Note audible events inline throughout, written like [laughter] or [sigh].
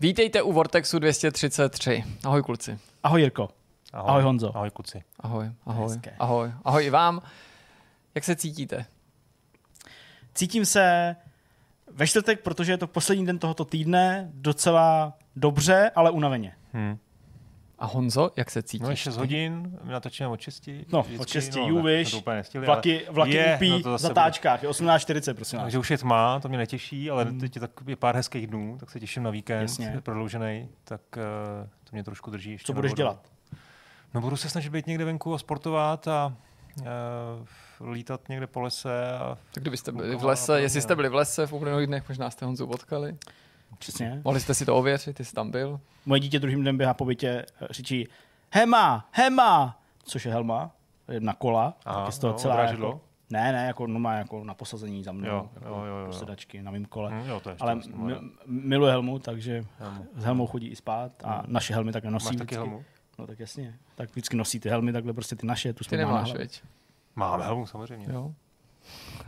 Vítejte u Vortexu 233. Ahoj kluci. Ahoj Jirko. Ahoj, ahoj Honzo. Ahoj kuci. Ahoj, ahoj, Hezké. ahoj. Ahoj i vám. Jak se cítíte? Cítím se ve čtvrtek, protože je to poslední den tohoto týdne, docela dobře, ale unaveně. Hm. A Honzo, jak se cítíš? No je 6 ty? hodin, my natočíme od 6. No, vždycky, od 6 no, nestihli, Vlaky, vlaky je, upí no zatáčkách, je 18.40, prosím vás. Takže už je tma, to mě netěší, ale teď je tak je pár hezkých dnů, tak se těším na víkend, Jasně. prodloužený, tak uh, to mě trošku drží ještě Co budeš vodu. dělat? No budu se snažit být někde venku a sportovat a uh, lítat někde po lese a Tak kdybyste byli v lese, jestli jste no. byli v lese v uplynulých dnech, možná jste Honzu potkali. Přesně. Mohli jste si to ověřit, ty jsi tam byl. Moje dítě druhým dnem běhá po bytě, eh, řečí Hema, Hema, což je helma, na kola, Aha, tak je z toho no, celá jako, ne, ne, jako, no má jako na posazení za mnou, Jo, jako jo, jo, jo. do sedačky na mým kole. hm, jo, to je ještě Ale vlastně mi, miluje helmu, takže Helmu. s helmou chodí i spát a naše helmy tak nosí Máš taky vždycky. helmu? No tak jasně, tak vždycky nosí ty helmy, takhle prostě ty naše, tu Ty jsme má na nemáš, veď? Mám helmu samozřejmě. Jo.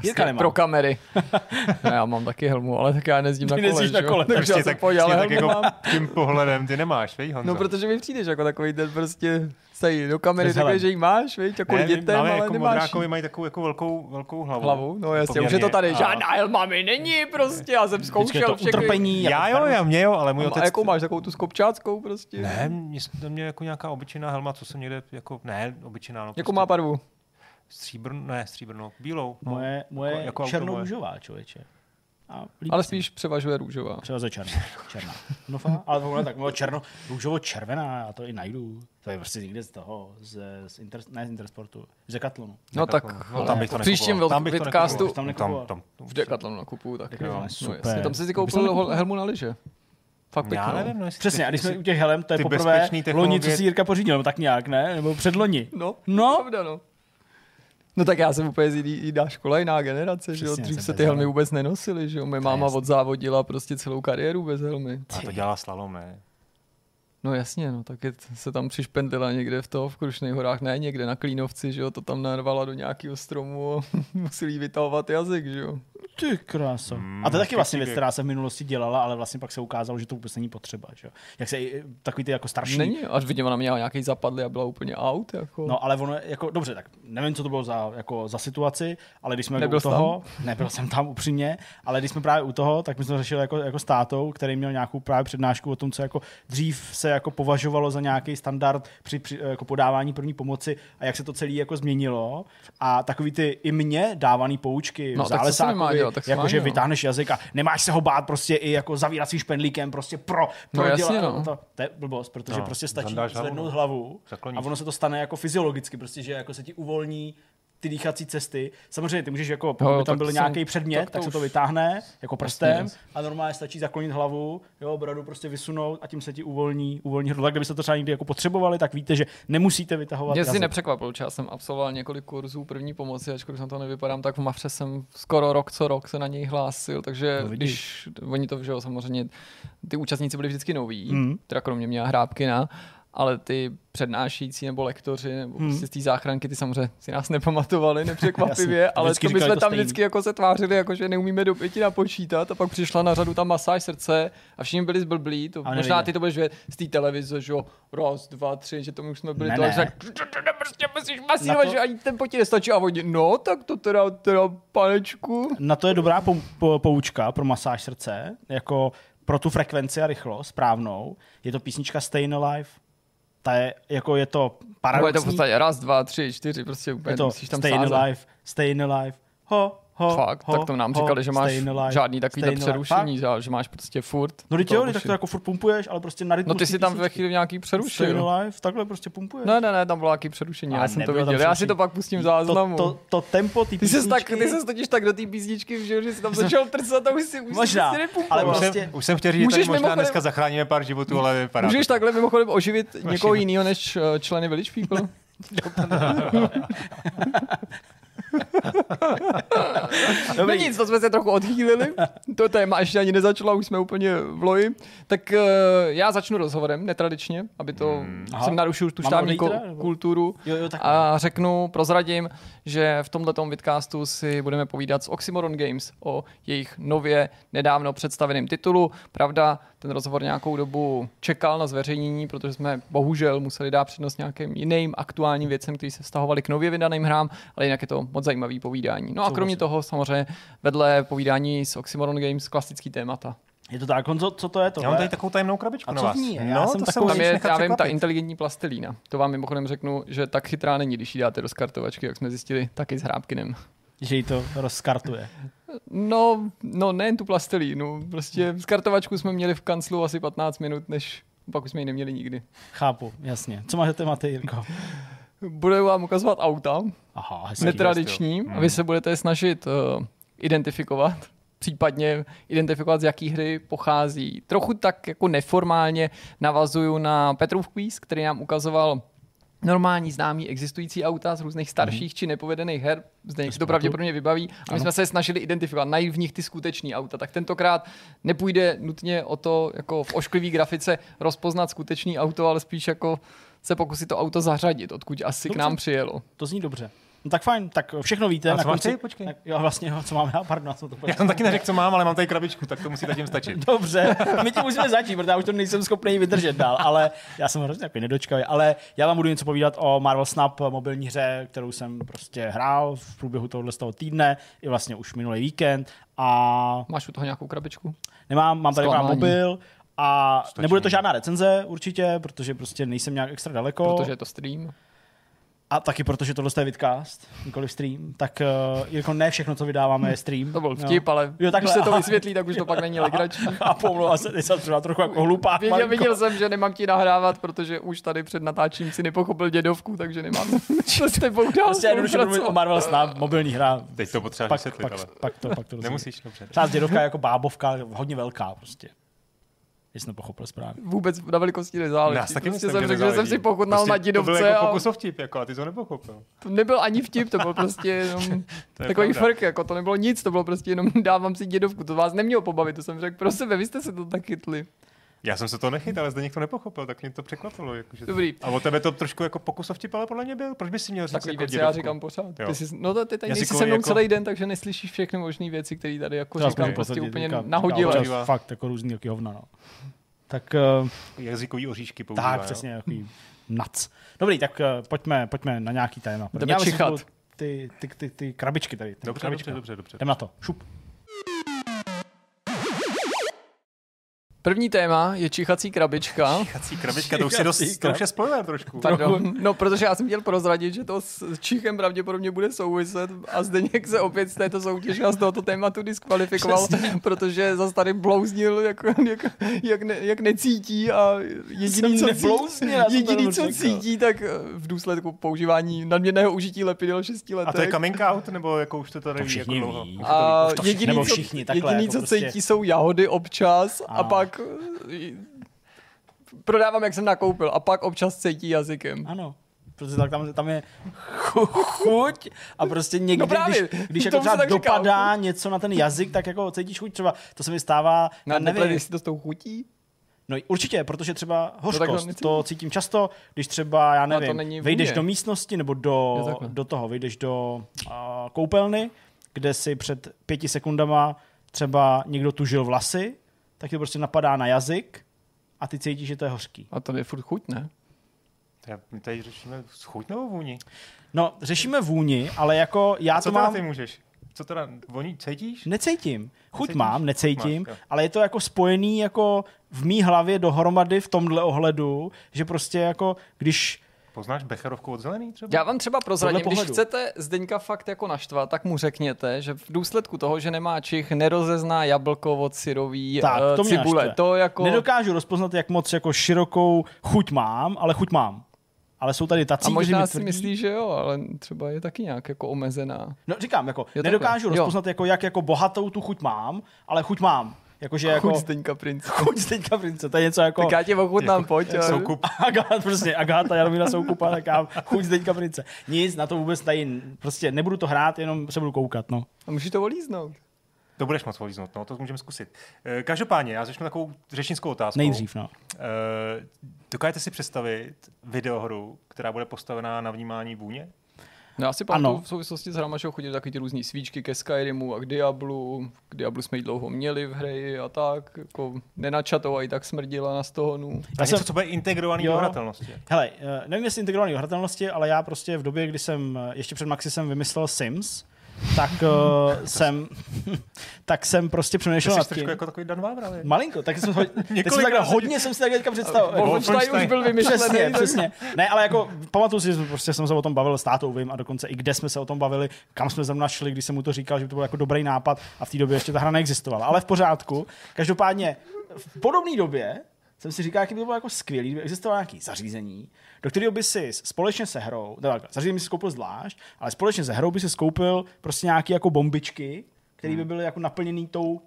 Jirka nemá. Pro kamery. [laughs] no, já mám taky helmu, ale tak já nezdím Ty na kole. nejezdíš na kole, Takže já Prostě tak, pojď, ale prostě tak helmu jako mám. tím pohledem ty nemáš, vej Honzo? No, protože mi přijdeš jako takový ten prostě sej do kamery, takhle, že ji máš, víš, jako Ne, dětem, máme ale jako nemáš modrákovi mají takovou jako velkou, velkou hlavu. hlavu. No jasně, už je to tady. A- Žádná helma mi není prostě, já jsem zkoušel to všechny. utrpení. Já jako jo, já mě jo, ale můj A, otec... a jakou máš, takovou tu s kopčáckou prostě? Ne, mě, mě jako nějaká obyčejná helma, co jsem někde, jako, ne, obyčejná, no, Jakou prostě má barvu? Stříbrn, ne, stříbrnou, bílou. No, Moje, moje jako- jako auto černoužová, člověče. A Ale spíš převažuje růžová. Převeze černá. černá. No fakt, ale tohle tak bylo černo, růžovo červená, já to i najdu. To je prostě někde z toho, z, z inter, ne z Intersportu, z Decathlonu. No tak no, tam bych to v příštím nekupoval. Tam bych to vidcastu nekupoval. Tam tam, tam, v Decathlonu nakupuju taky. Decathlon No, je super. jasně, tam jsi si koupil helmu na lyže. Fakt já pěknou. nevím, no, jestli Přesně, a když jsme u těch helem, to je ty poprvé loni, co si Jirka pořídil, tak nějak, ne? Nebo předloni. No, No. pravda, no. No tak já jsem úplně z jiný- jiná škola, jiná generace, že jo. Přesně, Dřív se ty helmy helmy. vůbec nenosily, že jo. Moje máma jasný. odzávodila prostě celou kariéru bez helmy. A to dělá slalom, ne? No jasně, no, tak je, se tam přišpendila někde v toho, v Krušných horách, ne někde na Klínovci, že jo, to tam narvala do nějakého stromu a [laughs] museli jí vytahovat jazyk, že jo. Ty krása. Mm, a to je taky vlastně věc, která se v minulosti dělala, ale vlastně pak se ukázalo, že to vůbec není potřeba. Že? jo. Jak se takový ty jako starší Není, až vidím, ona měla nějaký zapadly a byla úplně out, jako. No, ale ono, jako, dobře, tak nevím, co to bylo za, jako, za situaci, ale když jsme Nebyl u toho, [laughs] nebyl jsem tam upřímně, ale když jsme právě u toho, tak my jsme řešili jako, jako s tátou, který měl nějakou právě přednášku o tom, co jako dřív se jako považovalo za nějaký standard při, při jako podávání první pomoci a jak se to celé jako změnilo. A takový ty i mě dávaný poučky No, v zálesákovi, dělat, tak jako schválně, že no. vytáhneš jazyk a nemáš se ho bát prostě i jako zavíracím špendlíkem prostě pro, No, pro jasně, dělat- no. to, to, je blbost, protože No, prostě stačí hlavu, zvednout no. hlavu Zakloníš. a ono se to stane jako fyziologicky, prostě, že jako se ti uvolní ty dýchací cesty. Samozřejmě ty můžeš jako, pokud by tam byl to nějaký předmět, tak tak, to se to vytáhne jako prstem Jasně, a normálně stačí zaklonit hlavu, jo, bradu prostě vysunout a tím se ti uvolní, uvolní hrdlo. Tak kdybyste to třeba někdy jako potřebovali, tak víte, že nemusíte vytahovat Mě si nepřekvapil, já jsem absolvoval několik kurzů první pomoci, ačkoliv na to nevypadám, tak v Mafře jsem skoro rok co rok se na něj hlásil, takže No, když oni to, že jo, samozřejmě, ty účastníci byli vždycky noví, mm. teda kromě mě a Hrábkina, ale ty přednášející nebo lektoři nebo Hmm. prostě z té záchranky, ty samozřejmě si nás nepamatovali nepřekvapivě, Jasně, ale to my jsme to tam stejný. vždycky jako se tvářili, jako že neumíme do pěti napočítat a pak přišla na řadu ta masáž srdce a všichni byli zblblí, to, Ale možná ty to budeš vědět z té televize, že jo, raz, dva, tři, že to my už jsme byli Ne, to, ne. prostě musíš masírovat, to- že ani ten potí nestačí a oni, no, tak to teda, teda, panečku. Na to je dobrá pou, pou, poučka pro masáž srdce, jako pro tu frekvenci a rychlost správnou. Je to písnička Stay Alive. Ta je, jako je to Nebo je to v paradoxní. podstatě raz, dva, tři, čtyři, prostě úplně je to musíš tam Stay sázet. Alive, Stay Alive. Ho, ho, Fakt, ho, tak to nám ho, říkali, že máš stay alive, žádný takový stay přerušení, Fakt? že- že máš prostě furt. No teď to jo, tak to jako furt pumpuješ, ale prostě na No ty si tam ve chvíli nějaký Stay přerušil. Alive, takhle prostě pumpuješ. Ne, ne, ne, tam bylo nějaký přerušení, já Ale jsem to viděl. Já si přerušení. to pak pustím v záznamu. To, to, to tempo Ty jsi tak, písničky... ty jsi totiž tak do té písničky vžil, že jsi tam začal trcat a už si, už Možná, si ale nepumpoval. Už, prostě- jsem, už jsem chtěl říct, že možná dneska zachráníme pár životů, ale vypadá Můžeš takhle mimochodem oživit někoho jiného než eh, členy Village People? [laughs] [laughs] No nic, to jsme se trochu odchýlili. To téma ještě ani nezačalo, už jsme úplně v loji. Tak uh, já začnu rozhovorem, netradičně, aby to hmm. Jsem narušil tu nebo? kulturu. Jo, jo, tak A řeknu, prozradím, že v tomto vidcastu si budeme povídat s Oxymoron Games o jejich nově nedávno představeném titulu. Pravda, ten rozhovor nějakou dobu čekal na zveřejnění, protože jsme bohužel museli dát přednost nějakým jiným aktuálním věcem, které se vztahovaly k nově vydaným hrám, ale jinak je to moc zajímavý povídání. No a kromě toho samozřejmě vedle povídání s Oxymoron Games klasický témata. Je to tak, Honzo, co to je to? Já mám tady takovou tajemnou krabičku A na co v vás. ní je? Já no, jsem to Tam je, já vím, ta inteligentní plastilína. To vám mimochodem řeknu, že tak chytrá není, když ji dáte do skartovačky, jak jsme zjistili, taky s hrábkinem. Že jí to rozkartuje. No, no nejen tu plastelínu, prostě z kartovačku jsme měli v kanclu asi 15 minut, než pak už jsme ji neměli nikdy. Chápu, jasně. Co máš tématy, Jirko? Budu vám ukazovat auta, Aha, hezký. netradiční, Hmm. a vy se budete snažit uh, identifikovat, případně identifikovat, z jaký hry pochází. Trochu tak jako neformálně navazuju na Petrův quiz, který nám ukazoval normální známý existující auta z různých starších či nepovedených her, zde to pravděpodobně vybaví. A my Ano. jsme se snažili identifikovat, najít v nich ty skutečný auta. Tak tentokrát nepůjde nutně o to, jako v ošklivý grafice rozpoznat skutečný auto, ale spíš jako se pokusit to auto zařadit, odkud asi Dobře. k nám přijelo. To zní dobře. No tak fajn, tak všechno víte. A na co konci... Počkej. Tak, jo, vlastně, jo, co máme já, [laughs] pardon, já jsem to Já jsem taky neřekl, co mám, ale mám tady krabičku, tak to musí zatím stačit. [laughs] Dobře, my tím musíme začít, protože já už to nejsem schopný vydržet dál, ale já jsem hrozně takový nedočkavý, ale já vám budu něco povídat o Marvel Snap mobilní hře, kterou jsem prostě hrál v průběhu tohohle z toho týdne, i vlastně už minulý víkend a Máš u toho nějakou krabičku? nemám, mám tady mám mobil a Stačí. nebude to žádná recenze určitě, protože prostě nejsem nějak extra daleko. Protože je to stream. A taky protože tohle je vidcast, nikoli stream, tak uh, jako ne všechno, co vydáváme, je stream. To byl vtip, jo. ale Jo, když takhle, se to vysvětlí, tak už to pak není [laughs] legrační. A pomlouvám se, teď jsem třeba trochu jako hlupák. Věděl, malinko. viděl jsem, že nemám ti nahrávat, protože už tady před natáčím si nepochopil dědovku, takže nemám [laughs] co s tebou dál Prostě jednoduše budu mluvit o. Marvel Snap, mobilní hra. Teď to potřeba Pak, vysvětlit, pak, ale pak, to, pak to nemusíš, dobře. Třeba dědovka je jako bábovka, hodně velká prostě. Jestli jsem pochopil správně. Vůbec na velikosti nezáleží. Nás taky prostě jsem řekl, že jsem si pochutnal Prostě na To dědovce byl jako a pokusov vtip, jako, a ty to nepochopil. to nebyl ani vtip, to byl prostě jenom [laughs] To je takový pravda. frk, jako to nebylo nic, to bylo prostě jenom [laughs] dávám si dědovku, to vás nemělo pobavit, to jsem řekl pro sebe, vy jste se to tak chytli. Já jsem se to nechytal, ale zde někdo nepochopil, tak mě to překvapilo. Jako, že Dobrý. A od tebe to trošku jako pokusov vtip, ale podle mě byl. Proč bys si měl říct Takový jako věci já říkám pořád. Ty jsi, no to ty tady nejsi se mnou jako- celý den, takže neslyšíš všechny možné věci, které tady jako já říkám prostě úplně nahodile. Fakt jako různý jaký hovna, no. Tak, uh, Jazykový oříšky používá. tak přesně, jaký nac. Dobrý, tak uh, pojďme, pojďme na nějaký téma. Jdeme čichat. Ty, ty, ty, ty krabičky tady. Ty Dobře, krabička. dobře, dobře, dobře. Jdem na to. Šup. První téma je čichací krabička. Chací krabička, to už, si dost, Čichací to už je spoiler trošku. Pardon. No, protože já jsem chtěl prozradit, že to s Čichem pravděpodobně bude souviset a Zdeněk se opět z této soutěže a z tohoto tématu diskvalifikoval, protože zase tady blouznil, jak, jak, jak, ne, jak necítí a jediný, Jsem co, cítí, jediný, co cítí, tak eh, v důsledku používání nadměrného užití lepidel 6 letech. A to je coming out, nebo jako už to tady To ví všichni jako dlouho? ví. To A to všichni- jediný, nebo co, všichni takhle, jediný, jako co prostě- cítí, jsou jahody občas a Ano. pak eh, prodávám, jak jsem nakoupil a pak občas cítí jazykem. Ano. Protože tak tam, tam je chu- chuť a prostě někdy, No právě, když, když jako třeba dopadá něco na ten jazyk, tak jako cítíš chuť třeba, to se mi stává, Na já nevím, jestli to s tou chutí. no určitě, protože třeba to hořkost, necítím. to cítím často, když třeba, já No, nevím, není vejdeš do místnosti nebo do, do toho, vejdeš do uh, koupelny, kde si před pěti sekundama třeba někdo tužil vlasy, tak ti to prostě napadá na jazyk a ty cítíš, že to je hořký. A to je furt chuť, ne? Já- My tady řešíme chuť nebo vůni? No, řešíme vůni, ale jako já Co to mám... ty můžeš? Co teda, voní, cítíš? Necítím. Chuť Necítíš? mám, necítím, Máš, ale je to jako spojený jako v mý hlavě dohromady v tomhle ohledu, že prostě jako když Poznáš becherovku od zelený třeba? Já vám třeba prozradím, když chcete Zdeňka fakt jako naštvat, tak mu řekněte, že v důsledku toho, že nemá čich, nerozezná jablko od syrový Tak, eh, to mě cibule. naštve. To jako... nedokážu rozpoznat, jak moc jako širokou chuť mám, ale chuť mám. Ale jsou tady tací, a možná mi si tvrdí, myslí, že jo, ale třeba je taky nějak jako omezená. No říkám, jako Jo, nedokážu takhle. Jo. rozpoznat, jako, jak jako bohatou tu chuť mám, ale chuť mám. Jakože jako... Chuť Zdeňka Prince. [laughs] Chuť Zdeňka Prince, to je něco jako... Tak já tě ochutnám, pojď. ale- Soukup. Agát, prostě Agáta Jaromíra Soukupa, tak já chuť Zdeňka Prince. Nic, na to vůbec tady, prostě nebudu to hrát, jenom se budu koukat, no. A můžeš to olíznout. To budeš moc volíznout, no, to můžeme zkusit. Eh, Každopádně, já začnu takovou řečnickou otázkou. Nejdřív, no. Eh, Dokážete si představit videohru, která bude postavená na vnímání vůně? No já si Ano. pamatuju v souvislosti s hrama, že chodili taky ty různý svíčky ke Skyrimu a k Diablu. K Diablu jsme ji dlouho měli v hry a tak. Jako nenačatou a i tak smrdila na stohonu. Já jsem- něco, co bude integrovaný Jo. do hratelnosti. Hele, eh, nevím, jestli integrovaný do hratelnosti, ale já prostě v době, kdy jsem eh, ještě před Maxi jsem vymyslel Sims, tak uh, jsem, [laughs] tak jsem prostě přemýšlel nad tím. jako takový Dan Vávra? Malinko, tak jsem, ho- [laughs] teď jsem takhle hodně jsem si tak teďka představil. Wolfenstein už byl [laughs] vymyšlený. Přesně, přesně. Ne, ale jako pamatuju si, že prostě jsem se o tom bavil s tátou, vím, a dokonce i kde jsme se o tom bavili, kam jsme zrovna šli, když jsem mu to říkal, že by to byl jako dobrý nápad a v té době ještě ta hra neexistovala. Ale v pořádku. Každopádně v podobné době jsem si říkal, jaký by to bylo jako skvělý, kdyby existovalo nějaké zařízení, do kterého by si společně se hrou, teda zařízení by si koupil zvlášť, ale společně se hrou by si skoupil prostě nějaké jako bombičky, které by byly jako naplněný tou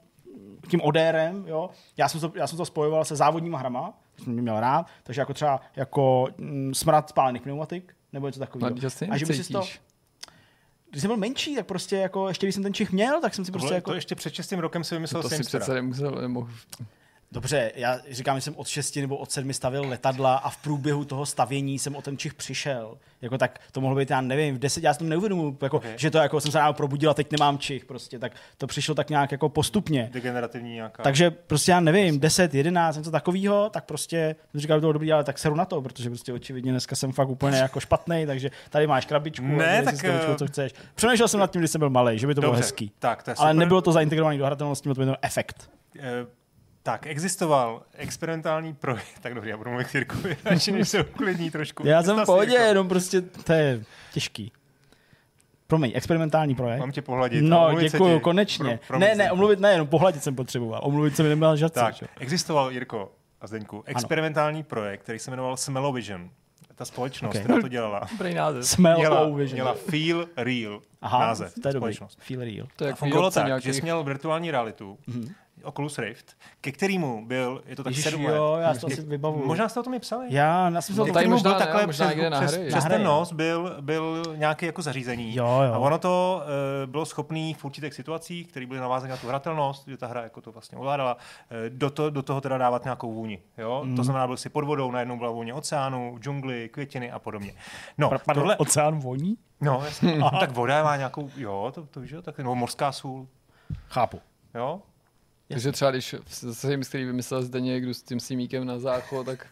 tím odérem, jo. Já jsem, to, já jsem to spojoval se závodníma hrama, to jsem měl rád, takže jako třeba jako mm, smrad spálených pneumatik, nebo něco No, takového. to si a že by si to, když jsem byl menší, tak prostě jako, ještě když jsem ten čich měl, tak jsem si To, prostě bylo, jako... to ještě před 6 rokem si vymyslel To si přece nemusel, nemohl. Dobře, já říkám, že jsem od 6 nebo od 7 stavil letadla a v průběhu toho stavění jsem o ten čich přišel. Jako tak to mohlo být, já nevím, v 10, já si to neuvědomuji, jako, Ok. že to jako jsem se ráno probudil a teď nemám čich prostě, tak to přišlo tak nějak jako postupně. Degenerativní nějaká. Takže prostě já nevím, 10, 11, něco takového, tak prostě jsem říkal, že to bylo dobrý, ale tak seru na to, protože prostě očividně dneska jsem fakt úplně jako špatný, takže tady máš krabičku, Ne, tak, si ručkou, eh, co chceš. Přemýšlel jsem nad tím, když jsem byl malý, že by to bylo Dobře, hezký. Tak, to Ale super. nebylo to zaintegrovaný do hratelnosti, bylo to efekt. Eh, tak, existoval experimentální projekt. [laughs] Tak dobrý, já budu mluvit Jirkovi, [laughs] radši než se uklidní trošku. Já jsem v pohodě, jenom prostě to je těžký. Promiň, experimentální projekt. Mám tě pohladit. No, děkuju, konečně. Pro- ne, ne, omluvit ne, jenom pohladit jsem potřeboval. Omluvit se mi neměl žadce. Tak, čo? existoval, Jirko a Zdeňku, experimentální projekt, který se jmenoval Smellovision. Ta společnost, Ok. která to dělala, [laughs] Dobrý název. Smell měla, vision. měla Feel Real Aha, název. to je dobrý. společnost. Feel real. To je fungovalo tak, nějakých- že jsi měl virtuální realitu, Mhm. Oculus Rift, ke kterému byl, je to tak Ježiš, sedm jo, let. já si to asi vybavuju. Možná jste o tom i psali. Já, já jsem No, to tady možná byl ne, takhle možná přes, na přes, hry, přes Na ten nos [laughs] byl, byl nějaký jako zařízení. Jo, jo. A ono to uh, bylo schopný v určitých situacích, které byly navázané na tu hratelnost, že ta hra jako to vlastně ovládala, uh, do, to, do toho teda dávat nějakou vůni. Jo? Mhm. To znamená, byl si pod vodou, najednou byla vůně oceánu, džungly, květiny a podobně. No, Pardon, tohle, Tohle... oceán voní? no, jasně. [laughs] no, tak voda má nějakou, jo, to, to víš, jo, tak, nebo morská sůl, Chápu. jo, Takže třeba když se jim, který vymyslel Zdeněk, jdu s tím símíkem na záchod, tak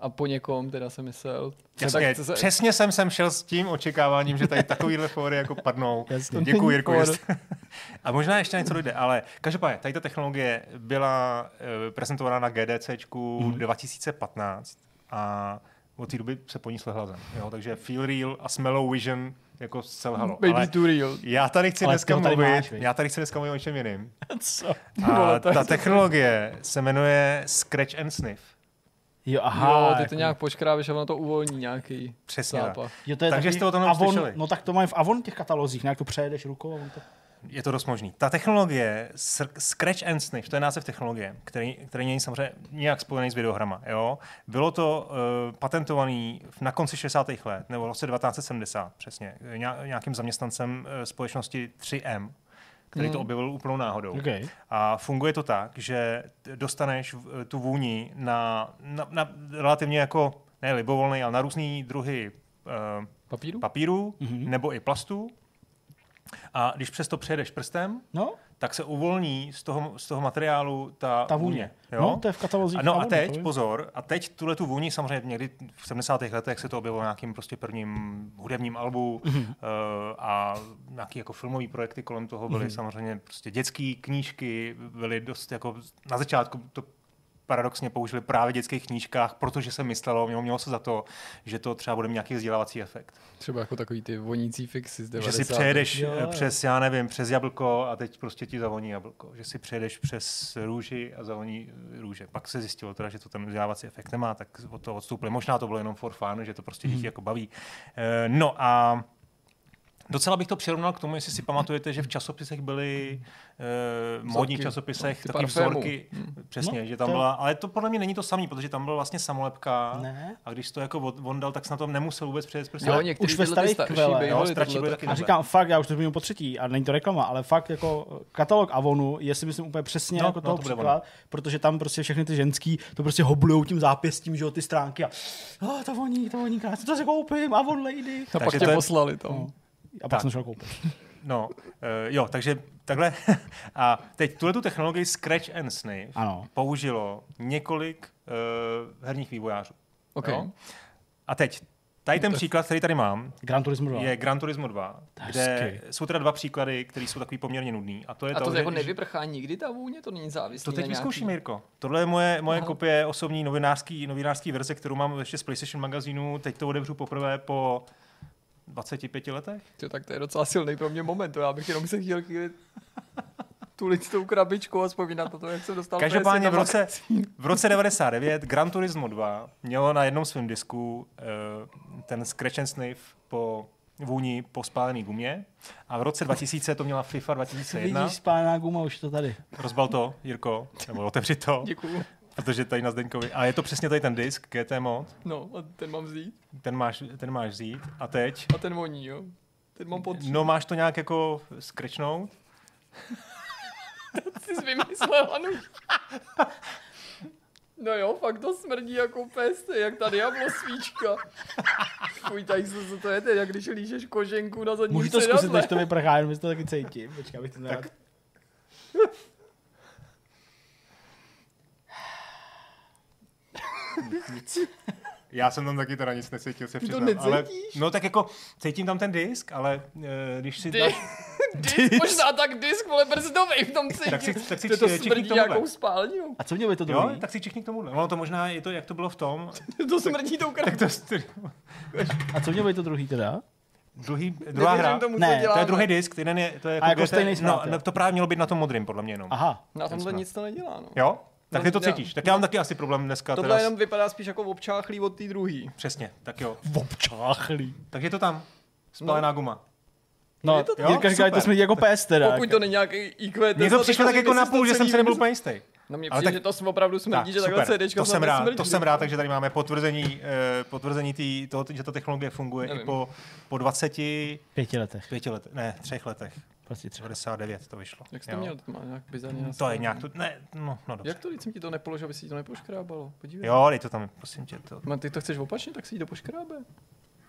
a po někom teda jsem myslel. Jasně, tak se, přesně jsem sem šel s tím očekáváním, že tady takovýhle fóry jako padnou. [laughs] Jasně. Děkuji, Jirko. [laughs] A možná ještě něco dojde, ale každopádně, tady ta technologie byla uh, prezentovaná na Mhm. mm. 2015 a od té doby se po ní slehla zem. Jo? Takže Feel Real a Smellow Vision jako selhalo. Baby ale too real. já tady chci Ale dneska tady mluvit, máš, já tady chci dneska mluvit o čem jiným. [laughs] Co? A Vole, je ta to- technologie se jmenuje Scratch and Sniff. Jo, Aha, jo, ty to jako- nějak počkrábeš a ono to uvolní nějaký Přesně zápach. Jo, to je Takže jste o tom Avon, slyšeli. No tak to mají v Avon těch katalozích, nějak to přejedeš rukou. a on To... Je to dost možný. Ta technologie, Scratch and Sniff, to je název technologie, který, který není samozřejmě nějak spojený s videohrama. Jo? Bylo to uh, patentovaný na konci 60. let, nebo v roce 1970 přesně, ně- nějakým zaměstnancem uh, společnosti 3M, který to objevil úplnou náhodou. Okay. A funguje to tak, že dostaneš v- tu vůni na, na, na relativně jako, ne libovolný, ale na různý druhy uh, Papíru? papíru mm-hmm. nebo i plastu. A když přes to přejedeš prstem, No, tak se uvolní z toho, z toho materiálu ta, ta vůně. Jo? No, to je v katalozích a no a to teď, vím. pozor, a teď tuhle tu vůni, samozřejmě někdy v 70. letech se to objevilo v nějakým prostě prvním hudebním albu Mhm. mm-hmm. uh, a nějaký jako filmový projekty kolem toho byly mm-hmm. samozřejmě prostě dětské knížky, byly dost jako na začátku to paradoxně použili právě v dětských knížkách, protože se myslelo, mělo, mělo se za to, že to třeba bude mít nějaký vzdělávací efekt. Třeba jako takový ty vonící fixy z 90. Že si přejedeš Jo, jo, přes, já nevím, přes jablko a teď prostě ti zavoní jablko. Že si přejedeš přes růži a zavoní růže. Pak se zjistilo teda, že to ten vzdělávací efekt nemá, tak od toho odstoupili. Možná to bylo jenom for fun, že to prostě děti jako baví. Eh, No a Docela bych to přirovnal k tomu, jestli si pamatujete, že v časopisech byly uh, módních časopisech Ty taky vzorky. Přesně, No, že tam to- byla, ale to podle mě není to samý, protože tam byla vlastně samolepka Ne. a když to jako on dal, tak se na to nemusel vůbec přejet prostě. Jo, už ve starých jo, byly taky. taky A říkám, fakt, já už to zmiňuji po třetí, a není to reklama, ale fakt jako katalog Avonu je si myslím úplně přesně No, no, jako no, toho to příklad, protože tam prostě všechny ty ženský to prostě hoblujou tím zápěstím, že jo, ty stránky a oh, to voní, to voní krásně, to si koupím, Avon Lady. A pak tě to poslali tam. No. A pak Tak. jsem šel koupit. No, uh, jo, takže takhle. [laughs] a teď tuhle tu technologii Scratch and Sniff Ano. použilo několik uh, herních vývojářů. OK. Jo? A teď, tady ten příklad, který tady mám, Gran Turismo 2. je Gran Turismo 2, kde jsou teda dva příklady, které jsou takový poměrně nudný. A to je A to že- jako nevyprchá nikdy ta vůně? To není závislý To teď nějaký... vyzkoušíme, Jirko. Tohle je moje, moje Aha. kopie osobní novinářský, novinářský verze, kterou mám ještě z PlayStation magazínu. Teď to odevřu poprvé po 25 letech. Jo, tak to je docela silný pro mě moment. To já bych jenom se chtěl chvíli tulit s tou krabičkou a vzpomínat na to, jak jsem dostal Každopádně PS1 v roce, v roce 99 Gran Turismo 2 mělo na jednom svém disku uh, ten Scratch and Sniff po vůni po spálený gumě a v roce 2000 to měla FIFA 2001. Vidíš, spálená guma, už to tady. Rozbal to, Jirko, nebo otevři to, Děkuju. Protože tady na Zdeňkovi. A je to přesně tady ten disk, GT mod, No, a ten mám vzít. ten máš, ten máš vzít. A teď, A ten voní, jo. Ten mám pod... no máš to nějak jako skrečnout. [laughs] Ty jsi vymyslel, ano. No jo, fakt to smrdí jako pest, jak ta Diablo svíčka. Fuj, tady se, co to je teď, jak když lížeš koženku na zadním Můžu to zkusit, než to vyprchá, jenom to taky cítím. Počkej, abych to nerad. Já jsem tam taky teda nic necítil, se Ty to přiznám. ale, necítíš? no tak jako cítím tam ten disk, ale e, když si Ty, [laughs] dáš, disk, možná tak disk, vole, brzdovej v tom cítím. Tak si- tak si to, to smrdí nějakou spálňou. A co mělo by to jo, druhý? tak si čichni k tomuhle. Ono to možná je to, jak to bylo v tom, [laughs] To smrdí tou tak krávou. to st- A co mělo by to druhý teda? druhý, druhá hra. Tomu, Ne, to děláme. To je druhý disk, ten je, to je jako, A jako GT stejný no, jo. no, to právě mělo být na tom modrým, podle mě jenom. Aha. Na tomhle nic to nedělá, no. Jo? Tak No, ty to cítíš. Tak já mám taky asi problém dneska. Tohle teda s- jenom vypadá spíš jako občáchlý od té druhý. Přesně, tak jo. Občáchlý. Takže je to tam. Spálená guma. No, Je to tak? Jirka říká, že to smrdí jako pes teda. Pokud to není nějaký IQ Mně to přišlo tak jako na půl, že jsem se nebyl úplně jistý. No mě přijde, tak- že to jsme opravdu smrdí, že takhle super. CDčka to jsem rád, smrdí. to jsem rád, takže tady máme potvrzení, eh, potvrzení tý, toho, že ta technologie funguje Nevím. i po, po 25 Pěti letech. letech, ne, třech letech. Prostě třeba. 99 to vyšlo. Jak jsi to jo. měl? To má nějak bizarně To je nějak, to, ne, no, no dobře. Jak to, když jsem ti to nepoložil, aby si ti to nepoškrábalo? Podívej. Jo, dej to tam, prosím tě. To. No, ty to chceš opačně, tak si ti to poškrábe.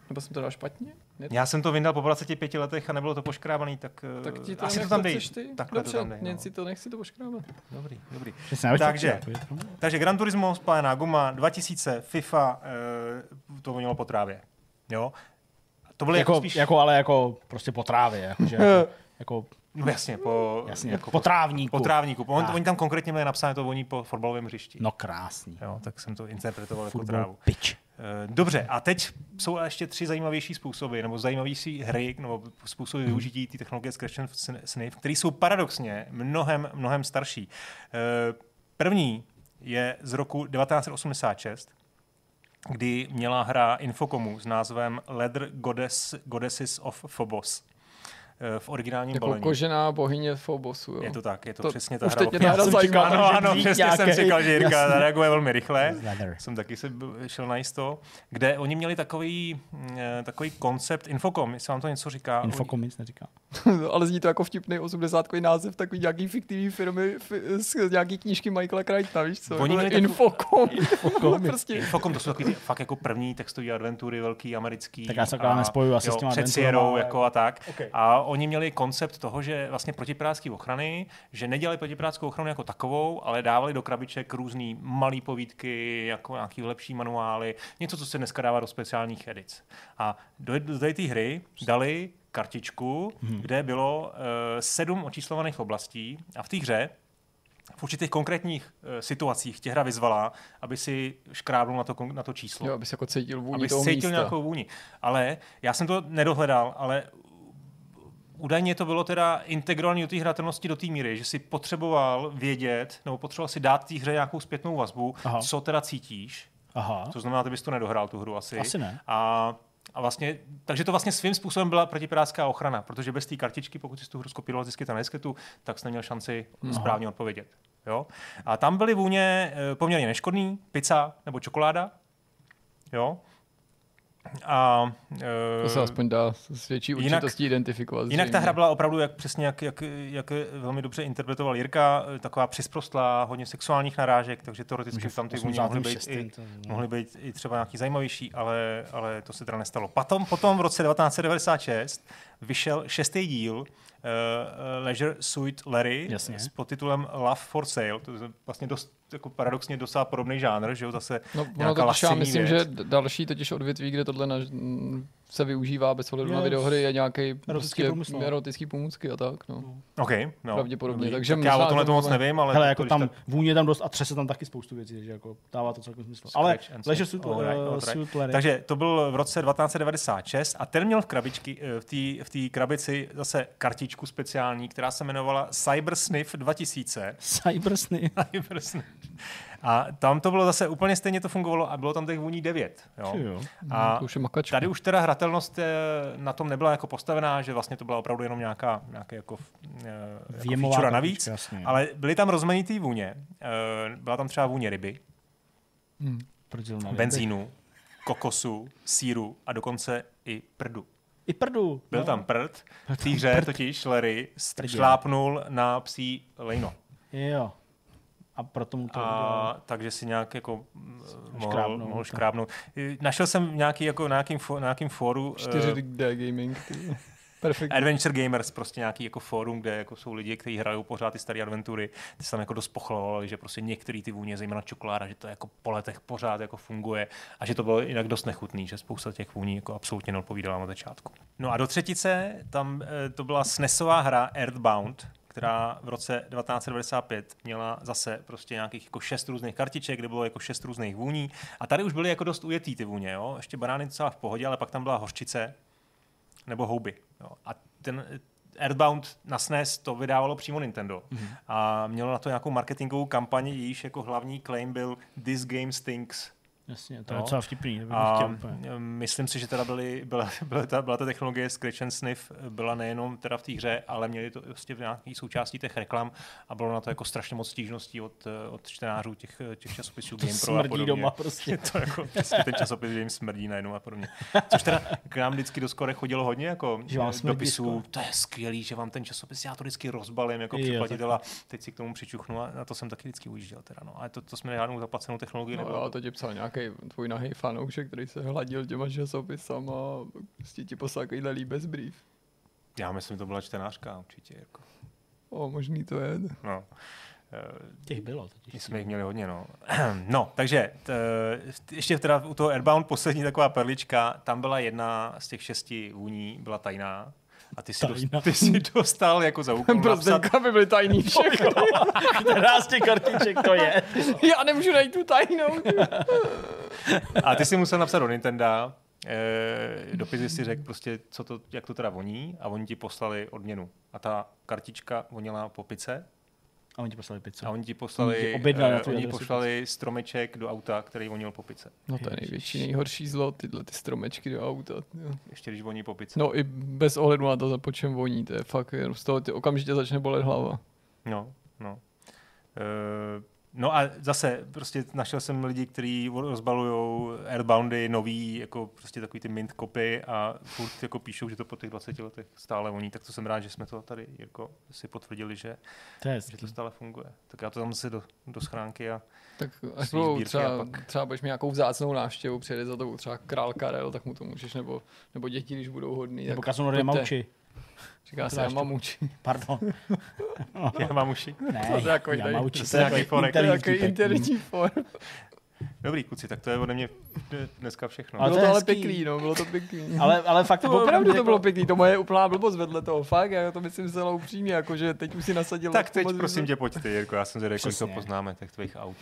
Nebo jsem to dal špatně? Ne, Já jsem to vyndal po 25 letech a nebylo to poškrábaný, tak, eh, tak ti to asi to tam dej. ty? Takhle Dobře, to tam dej. No. nechci to, nechci to poškrábat. Dobrý, dobrý. Takže- jako Takže Gran Turismo, spálená guma, 2000, FIFA, eh, to mělo po trávě. Jo? To byly jako, Jako, spíš... jako, ale jako prostě po trávě, jakože, jako, [laughs] jako, No jasně, po, jasně, jako po trávníku. po trávníku. On, oni tam konkrétně měli napsané to voní po fotbalovém hřišti. No krásný. Jo, tak jsem to interpretoval jako Fotbal trávu. pitch. Eh, Dobře, a teď jsou ještě tři zajímavější způsoby, nebo zajímavější hry, nebo způsoby Mhm. využití té technologie Scratch and Sniff, které jsou paradoxně mnohem, mnohem starší. Eh, První je z roku 1986, kdy měla hra Infocomu s názvem Leather Goddess, Goddesses of Phobos v originálním Jako balení. kožená bohyně Fobosu, jo. Je to tak, je to, To- přesně ta už hra. teď mě o- ta hra Já jsem čekal, Ano, že ano, přesně jsem nějaký- čekal, že Jirka jasný. zareaguje velmi rychle. Jsem taky se šel na jisto, kde oni měli takový, eh, takový koncept Infocom, jestli vám to něco říká. Infocom nic neříká. [laughs] Ale zní to jako vtipný 80 název takový nějaký fiktivní firmy fi, z nějaký knížky Michaela Crichtona, víš co? Oni Jako měli Infocom. [laughs] Infocom. [laughs] prostě. Infocom, to jsou takový ty, fakt jako první textové adventury, velký americký. Tak já se takhle nespojuju asi jo, s těma před Sierrou ale- jako a tak. Okay. A oni měli koncept toho, že vlastně protiprácké ochrany, že nedělali protipráckou ochranu jako takovou, ale dávali do krabiček různé malé povídky, jako nějaký lepší manuály, něco, co se dneska dává do speciálních edic. A do, do té hry dali kartičku, hmm. kde bylo uh, sedm očíslovaných oblastí a v té hře v určitých konkrétních uh, situacích tě hra vyzvala, aby si škrábnul na to, na to číslo Jo, aby se jako cítil vůni aby toho cítil místa. nějakou vůni. Ale já jsem to nedohledal, ale údajně to bylo teda integrovaný do té hratelnosti do té míry, že si potřeboval vědět, nebo potřeboval si dát té hře nějakou zpětnou vazbu, Aha. co teda cítíš. Aha. To znamená, ty bys to nedohrál tu hru asi. Asi ne. A a vlastně, takže to vlastně svým způsobem byla protipirátská ochrana, protože bez té kartičky, pokud jsi tu hru skopíroval vždycky tam na disketu, tak jsi neměl šanci Mhm. správně odpovědět. Jo? A tam byly vůně eh, poměrně neškodný, pizza nebo čokoláda. Jo? A, eh, To se aspoň dá s větší jinak- určitostí identifikovat. Jinak ta zřejmě. hra byla opravdu, jak přesně jak, jak, jak velmi dobře interpretoval Jirka, eh, taková přisprostlá, hodně sexuálních narážek, takže teoreticky Může tam ty vůně mohly být, 86. i, mohly být i třeba nějaký zajímavější, ale, ale to se teda nestalo. Potom, potom v roce 1996 vyšel šestý díl uh, Leisure Suit Larry Jasně. s podtitulem Love for Sale. To je vlastně dost jako paradoxně docela podobný žánr, že jo, zase No, ono nějaká totiž já lascivní myslím, věc. že další totiž odvětví, kde tohle na, se využívá bez ohledu na videohry, je nějaký prostě průmysl, no. erotický pomůcky a tak. No. OK, no. pravděpodobně, Dobrý. takže tak já o tomhle to moc nevím, ale Hele, jako tam tak- vůně tam dost a třese tam taky spoustu věcí, takže jako dává to celkem smysl. Ale Leisure Suit. Uh, alright. Suit Larry. Takže to byl v roce 1996 a ten měl v, krabičky, eh, v té v té krabici zase kartičku speciální, která se jmenovala Cybersniff 2000. Cybersny. Cybersniff. A tam to bylo zase úplně stejně to fungovalo a bylo tam těch vůní 9. Jo? Jo. A to už je makačka. tady už teda hratelnost eh, na tom nebyla jako postavená, že vlastně to byla opravdu jenom nějaká, nějaká jako, eh, jako Věmová feature navíc, jasně. ale byly tam rozmanitý vůně. Eh, Byla tam třeba vůně ryby, Hm. Ryby? benzínu, kokosu, síru a dokonce i prdu. I prdu. Byl no. tam prd, v té hře totiž Larry šlápnul na psí lejno. Jo. A proto mu to. A, takže si nějak jako mohl, Škrábnout, mohl škrábnout. Našel jsem nějaký, jako na nějakým, na nějakým fóru eh, 4D gaming. ty. [laughs] Perfektní. Adventure Gamers, prostě nějaký jako fórum, kde jako jsou lidi, kteří hrajou pořád ty staré adventury, ty se tam jako dost pochvalovali, že prostě některé ty vůně, zejména čokoláda, že to jako po letech pořád jako funguje a že to bylo jinak dost nechutný, že spousta těch vůní jako absolutně neodpovídala na začátku. No a do třetice tam eh, to byla SNESová hra Earthbound, která v roce 1995 měla zase prostě nějakých jako šest různých kartiček, kde bylo jako šest různých vůní. A tady už byly jako dost ujetý ty vůně, jo? Ještě banány docela v pohodě, ale pak tam byla hořčice nebo houby. Jo? A ten Earthbound na SNES to vydávalo přímo Nintendo. Mm-hmm. A mělo na to nějakou marketingovou kampaň, jejíž jako hlavní claim byl This game stinks. Jasně, to je No. docela vtipný. A myslím si, že teda byly, byla, byla, ta, byla ta technologie Scratch and Sniff byla nejenom teda v té hře, ale měli to prostě v nějaký součástí těch reklam a bylo na to jako strašně moc stížností od, od čtenářů těch, těch časopisů To GamePro a smrdí podobně. doma prostě. [laughs] To jako přesně ten časopis, že jim smrdí najednou a podobně. Což teda k nám vždycky do skore chodilo hodně jako Že vám smrdí dopisů, to je skvělý, že vám ten časopis, já to vždycky rozbalím jako a teď si k tomu přičuchnu a na to jsem taky vždycky ujížděl teda, no. Ale to, to jsme žádnou zaplacenou technologii No, nebylo. a to ti psal nějaký tvůj nahý fanoušek, který se hladil těma časopisama a prostě ti poslal takovýhle líbez brief. Já myslím, to byla čtenářka určitě. Jako. O, možný to je. No. Eh, Těch bylo totiž. My jsme jich měli hodně, no. [clears throat] no, takže t, ještě teda u toho Airbound poslední taková perlička, tam byla jedna z těch šesti vůní, byla tajná. A ty si, dost, ty si dostal jako za úkol Pro napsat, by byly tajný [laughs] všechno. Která z těch kartiček to je? Já nemůžu najít tu tajnou. a ty si musel napsat do Nintendo, eh, dopis si řekl prostě, co to, jak to teda voní a oni ti poslali odměnu. A ta kartička vonila po pice A oni ti poslali pizzu. a oni ti Oni poslali, ti na eh, tvou oni poslali stromeček do auta, který vonil po pice. No to je největší, nejhorší zlo, tyhle ty stromečky do auta. Jo. Ještě když voní po pice. No i bez ohledu na to, za po čem voní, to je fakt, jenom z toho ty okamžitě začne bolet hlava. No, no. Uh, no a zase prostě našel jsem lidi, kteří rozbalují Airboundy nový, jako prostě takový ty mint kopy a furt jako píšou, že to po těch 20 letech stále voní, tak to jsem rád, že jsme to tady Jirko si potvrdili, že, To je že to stále funguje. Tak já to tam si do, do schránky a Tak až budou třeba, a pak- třeba budeš mít nějakou vzácnou návštěvu, přijede za tebou třeba král Karel, tak mu to můžeš, nebo, nebo děti, když budou hodný. Nebo pojďte. Mauči. Říká se dáš to. Yamamuchi. Pardon. [laughs] já mám uši. Ne, To je takový tady- Yamauchi. to je nějaký forek. To je interní form. Dobrý kluci, tak to je ode mě dneska všechno. Ale Bylo to to ale pěkný, no, bylo to pěkný. Ale, ale fakt to jako- opravdu to jako- bylo pěkný, to moje úplná blbost vedle toho, fakt, já to myslím zcela upřímně, jakože teď už si nasadil. tak teď prosím tě pojď ty, Jirko, já jsem zvědavý, kolik to poznáme, těch tvých aut.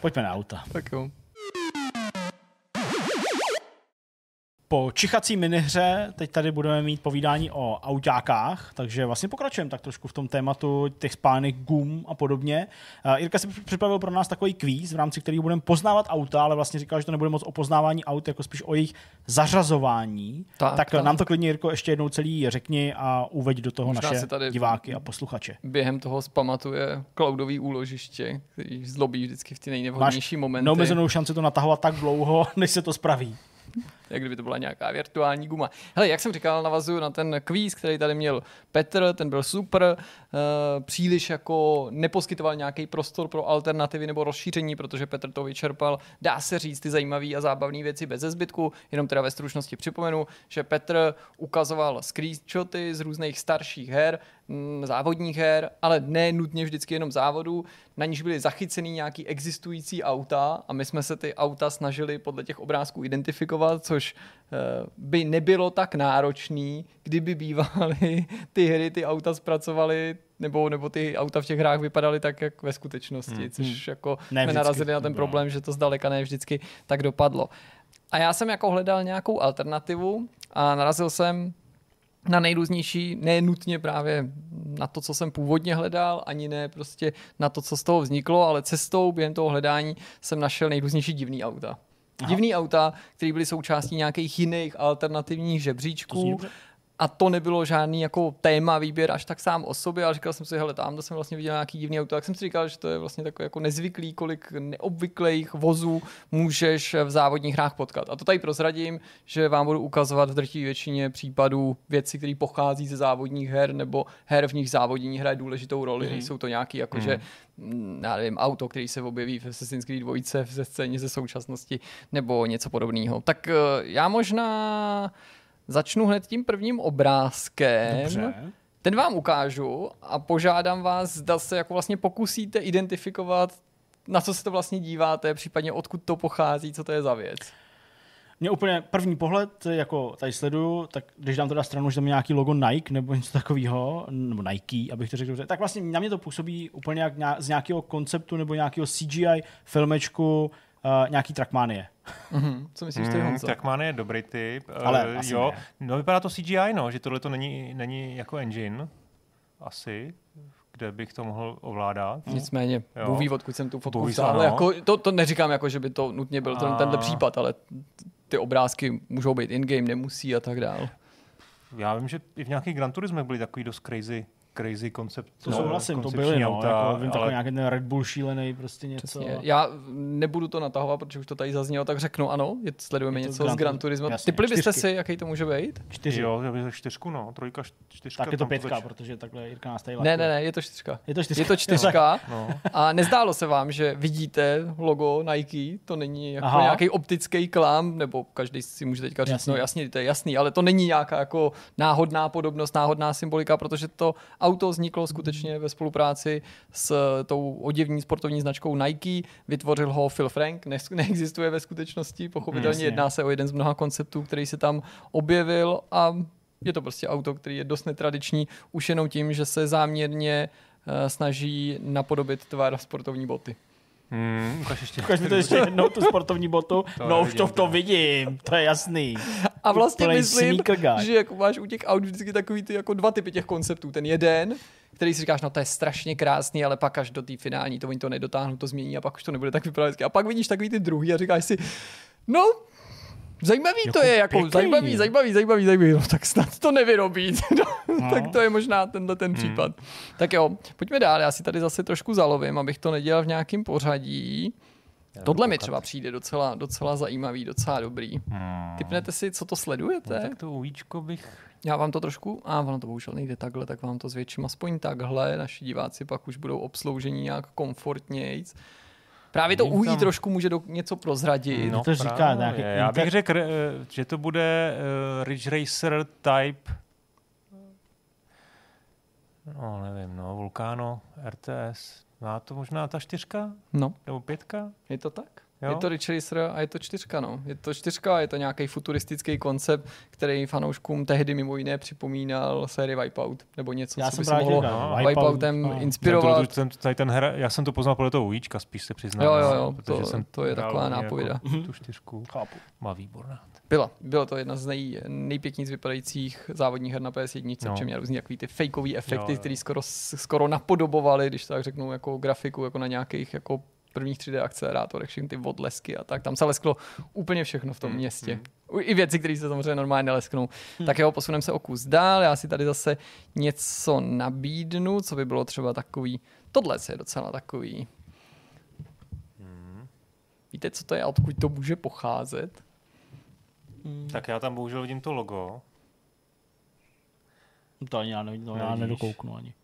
Pojďme na auta. Tak jo. Po čichací minihře teď tady budeme mít povídání o autákách, takže vlastně pokračujeme tak trošku v tom tématu těch spánek gum a podobně. Uh, Jirka si připravil pro nás takový kvíz, v rámci kterého budeme poznávat auta, ale vlastně říkal, že to nebude moc o poznávání aut, jako spíš o jejich zařazování. Tak, tak, tak. nám to klidně, Jirko, ještě jednou celý řekni a uveď do toho Možná naše tady- diváky a posluchače. Během toho spamatuje cloudový úložiště, který zlobí vždycky v ty nejnevhodnější momenty. neomezenou šanci to natahovat tak dlouho, [laughs] než se to spraví. Jak kdyby to byla nějaká virtuální guma. Hele, jak jsem říkal, navazuju na ten kvíz, který tady měl Petr, ten byl super, uh, příliš jako neposkytoval nějaký prostor pro alternativy nebo rozšíření, protože Petr to vyčerpal, dá se říct ty zajímavé a zábavné věci bez zbytku, jenom teda ve stručnosti připomenu, že Petr ukazoval screenshoty z různých starších her, závodních her, ale ne nutně vždycky jenom závodů, na níž byly zachycený nějaký existující auta a my jsme se ty auta snažili podle těch obrázků identifikovat, což eh, by nebylo tak náročný, kdyby bývaly [laughs] ty hry, ty auta zpracovaly nebo, nebo ty auta v těch hrách vypadaly tak, jak ve skutečnosti, hmm. což jako Ne jsme narazili na ten bylo. problém, že to zdaleka ne vždycky tak dopadlo. A já jsem jako hledal nějakou alternativu a narazil jsem na nejrůznější, ne nutně právě na to, co jsem původně hledal, ani ne prostě na to, co z toho vzniklo, ale cestou během toho hledání jsem našel nejrůznější divný auta. Aha. Divný auta, které byly součástí nějakých jiných alternativních žebříčků. A to nebylo žádný jako téma výběr až tak sám o sobě, ale říkal jsem si, hele, tam jsem vlastně viděl nějaký divný auto, tak jsem si říkal, že to je vlastně takový jako nezvyklý, kolik neobvyklých vozů můžeš v závodních hrách potkat. A to tady prozradím, že vám budu ukazovat v drtivé většině případů věci, které pochází ze závodních her, nebo her v nich závodění hraje důležitou roli. Mm. Nejsou to nějaký, jako že, mm, já nevím, auto, který se objeví v Assassin's Creed 2 ze scéně ze současnosti, nebo něco podobného. Tak eh, já možná Začnu hned tím prvním obrázkem. Dobře. Ten vám ukážu a požádám vás, zda se jako vlastně pokusíte identifikovat, na co se to vlastně díváte, případně odkud to pochází, co to je za věc. Mě úplně první pohled, jako tady sleduju, tak když dám teda stranu, že tam je nějaký logo Nike nebo něco takového, nebo Nike, abych to řekl dobře, tak vlastně na mě to působí úplně jak z nějakého konceptu nebo nějakého CGI filmečku uh, nějaký Trackmanie. Mhm. Co myslíš ty, Mm, Honzo? Trackman je dobrý typ. Ale Eh, asi jo. ne. No vypadá to CGI, no, že tohle to není, není jako engine. Asi. Kde bych to mohl ovládat. Nicméně, Jo. Bůh ví, odkud jsem tu fotku Bůh vzal. ano. Jako, to, to neříkám, jako, že by to nutně byl ten, A- tenhle případ, ale ty obrázky můžou být in-game, nemusí a tak dál. Já vím, že i v nějakých Gran Turismech byly takový dost crazy, crazy koncept. To no, souhlasím, to byly, no, auta, jako, vím, ale nějaký ten Red Bull šílený, prostě něco. Přesně. Já nebudu to natahovat, protože už to tady zaznělo, tak řeknu ano, je, sledujeme Je něco z Gran Turismo. Jasně, Typli byste si, jaký to může být? Čtyři. Jo, já bych čtyřku, no. Trojka, čtyřka. Tak je to pětka, zač- protože takhle Jirka nás tady Ne, ne, ne, je to čtyřka. Je to čtyřka. Je to čtyřka. [laughs] No. A nezdálo se vám, že vidíte logo Nike, to není jako Aha. nějaký optický klam, nebo každý si může teďka říct, no jasně, to je jasný, ale to není nějaká jako náhodná podobnost, náhodná symbolika, protože to auto vzniklo skutečně ve spolupráci s tou oděvní sportovní značkou Nike, vytvořil ho Phil Frank, ne- [laughs] neexistuje ve skutečnosti, pochopitelně Jasně. jedná se o jeden z mnoha konceptů, který se tam objevil a je to prostě auto, který je dost netradiční, už jenom tím, že se záměrně eh, snaží napodobit tvar sportovní boty. Hmm, ukaž ještě. Ukaž mi to ještě jednou, tu sportovní botu. To no už to v tom to. vidím, to je jasný. A vlastně Úplnej myslím, že jako máš u těch aut vždycky takový ty jako dva typy těch konceptů. Ten jeden, který si říkáš, no to je strašně krásný, ale pak až do té finální to oni to nedotáhnou, to změní a pak už to nebude tak vypadat. A pak vidíš takový ty druhý a říkáš si, no, Zajímavý Jako to je, jako pěkný. zajímavý, zajímavý, zajímavý, zajímavý, no, tak snad to nevyrobí. [laughs] No, No. tak to je možná tenhle ten případ. Tak jo, pojďme dál, já si tady zase trošku zalovím, abych to nedělal v nějakém pořadí. Tohle mi třeba přijde docela, docela zajímavý, docela dobrý. Hmm. Typnete si, co to No, sledujete? tak to uvíčko bych... Já vám to trošku, a ono to bohužel nejde takhle, tak vám to zvětším aspoň takhle. Naši diváci pak už budou obsloužení nějak komfortnějc. Právě to Vidím ují tam- trošku může do, něco prozradit. No. to říká právě. nějaký Já bych řekl, eh, že to bude uh, Ridge Racer type No, nevím, no, Vulcano, RTS. Má to možná ta čtyřka? No, Nebo pětka? je to tak? Jo? Je to Ridge Racer a je to čtyřka, no. Je to čtyřka, je to nějaký futuristický koncept, který fanouškům tehdy mimo jiné připomínal sérii Wipeout, nebo něco, Já co jsem by se právě mohlo říkal, Wipeoutem no. inspirovat. Ten, ten, tady ten hra, já jsem to poznal podle toho ujíčka, spíš se přiznám. Jo, no, jo, jo, protože to- jsem to je taková hodně nápověda. Jako tu čtyřku. Chápu. Má výborná. Byla. Bylo to jedna z nej, nejpěkněji vypadajících závodních her na PS1, No. no. měla různý takový ty fakeový efekty, Jo, jo. které skoro, skoro napodobovaly, když to tak řeknu, jako grafiku, jako na nějakých jako prvních 3D akcelerátorech, všechny ty odlesky a tak. Tam se lesklo úplně všechno v tom Hmm, městě. hmm. I věci, které se samozřejmě normálně nelesknou. Tak jo, posuneme se o kus dál. Já si tady zase něco nabídnu, co by bylo třeba takový. Tohle je docela takový. Hmm. Víte, co to je a odkud to může pocházet? Tak já tam bohužel vidím to logo. To ani já, ne, no, já nedokouknu ani.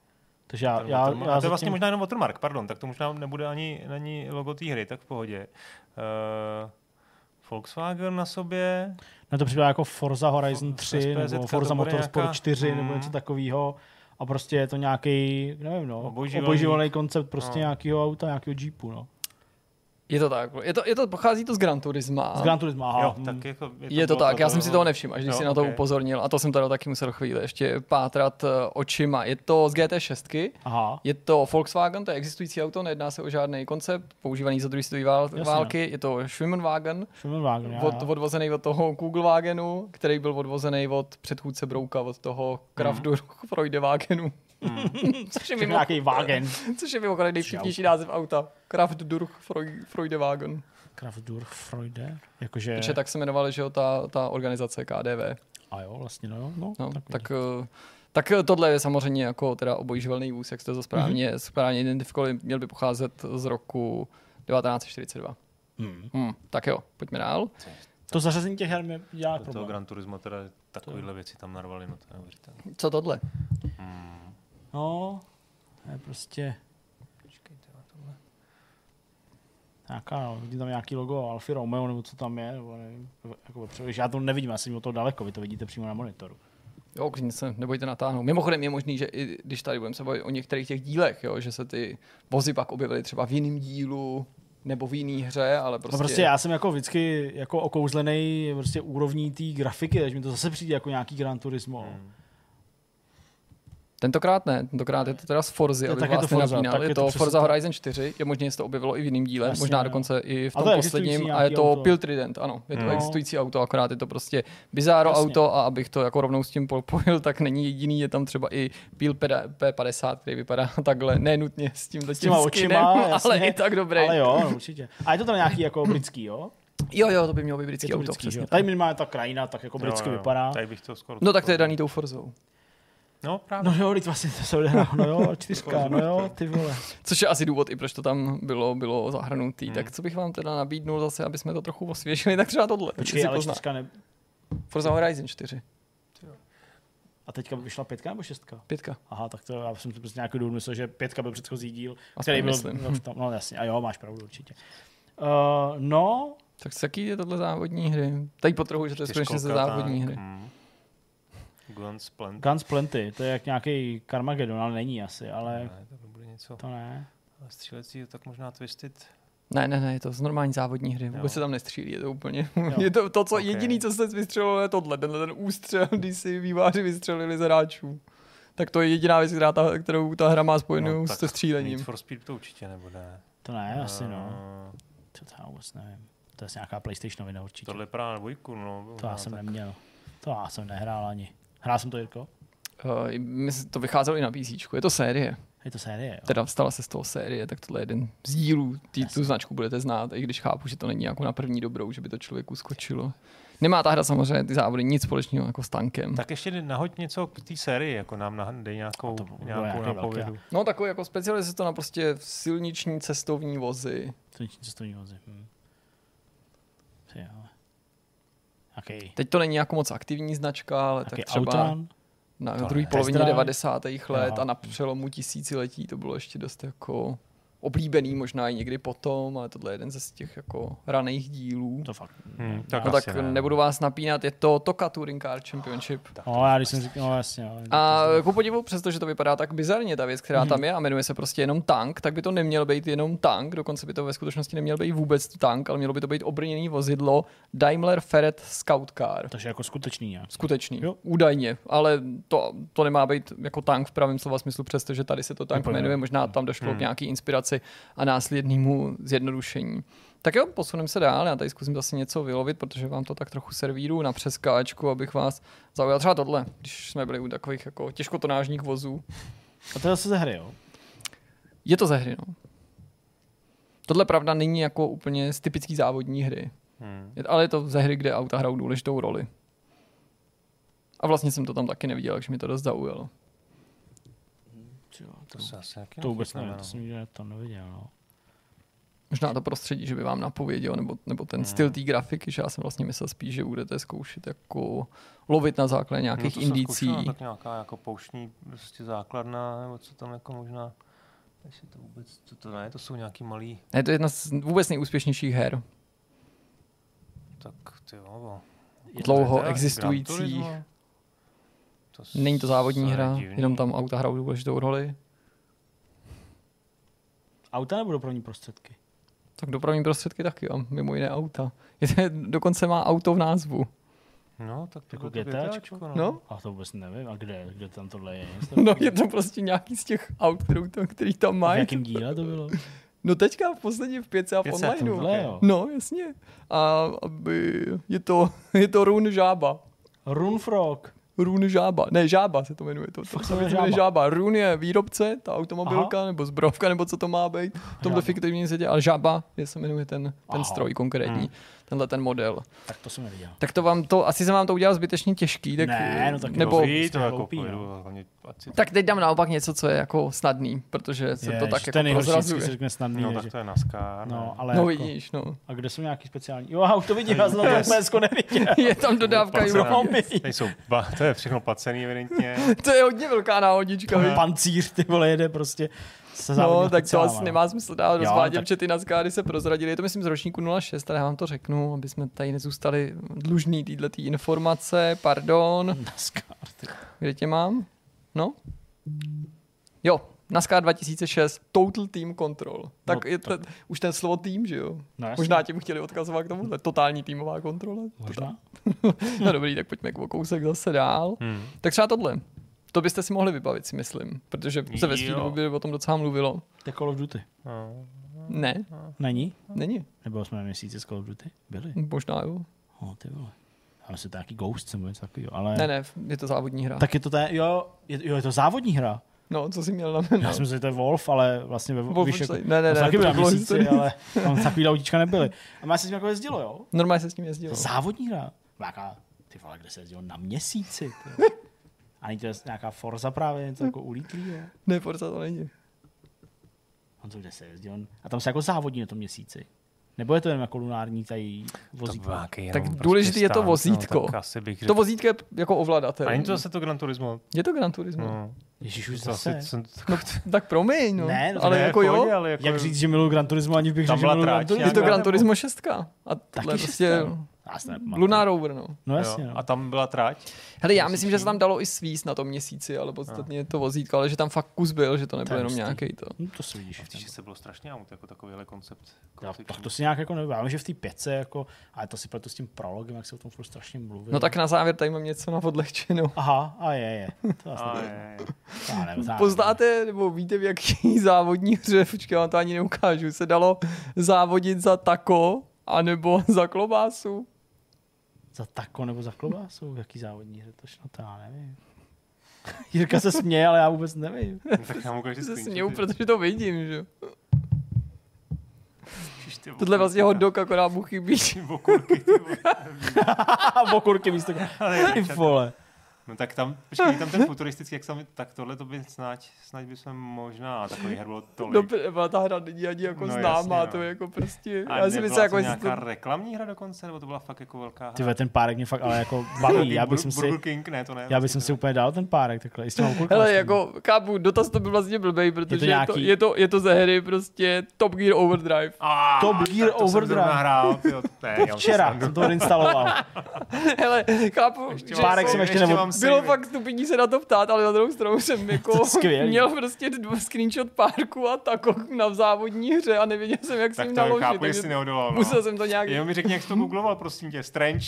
Takže já, já, watermark- já a to je vlastně zatím- možná jenom watermark, pardon, tak to možná nebude ani, ani logo té hry, tak v pohodě. Uh, Volkswagen na sobě, Mně to připadá jako Forza Horizon 3 SPZ nebo Forza Motorsport nějaká- 4 nebo Mm. něco takového. A prostě je to nějaký, nevím no, obojživelný koncept prostě No. nějakého auta, nějakého Jeepu, no. Je to tak. Je to, je to, pochází to z Gran Turisma. Z Gran Turismo, aha. jo, hm. tak jako Je to bylo tak, já jsem si jo. toho nevšiml, až když Jo, si na to ok. upozornil a to jsem tady taky musel chvíli ještě pátrat eh, očima. Je to z GT6, Aha. je to Volkswagen, to je existující auto, nejedná se o žádný koncept, používaný za druhé světové vál- Jasně. války, je to Schwimmenwagen, Schwimmenwagen, od, já. odvozený od toho Kugelwagenu, který byl odvozený od předchůdce Brouka, od toho Kraftwerk [laughs] Freudewagenu. Což, je mimo, nějaký wagen. což je mimochodem nejvtipnější název auta. Kraftwerk Freu- Freudewagen. Kraftwerk Freude. Jakože, Protože tak se jmenovali, že jo, ta, ta organizace KDV. a jo, vlastně, no, jo, no, No, tak, tak, eh, tak eh, tohle je samozřejmě jako teda obojživelný vůz, jak jste to správně, mm-hmm. správně identifikovali, měl by pocházet z roku 1942. Hmm. Hmm, tak jo, pojďme dál. To zařazení těch her mi dělá toho problém. Gran Turismo teda takovýhle věci tam narvali, no to neuvěřitelné. Co tohle? Hmm. No, to je prostě Počkejte, a tohle. nějaká, no, vidím tam nějaký logo Alfa Romeo, nebo co tam je, nebo nevím. Jako, já to nevidím, já jsem od toho daleko, vy to vidíte přímo na monitoru. Jo, klidně se nebojte natáhnout. Mimochodem je možný, že i když tady budeme se bavit o některých těch dílech, jo, že se ty vozy pak objevily třeba v jiném dílu nebo v jiné hře, ale prostě... No prostě já jsem jako vždycky jako okouzlený prostě úrovní té grafiky, takže mi to zase přijde jako nějaký Gran Turismo. Hmm. Tentokrát ne, tentokrát je to teda z Forzy, abych tak je vás to Forza, tak Je je to to Forza. Horizon 4, je možné, že se to objevilo i v jiném díle, Jasně, možná jo. dokonce i v A tom to je posledním, a je to auto. Pil Trident, ano, je to. No. existující auto, akorát je to prostě bizáro Jasně. auto a abych to jako rovnou s tím popojil, tak není jediný, je tam třeba i Pil P50, který vypadá [laughs] takhle, ne nutně s tím S těma očima, jasně, ale i tak dobrý. Ale jo, no, určitě. A je to tam nějaký jako britský, jo? Jo, jo, to by mělo být Je britský to auto, britský, přesně. Tady minimálně ta krajina tak jako britsky Jo, jo. vypadá. Tady bych to skoro... No tak to je daný tou Forzou. No právě. No jo, teď vlastně to se odehrává, no jo, čtyřka, no jo, ty vole. Což je asi důvod, i proč to tam bylo, bylo zahrnutý. Hmm. Tak co bych vám teda nabídnul zase, aby jsme to trochu osvěžili, [laughs] tak třeba tohle. Počkej, ale pozná. čtyřka ne... Forza Horizon 4, A teďka by vyšla pětka nebo šestka? pětka. Aha, tak to já jsem si prostě nějaký důvod myslel, že pětka byl předchozí díl, Aspoň který byl, myslím. no, v tom, no jasně, a jo, máš pravdu určitě. Uh, no, Tak jaký je tohle závodní hry? Tady potrhu, že to je skutečně ze závodní hry. hmm. Guns Plant. Guns Plenty, to je jak nějaký Carmageddon, ale není asi, ale Ne, to bude něco. to ne. Ale střílecí, tak možná Twisted. Ne, ne, ne, je to z normální závodní hry. Vůbec Jo. se tam nestřílí, je to úplně... Jo. je to, to co Ok. jediný, co se vystřelilo, je tohle, tenhle ten ústřel, [laughs] když si výváři vystřelili z hráčů. Tak to je jediná věc, která ta, kterou ta hra má spojenou No, tak se střílením. Need for Speed to určitě nebude. To ne, asi no. To já vůbec nevím. To je asi nějaká PlayStationovina určitě. Tohle vypadá na dvojku, no. to já jsem tak. neměl. To já jsem nehrál ani. Hrál jsem to, Jirko? Uh, my- to vycházelo i na PC, je to série. Je to série, jo? Teda stala se z toho série, tak tohle je jeden z dílů. Tý, tu značku budete znát, i když chápu, že to není jako na první dobrou, že by to člověku skočilo. Nemá ta hra samozřejmě ty závody nic společného jako s tankem. Tak ještě nahoď něco k té sérii, jako nám nah- dej nějakou, to nějakou napovědu. No takový jako specializuje se to na prostě silniční cestovní vozy. Nic cestovní vozy. Hm. Ty. Jaký, Teď to není jako moc aktivní značka, ale jaký tak třeba Outrun? na druhé polovině Test drive? 90. let Aha. a na přelomu tisíciletí to bylo ještě dost jako oblíbený, možná i někdy potom, ale tohle je jeden ze z těch jako raných dílů. To fakt. Hmm, No tak asi ne. nebudu vás napínat, je to Toka Touring Car Championship. No, já když jsem říkal, no jasně. No, A ku podivu, přestože to vypadá tak bizarně, ta věc, která Mhm. tam je a jmenuje se prostě jenom tank, tak by to neměl být jenom tank, dokonce by to ve skutečnosti neměl být vůbec tank, ale mělo by to být obrněný vozidlo Daimler Ferret Scout Car. Takže jako skutečný nějak. Skutečný, Jo. údajně, ale to, to nemá být jako tank v pravém slova smyslu, přestože tady se to tank Úplně. jmenuje, možná tam došlo Hmm. k nějaký inspiraci a následnému zjednodušení. Tak jo, posuneme se dál, já tady zkusím zase něco vylovit, protože vám to tak trochu servíru na přeskáčku, abych vás zaujal. Třeba tohle, když jsme byli u takových jako těžkotonážních vozů. A to je zase ze hry, jo? Je to ze hry, no. Tohle pravda není jako úplně z typický závodní hry. Hmm. Ale je to ze hry, kde auta hrajou důležitou roli. A vlastně jsem to tam taky neviděl, takže mi to dost zaujalo. To, To se asi taky to vůbec nevím, to no. jsem nikdy to neviděl, no. Možná to prostředí, že by vám napověděl, nebo, nebo ten Hmm. styl té grafiky, že já jsem vlastně myslel spíš, že budete zkoušet jako lovit na základě nějakých No, to jsem indicí. zkoušel, Tak nějaká jako pouštní prostě základna, nebo co tam jako možná... Jestli to vůbec, to, to ne, to jsou nějaký malý, Ne, to je jedna z vůbec nejúspěšnějších her. tak ty jo. Dlouho Gran existující. Turismo? To Není to závodní hra, divný. jenom tam auta hrajou důležitou roli. Auta nebo dopravní prostředky? Tak dopravní prostředky taky, a mimo jiné auta. Je to, [laughs] dokonce má auto v názvu. No, tak to Jako GTAčko? GTAčko, No, A to vůbec nevím. A kde, kde tam tohle je? no je to prostě nějaký z těch aut, kterou tam, který tam V mají. jakém díle to bylo? [laughs] No teďka v poslední v pěce a v Pětce, onlineu. Tohle, jo. No, jasně. A aby, je to, je to Run Žába. Runfrog. Run Žába. Ne, Žába se to jmenuje. To, to se Žába. Žába. Run je výrobce, ta automobilka, Aha. nebo zbrojovka, nebo co to má být. V Žába. fiktivním světě, ale Žába je se jmenuje ten, ten Aha. stroj konkrétní. Hmm. Tenhle ten model. Tak to jsem neviděl. Tak to vám to, asi jsem vám to udělal zbytečně těžký. Tak, Ne, no tak nebo, Dobrý, to jako hloupý, pojedu, no. tak teď dám naopak něco, co je jako snadný, protože se Je, to tak jako prozrazuje. se řekne snadný. No, tak že- to je NASCAR. No, ale No jako, vidíš, no. A kde jsou nějaký speciální? Jo, a už to vidím, já jsem na to Yes. PSko neviděl. [laughs] Je tam dodávka. Euro. To je všechno placený evidentně. [laughs] To je hodně velká náhodička. Pancíř, ty vole, jede prostě se No, tak to asi nemá smysl dál rozvádět, tak- protože ty NASCARy se prozradili. Je to myslím z ročníku 06, ale já vám to řeknu, aby jsme tady nezůstali dlužní této informace. Pardon, [laughs] NASCAR, kde tě mám? No? Jo, NASCAR 2006, Total Team Control. Tak No, je to, už ten slovo tým, že jo? No. Možná tím chtěli odkazovat k tomuhle. Totální týmová kontrola. Možná. [laughs] No dobrý, tak pojďme o kousek zase dál. Hmm. Tak třeba tohle. To byste si mohli vybavit, si myslím, protože se ve. Steelu by o tom docela mluvilo. To je Call of Duty. No. Ne, Není? není. Nebo jsme na měsíci z Call of Duty? Byli. Možná jo. Oh, ty vole. Ale se to nějaký Ghost nebo něco takového. Ale... Ne, ne, je to závodní hra. Tak je to té, jo, je, jo, je to závodní hra. No, co jsi měl na Já jméno? jsem myslel, že to je Wolf, ale vlastně ve Wolf víš, jako, Ne, ne, ne, taky to byl na bylo měsíci, ale tam takový autíčka nebyly. A má se s tím jako jezdilo, jo? Normálně se s tím jezdilo. Závodní hra. Nějaká, ty vole, kde se jezdilo na měsíci. Ty. A není to nějaká Forza právě, něco jako ulítlý, jo? Ne, Forza to není. On to kde se jezdil? A tam se jako závodí na tom měsíci. Nebo je to jen jako lunární tady To vozítko? nějaký Tak jenom důležitý je to stán, vozítko. No, tak asi bych To řekl. vozítko je jako ovladatel. A není to zase to Gran Turismo? Je to Gran Turismo. No. No. Ježíš, už To zase. jsem, [laughs] no tak promiň, no. Ne, no ale ne, jako v jo. pohodě, ale jako, Jak říct, že miluju Gran Turismo, aniž bych řekl, že byla miluju Gran Turismo? Je to Gran Turismo 6. A tohle Taky je prostě šestka. Já. Lunar Rover, no. No jasně, jo. no. A tam byla trať? Hele, já myslím, že se tam dalo i svíst na tom měsíci, ale podstatně to vozítko, ale že tam fakt kus byl, že to nebyl je jenom nějaký to. No, to si vidíš. Příště se bylo strašně aut, jako takovýhle koncept. Já, koncept. tak to si nějak jako nevím. Já vím, že v té pětce, jako, ale to si pletu s tím prologem, jak se o tom furt strašně mluví. No tak na závěr tady mám něco na odlehčenou. Aha, a je, je. To [laughs] asi A nevím. je, je. Já nevím, já nevím. Poznáte, nebo víte, v jaký [laughs] závodní hře, počkej, já vám to ani neukážu, se dalo závodit za tako, anebo [laughs] za klobásu. Za tako nebo za klobásu? Jaký závodní hře to šlo, to já nevím. [laughs] Jirka se směje, ale já vůbec nevím. [laughs] No, tak já mu ukážu Se směju, protože to vidím, že Tohle je vlastně hot dog, akorát mu chybí. Ty okurky, ty vole. A [laughs] okurky místo. Ty vole. No tak tam, počkej, tam ten futuristický, jak sam, tak tohle to by snad, snad by jsme možná takový her bylo tolik. No, ta hra není ani jako No, známá, jasně, no. to je jako prostě, A já si nebyla myslím, jako to jestli nějaká to, reklamní hra dokonce, nebo to byla fakt jako velká hra? Ty vole, ten párek mě fakt ale jako baví. Já bych si, Burger King, ne, to ne. já bych vlastně si úplně dal ten párek takhle. I s těma okurkama Hele, jako, chápu, dotaz to byl vlastně blbej, protože je to, nějaký- je to, je to ze hry prostě Top Gear Overdrive. Ah, Top Gear to jsem Overdrive. zrovna hrál, tyjo, to je, já Včera jsem jsem to odinstaloval. [laughs] Hele, chápu, Ještě že mám Párek jsem ještě nebo- mám bylo fakt stupidní se na to ptát, ale na druhou stranu jsem [laughs] jako měl prostě dva screenshot párku a tako na závodní hře a nevěděl jsem, jak s Tak ním to naložit. chápu, takže jestli neodolal. No. musel jsem to nějak Jenom mi řekni, jak jsi to googloval, prosím tě. Strange.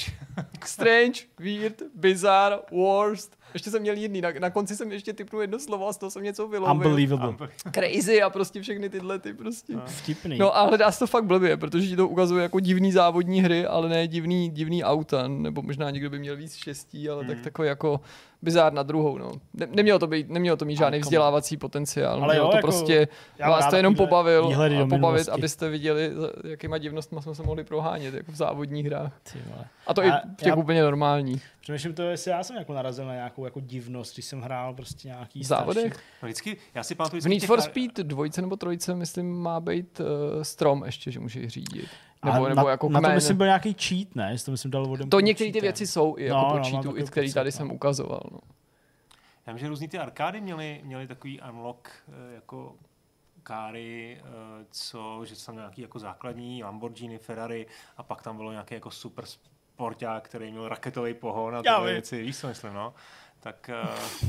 strange, weird, bizarre, worst. Ještě jsem měl jiný, na, na konci jsem ještě typnul jedno slovo a z toho jsem něco vylovil. Unbelievable. Crazy a prostě všechny tyhle ty prostě. Vtipný. No a hledá se to fakt blbě, protože ti to ukazuje jako divný závodní hry, ale ne divný, divný auta, nebo možná někdo by měl víc štěstí, ale Hmm. tak takový jako bizár na druhou, no. Ne, nemělo, to být, nemělo to mít žádný vzdělávací potenciál, Ale jo, to jako- prostě vás to jenom pobavil a pobavit, abyste viděli, jakýma divnostma jsme se mohli prohánět, jako v závodních hrách. A to A i v těch já- úplně normálních. Přemýšlím to, jestli já jsem jako narazil na nějakou jako divnost, když jsem hrál prostě nějaký V závodech? starší- No vždycky, já si pamatuju, V Need for Speed dvojce nebo trojce, myslím, má být uh, strom ještě, že můžeš řídit. Nebo, A nebo na, jako na to kmen. myslím byl nějaký cheat, ne? Jestli to myslím dal vodem To některé ty věci jsou i jako No, no, no, po mám cheatu, i který tady no. jsem ukazoval. No. Já vím, že různý ty arkády měly, měly takový unlock eh, jako káry, eh, co, že jsou tam nějaký jako základní Lamborghini, Ferrari a pak tam bylo nějaký jako super sporták, který měl raketový pohon a Já tyhle věci, víš co myslím, no? Tak eh,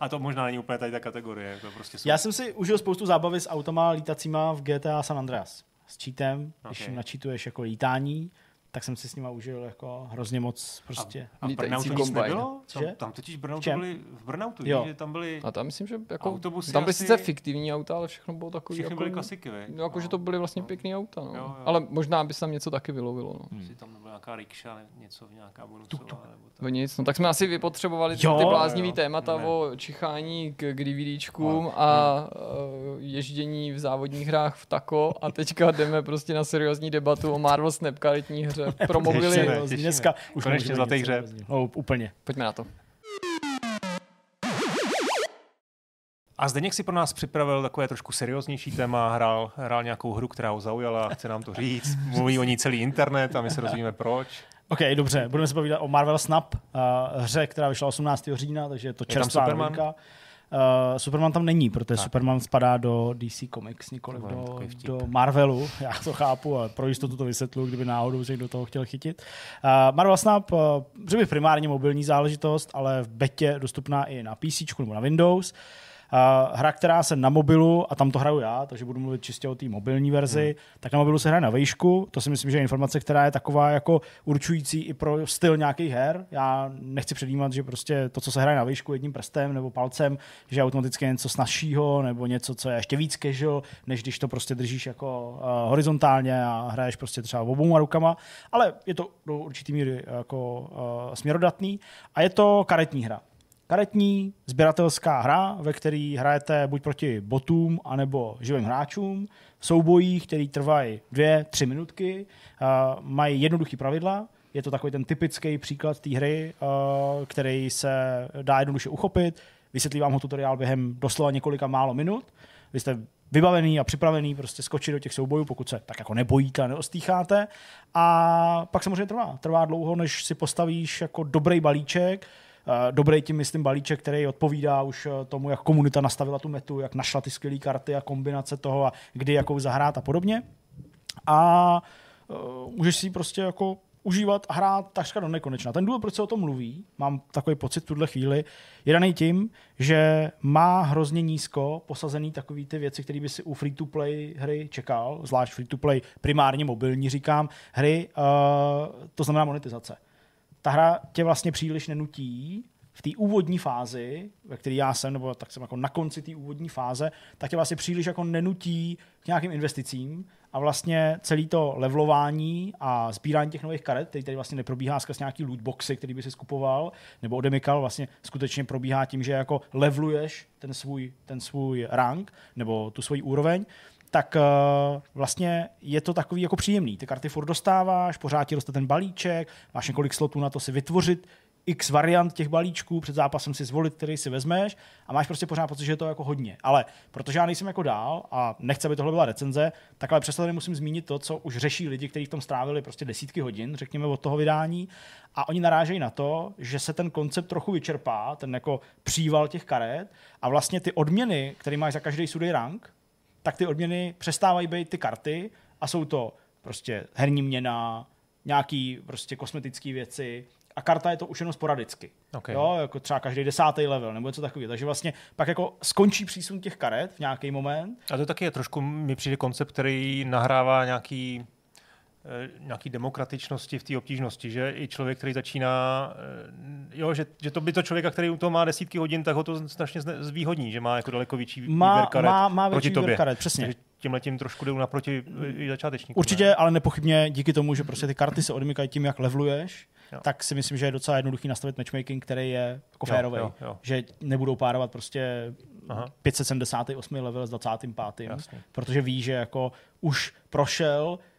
a to možná není úplně tady ta kategorie, to prostě jsou Já jsem si užil spoustu zábavy s autama lítacíma v GTA San Andreas. S cheatem, když Ok. jim načítuješ jako lítání, tak jsem si s nima užil jako hrozně moc prostě. A v Lítající Burnoutu nic kombajn. nebylo? Tam, Že? tam totiž v Burnoutu čem? byli, v Burnoutu, Jo. že tam byli, A tam myslím, že jako, Autobusy tam byly asi- sice fiktivní auta, ale všechno bylo takový všechny jako, byly klasiky, viď? no, jako, že to byly vlastně pěkný auta, no. Jo, jo. Ale možná by se tam něco taky vylovilo, no. Jestli tam nebyla nějaká rikša, ne- něco, nějaká bonusová, nebo tak. No nic, no tak jsme asi vypotřebovali Jo, ty bláznivý jo. témata Ne. o čichání k, k DVDčkům a uh, ježdění v závodních hrách v tako a teďka jdeme prostě na seriózní debatu o Marvel Snap karetní hře [laughs] pro mobily. těšíme. Dneska už Konečně zlatý hřeb. seriózního. No, úplně. Pojďme na to. A Zdeněk si pro nás připravil takové trošku serióznější téma, hrál, hrál nějakou hru, která ho zaujala, chce nám to říct, [laughs] mluví o ní celý internet a my se rozumíme proč. OK, dobře, budeme se povídat o Marvel Snap, uh, hře, která vyšla 18. října, takže je to tam čerstvá novinka. Uh, Superman tam není, protože Tak. Superman spadá do DC Comics, nikoli do, do Marvelu. [laughs] Já to chápu, ale pro jistotu to vysvětlu, kdyby náhodou se do toho chtěl chytit. Uh, Marvel Snap, uh, řekl bych primárně mobilní záležitost, ale v betě dostupná i na PC nebo na Windows. Uh, hra, která se na mobilu, a tam to hraju já, takže budu mluvit čistě o té mobilní verzi, hmm. tak na mobilu se hraje na vejšku. To si myslím, že je informace, která je taková jako určující i pro styl nějakých her. Já nechci předjímat, že prostě to, co se hraje na vejšku jedním prstem nebo palcem, že je automaticky něco snažšího nebo něco, co je ještě víc casual, než když to prostě držíš jako uh, horizontálně a hraješ prostě třeba obou rukama. Ale je to do určitý míry jako uh, směrodatný a je to karetní hra karetní sběratelská hra, ve které hrajete buď proti botům, anebo živým hráčům v soubojích, který trvají dvě, tři minutky, mají jednoduchý pravidla, je to takový ten typický příklad té hry, který se dá jednoduše uchopit, vysvětlí vám ho tutoriál během doslova několika málo minut, vy jste vybavený a připravený prostě skočit do těch soubojů, pokud se tak jako nebojíte a neostýcháte. A pak samozřejmě trvá. Trvá dlouho, než si postavíš jako dobrý balíček, dobrý tím myslím balíček, který odpovídá už uh, tomu, jak komunita nastavila tu metu, jak našla ty skvělé karty a kombinace toho a kdy jakou zahrát a podobně. A uh, můžeš si prostě jako užívat a hrát takřka do nekonečna. Ten důvod, proč se o tom mluví, mám takový pocit v tuhle chvíli, je daný tím, že má hrozně nízko posazený takový ty věci, které by si u free-to-play hry čekal, zvlášť free-to-play primárně mobilní, říkám, hry, uh, to znamená monetizace ta hra tě vlastně příliš nenutí v té úvodní fázi, ve které já jsem, nebo tak jsem jako na konci té úvodní fáze, tak tě vlastně příliš jako nenutí k nějakým investicím a vlastně celý to levelování a sbírání těch nových karet, který tady vlastně neprobíhá skrz nějaký lootboxy, který by si skupoval nebo odemykal, vlastně skutečně probíhá tím, že jako leveluješ ten svůj, ten svůj rank nebo tu svoji úroveň, tak uh, vlastně je to takový jako příjemný. Ty karty furt dostáváš, pořád ti roste ten balíček, máš několik slotů na to si vytvořit x variant těch balíčků, před zápasem si zvolit, který si vezmeš a máš prostě pořád pocit, že je to jako hodně. Ale protože já nejsem jako dál a nechci, aby tohle byla recenze, tak ale přesto tady musím zmínit to, co už řeší lidi, kteří v tom strávili prostě desítky hodin, řekněme, od toho vydání. A oni narážejí na to, že se ten koncept trochu vyčerpá, ten jako příval těch karet a vlastně ty odměny, které máš za každý sudý rank, tak ty odměny přestávají být ty karty a jsou to prostě herní měna, nějaký prostě kosmetické věci, a karta je to už jenom sporadicky. Okay. Jo, jako třeba každý desátý level nebo něco takového. Takže vlastně pak jako skončí přísun těch karet v nějaký moment. A to taky je trošku, mi přijde koncept, který nahrává nějaký nějaký demokratičnosti v té obtížnosti, že i člověk, který začíná, eh, jo, že, že to by to člověka, který u toho má desítky hodin, tak ho to strašně zvýhodní, že má jako daleko větší má, výběr karet má, má proti větší tobě. karet, přesně. Takže tímhle tím trošku jdou naproti i začátečníkům. Určitě, ne? ale nepochybně díky tomu, že prostě ty karty se odmykají tím, jak levluješ, Jo. tak si myslím, že je docela jednoduchý nastavit matchmaking, který je jako férový. Že nebudou párovat prostě Aha. 578 level s 25. Jasně. Protože ví, že jako už prošel eh,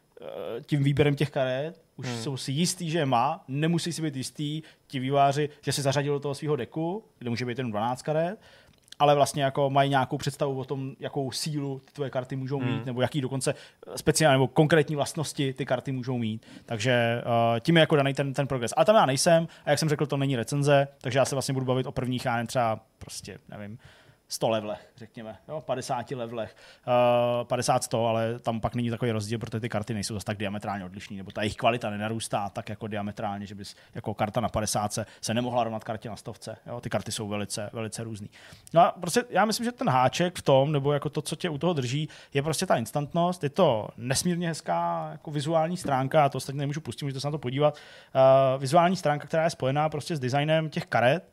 tím výběrem těch karet, už hmm. jsou si jistý, že je má, nemusí si být jistý ti výváři, že si zařadil do toho svého deku, kde může být jen 12 karet, ale vlastně jako mají nějakou představu o tom, jakou sílu ty tvoje karty můžou mít, Hmm. nebo jaký dokonce speciální nebo konkrétní vlastnosti ty karty můžou mít. Takže uh, tím je jako daný ten, ten progres. Ale tam já nejsem, a jak jsem řekl, to není recenze, takže já se vlastně budu bavit o prvních, já nevím, třeba prostě, nevím, 100 levelech, řekněme, jo, 50 levelech, uh, 50-100, ale tam pak není takový rozdíl, protože ty karty nejsou zase tak diametrálně odlišné, nebo ta jejich kvalita nenarůstá tak jako diametrálně, že bys jako karta na 50 se nemohla rovnat kartě na stovce. Jo, ty karty jsou velice, velice různý. No a prostě já myslím, že ten háček v tom, nebo jako to, co tě u toho drží, je prostě ta instantnost, je to nesmírně hezká jako vizuální stránka, a to ostatně nemůžu pustit, můžete se na to podívat. Uh, vizuální stránka, která je spojená prostě s designem těch karet,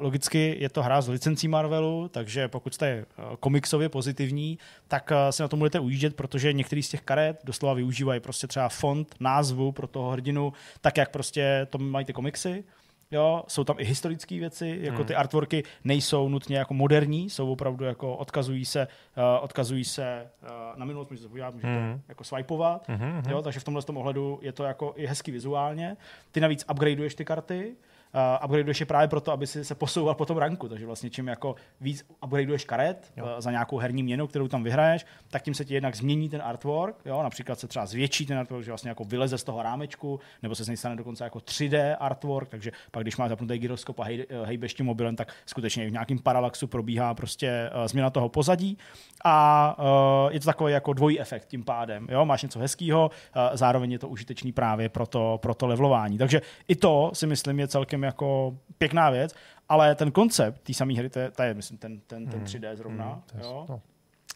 logicky je to hra z licencí Marvelu, takže pokud jste uh, komiksově pozitivní, tak uh, si na to budete ujíždět, protože některý z těch karet doslova využívají prostě třeba font, názvu pro toho hrdinu, tak jak prostě to mají ty komiksy. Jo, jsou tam i historické věci, jako Hmm. ty artworky nejsou nutně jako moderní, jsou opravdu jako odkazují se, uh, odkazují se uh, na minulost, můžete se podívat, můžete Hmm. jako swipeovat, Mhm, mhm. jo, takže v tomhle tom ohledu je to jako i hezky vizuálně. Ty navíc upgradeuješ ty karty, uh, upgradeuješ je právě proto, aby si se posouval po tom ranku, takže vlastně čím jako víc upgradeuješ karet Jo. uh, za nějakou herní měnu, kterou tam vyhraješ, tak tím se ti jednak změní ten artwork, jo, například se třeba zvětší ten artwork, že vlastně jako vyleze z toho rámečku, nebo se z něj stane dokonce jako 3D artwork, takže pak když máš zapnutý gyroskop a hej, eh, hejbeš tím mobilem, tak skutečně v nějakým paralaxu probíhá prostě uh, změna toho pozadí a uh, je to takový jako dvojí efekt tím pádem. Jo? Máš něco hezkého, uh, zároveň je to užitečný právě pro to, pro to levelování. Takže i to si myslím je celkem jako pěkná věc, ale ten koncept té samé hry, to je, to je myslím ten, ten, ten 3D zrovna. Hmm, to je- jo?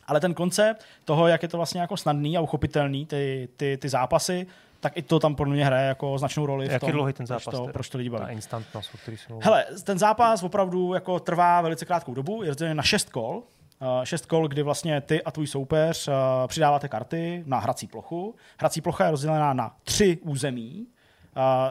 Ale ten koncept toho, jak je to vlastně jako snadný a uchopitelný, ty, ty, ty zápasy, tak i to tam podle mě hraje jako značnou roli. v Jak je tom, dlouhý ten proč zápas? To, teda? proč to lidi baví. Ta instantnost, o který jsem mluvil. Hele, ten zápas opravdu jako trvá velice krátkou dobu, je rozdělen na šest kol. Uh, šest kol, kdy vlastně ty a tvůj soupeř uh, přidáváte karty na hrací plochu. Hrací plocha je rozdělená na tři území,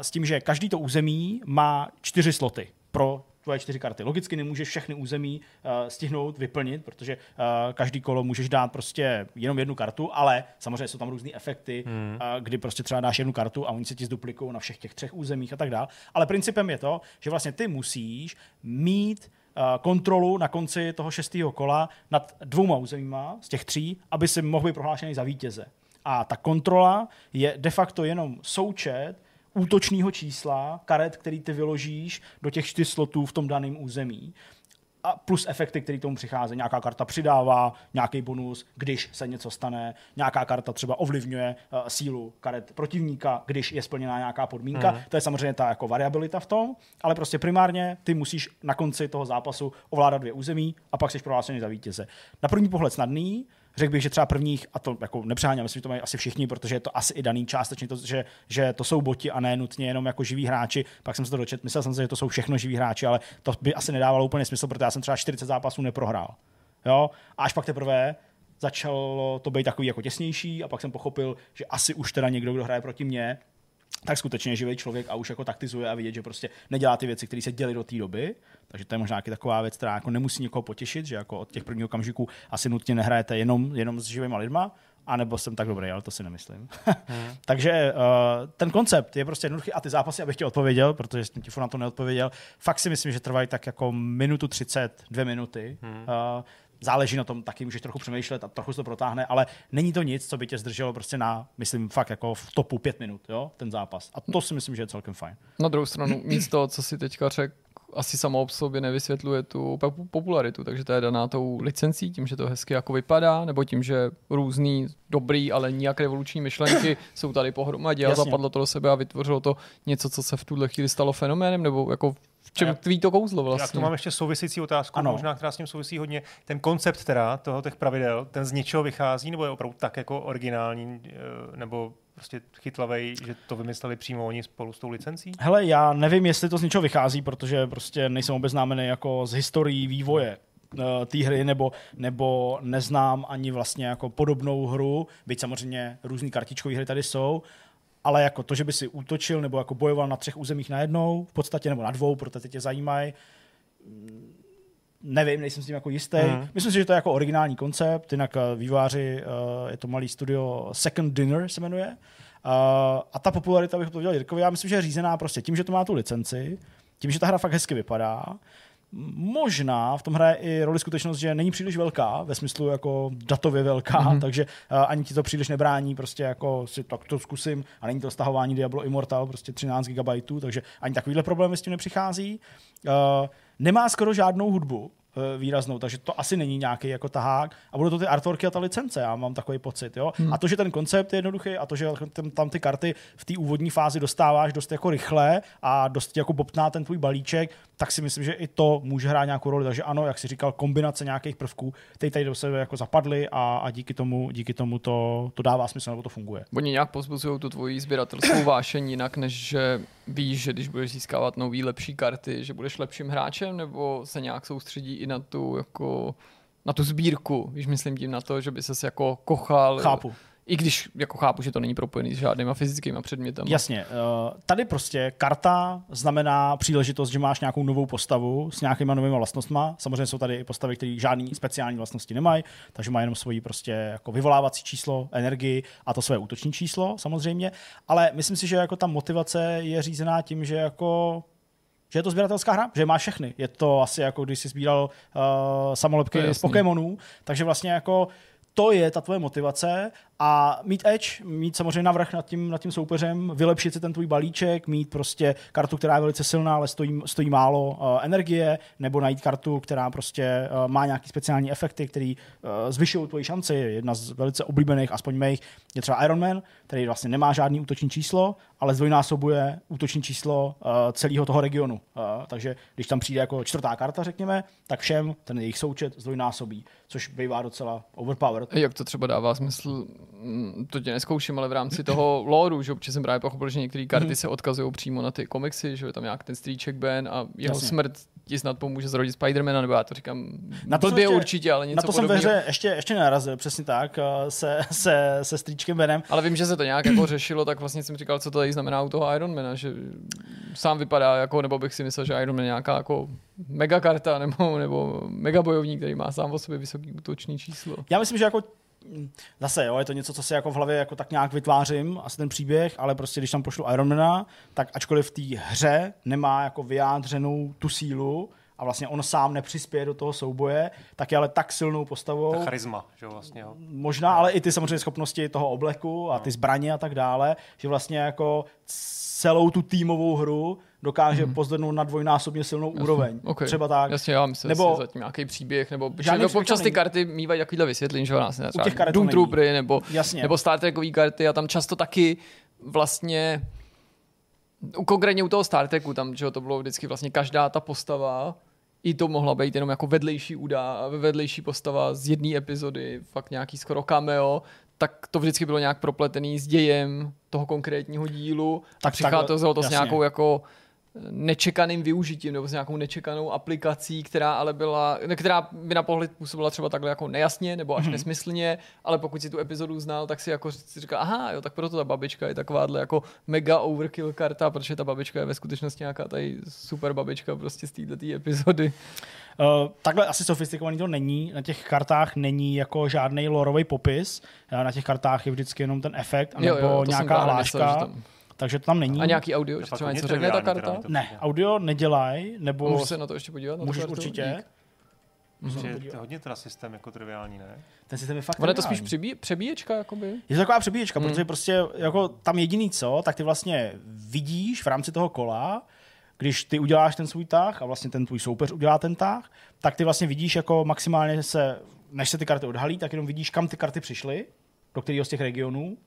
s tím, že každý to území má čtyři sloty pro tvoje čtyři karty. Logicky nemůžeš všechny území uh, stihnout, vyplnit, protože uh, každý kolo můžeš dát prostě jenom jednu kartu, ale samozřejmě jsou tam různé efekty, hmm. uh, kdy prostě třeba dáš jednu kartu a oni se ti zduplikují na všech těch třech územích a tak dále. Ale principem je to, že vlastně ty musíš mít uh, kontrolu na konci toho šestého kola nad dvouma územíma z těch tří, aby si mohl být prohlášený za vítěze. A ta kontrola je de facto jenom součet útočného čísla karet, který ty vyložíš do těch čtyř slotů v tom daném území. A plus efekty, které tomu přicházejí. Nějaká karta přidává nějaký bonus, když se něco stane. Nějaká karta třeba ovlivňuje uh, sílu karet protivníka, když je splněná nějaká podmínka. Mhm. To je samozřejmě ta jako variabilita v tom, ale prostě primárně ty musíš na konci toho zápasu ovládat dvě území a pak jsi prohlášený za vítěze. Na první pohled snadný, Řekl bych, že třeba prvních, a to jako nepřeháněm, myslím, že to mají asi všichni, protože je to asi i daný částečně, to, že, že to jsou boti a ne nutně jenom jako živí hráči. Pak jsem se to dočet, myslel jsem si, že to jsou všechno živí hráči, ale to by asi nedávalo úplně smysl, protože já jsem třeba 40 zápasů neprohrál. Jo? A až pak teprve začalo to být takový jako těsnější a pak jsem pochopil, že asi už teda někdo, kdo hraje proti mně, tak skutečně živý člověk a už jako taktizuje a vidět, že prostě nedělá ty věci, které se děly do té doby. Takže to je možná nějaký taková věc, která jako nemusí někoho potěšit, že jako od těch prvních okamžiků asi nutně nehrajete jenom, jenom s živýma lidma, anebo jsem tak dobrý, ale to si nemyslím. hmm. [laughs] Takže uh, ten koncept je prostě jednoduchý a ty zápasy, abych ti odpověděl, protože jsem ti na to neodpověděl, fakt si myslím, že trvají tak jako minutu 30, dvě minuty. Hmm. Uh, záleží na tom, taky můžeš trochu přemýšlet a trochu se to protáhne, ale není to nic, co by tě zdrželo prostě na, myslím, fakt jako v topu pět minut, jo, ten zápas. A to si myslím, že je celkem fajn. Na druhou stranu, [clears throat] nic toho, co si teďka řekl, asi samo o sobě nevysvětluje tu popularitu, takže to je daná tou licencí, tím, že to hezky jako vypadá, nebo tím, že různý dobrý, ale nijak revoluční myšlenky [clears throat] jsou tady pohromadě a zapadlo to do sebe a vytvořilo to něco, co se v tuhle chvíli stalo fenoménem, nebo jako v čem tví to kouzlo vlastně? Já tu mám ještě souvisící otázku, ano. možná která s tím souvisí hodně. Ten koncept teda toho těch pravidel, ten z něčeho vychází, nebo je opravdu tak jako originální, eh, nebo prostě chytlavej, že to vymysleli přímo oni spolu s tou licencí? Hele, já nevím, jestli to z něčeho vychází, protože prostě nejsem obeznámený jako z historií vývoje uh, té hry, nebo, nebo neznám ani vlastně jako podobnou hru, byť samozřejmě různý kartičkové hry tady jsou, ale jako to, že by si útočil nebo jako bojoval na třech územích najednou, v podstatě nebo na dvou, protože tě zajímají, mm, nevím, nejsem s tím jako jistý. Mm. Myslím si, že to je jako originální koncept, jinak eh, výváři, uh, je to malý studio Second Dinner se jmenuje. Uh, a ta popularita, bych to viděl Jirkovi, já myslím, že je řízená prostě tím, že to má tu licenci, tím, že ta hra fakt hezky vypadá, Možná v tom hraje i roli skutečnost, že není příliš velká, ve smyslu jako datově velká, mm-hmm. takže uh, ani ti to příliš nebrání, prostě jako si tak to zkusím a není to stahování Diablo Immortal, prostě 13 GB, takže ani takovýhle problémy s tím nepřichází. Uh, nemá skoro žádnou hudbu, výraznou, takže to asi není nějaký jako tahák. A budou to ty artworky a ta licence, já mám takový pocit. Jo? Hmm. A to, že ten koncept je jednoduchý a to, že tam ty karty v té úvodní fázi dostáváš dost jako rychle a dost jako bobtná ten tvůj balíček, tak si myslím, že i to může hrát nějakou roli. Takže ano, jak si říkal, kombinace nějakých prvků, které tady do sebe jako zapadly a, a díky tomu, díky tomu to, to dává smysl, nebo to funguje. Oni nějak pozbuzují tu tvoji sběratelskou vášení jinak, než že víš, že když budeš získávat nový lepší karty, že budeš lepším hráčem, nebo se nějak soustředí i na tu jako na tu sbírku, když myslím tím na to, že by se jako kochal. Chápu. I když jako chápu, že to není propojený s žádnýma fyzickými předmětami. Jasně. Eh, tady prostě karta znamená příležitost, že máš nějakou novou postavu s nějakýma novými vlastnostmi. Samozřejmě jsou tady i postavy, které žádný speciální vlastnosti nemají, takže má jenom svoji prostě jako vyvolávací číslo, energii a to své útoční číslo samozřejmě. Ale myslím si, že jako ta motivace je řízená tím, že jako že je to sběratelská hra, že má všechny. Je to asi jako když jsi sbíral uh, samolepky z Pokémonů, takže vlastně jako to je ta tvoje motivace a mít edge, mít samozřejmě navrh nad tím, nad tím soupeřem, vylepšit si ten tvůj balíček, mít prostě kartu, která je velice silná, ale stojí, stojí málo uh, energie, nebo najít kartu, která prostě uh, má nějaký speciální efekty, které uh, zvyšují tvoji šanci. Jedna z velice oblíbených, aspoň mých, je třeba Iron Man, který vlastně nemá žádný útoční číslo, ale zdvojnásobuje útoční číslo uh, celého toho regionu. Uh, takže když tam přijde jako čtvrtá karta, řekněme, tak všem ten jejich součet zdvojnásobí, což bývá docela overpowered. Jak to třeba dává smysl to tě neskouším, ale v rámci toho lore, že občas jsem právě pochopil, že některé karty mm. se odkazují přímo na ty komiksy, že je tam nějak ten stříček Ben a jeho Jasně. smrt ti snad pomůže zrodit Spidermana, nebo já to říkám na to ještě, určitě, ale něco Na to podobného. jsem ve hře ještě, ještě nenarazil, přesně tak, eh, se, se, se stříčkem Benem. Ale vím, že se to nějak jako řešilo, tak vlastně jsem říkal, co to tady znamená u toho Ironmana, že sám vypadá jako, nebo bych si myslel, že Iron Man je nějaká jako mega karta nebo, nebo mega bojovník, který má sám o sobě vysoký útočný číslo. Já myslím, že jako zase, jo, je to něco, co si jako v hlavě jako tak nějak vytvářím, asi ten příběh, ale prostě když tam pošlu Ironmana, tak ačkoliv v té hře nemá jako vyjádřenou tu sílu, a vlastně on sám nepřispěje do toho souboje, tak je ale tak silnou postavou. Ta charisma, že vlastně. Jo. Možná, ale i ty samozřejmě schopnosti toho obleku a ty zbraně a tak dále, že vlastně jako celou tu týmovou hru dokáže hmm. pozdrnout na dvojnásobně silnou Jasně. úroveň. Okay. Třeba tak. Jasně, já myslím, nebo zatím nějaký příběh, nebo že občas ty karty mývají takovýhle vysvětlení, že nás ne, Doom Troopery, nebo, Jasně. nebo Star Trekový karty a tam často taky vlastně konkrétně u toho Star Treku, tam, že to bylo vždycky vlastně každá ta postava i to mohla být jenom jako vedlejší údá, vedlejší postava z jedné epizody, fakt nějaký skoro cameo, tak to vždycky bylo nějak propletený s dějem toho konkrétního dílu tak přicházelo to s nějakou jako nečekaným využitím nebo s nějakou nečekanou aplikací, která ale byla, která by na pohled působila třeba takhle jako nejasně nebo až mm-hmm. nesmyslně, ale pokud si tu epizodu znal, tak si jako si říkal, aha, jo, tak proto ta babička je takováhle jako mega overkill karta, protože ta babička je ve skutečnosti nějaká tady super babička prostě z této epizody. Uh, takhle asi sofistikovaný to není. Na těch kartách není jako žádný lorový popis. Uh, na těch kartách je vždycky jenom ten efekt, Jo, nebo jo, nějaká hláška. myslel, Takže to tam není. A nějaký audio, že třeba něco řekne ta karta? Ne, audio nedělaj, nebo Můžu se na to ještě podívat? Můžeš kartu? určitě. Dík. Že je to hodně teda systém jako triviální, ne? Ten systém je fakt Ono je to spíš přebí, přebíječka, jakoby? Je to taková přebíječka, Hmm. protože prostě jako tam jediný co, tak ty vlastně vidíš v rámci toho kola, když ty uděláš ten svůj tah a vlastně ten tvůj soupeř udělá ten tah, tak ty vlastně vidíš jako maximálně se, než se ty karty odhalí, tak jenom vidíš, kam ty karty přišly, do kterého z těch regionů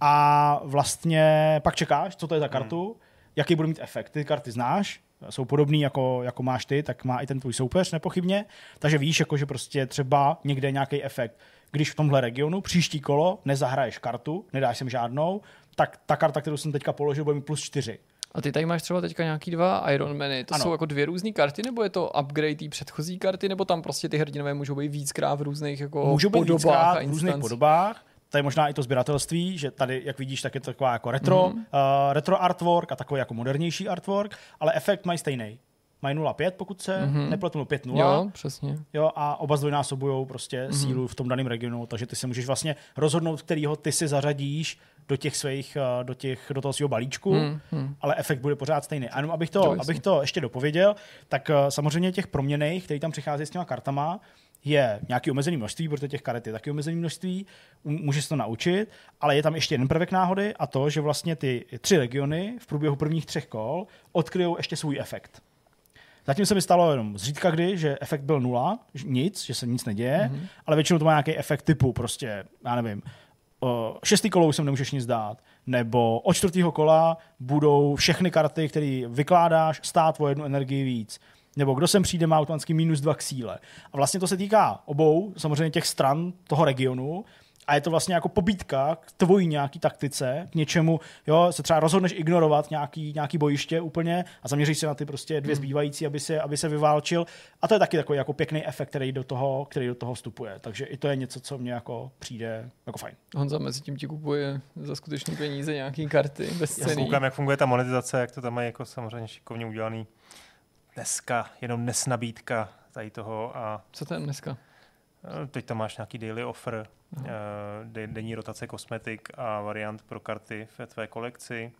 a vlastně pak čekáš, co to je za kartu, hmm. jaký bude mít efekt. Ty karty znáš, jsou podobný jako, jako máš ty, tak má i ten tvůj soupeř nepochybně, takže víš, jako, že prostě třeba někde nějaký efekt. Když v tomhle regionu příští kolo nezahraješ kartu, nedáš sem žádnou, tak ta karta, kterou jsem teďka položil, bude mít plus čtyři. A ty tady máš třeba teďka nějaký dva Ironmany. To Ano. jsou jako dvě různé karty, nebo je to upgrade té předchozí karty, nebo tam prostě ty hrdinové můžou být víckrát v různých jako Můžou být podobách víckrát a v různých podobách. To je možná i to sběratelství, že tady, jak vidíš, tak je to taková jako retro, mm-hmm. uh, retro artwork a takový jako modernější artwork, ale efekt mají stejný. Mají 0,5, pokud se mm-hmm. Mhm. nepletu 5,0. Jo, přesně. Jo, a oba zdvojnásobují prostě Mhm. mm-hmm. sílu v tom daném regionu, takže ty si můžeš vlastně rozhodnout, kterýho ty si zařadíš do těch svých, eh, do, těch, do toho svého balíčku, Hmm, hmm. ale efekt bude pořád stejný. A jenom abych to, Jo, abych to ještě dopověděl, tak eh, samozřejmě těch proměných, který tam přichází s těma kartama, je nějaký omezený množství, protože těch karet je taky omezený množství, m- můžeš se to naučit, ale je tam ještě jeden prvek náhody a to, že vlastně ty tři regiony v průběhu prvních třech kol odkryjou ještě svůj efekt. Zatím se mi stalo jenom zřídka kdy, že efekt byl nula, nic, že se nic neděje, Mhm. mm-hmm. ale většinou to má nějaký efekt typu prostě, já nevím, o šestý kolo už sem nemůžeš nic dát, nebo od čtvrtého kola budou všechny karty, které vykládáš, stát o jednu energii víc. Nebo kdo sem přijde, má automaticky minus dva k síle. A vlastně to se týká obou, samozřejmě těch stran toho regionu, a je to vlastně jako pobítka k tvojí nějaký taktice, k něčemu, jo, se třeba rozhodneš ignorovat nějaký, nějaký bojiště úplně a zaměříš se na ty prostě dvě zbývající, aby se, aby se vyválčil. A to je taky takový jako pěkný efekt, který do toho, který do toho vstupuje. Takže i to je něco, co mně jako přijde jako fajn. Honza mezi tím ti kupuje za skutečné peníze nějaký karty bez Já koukám, jak funguje ta monetizace, jak to tam mají jako samozřejmě šikovně udělaný. Dneska jenom dnes nabídka tady toho a Co to je dneska? eh, teď tam máš nějaký daily offer, eh, de- denní rotace kosmetik a variant pro karty ve tvé kolekci,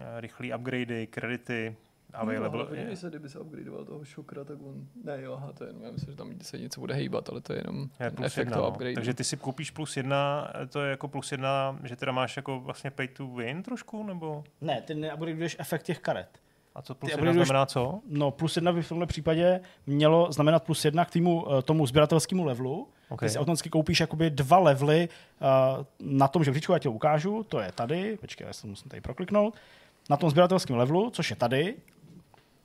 eh, rychlý upgradey, kredity, available. No, se, kdyby se upgradeoval toho šokra, tak on... Ne, jo, aha, to je jenom, já myslím, že tam se něco bude hejbat, ale to je jenom Je ten plus efekt jedna, toho no. upgrade. Takže ty si koupíš plus jedna, to je jako plus jedna, že teda máš jako vlastně pay to win trošku, nebo? Ne, ty neupgradeuješ efekt těch karet. A co plus jedna znamená co? No plus jedna by v tomhle případě mělo znamenat plus jedna k týmu, eh, tomu sběratelskému levelu. Okay. Ty si automaticky koupíš jakoby dva levely uh, na tom žebříčku, já ti ukážu, to je tady, počkej, já se musím tady prokliknout, na tom sběratelském levelu, což je tady.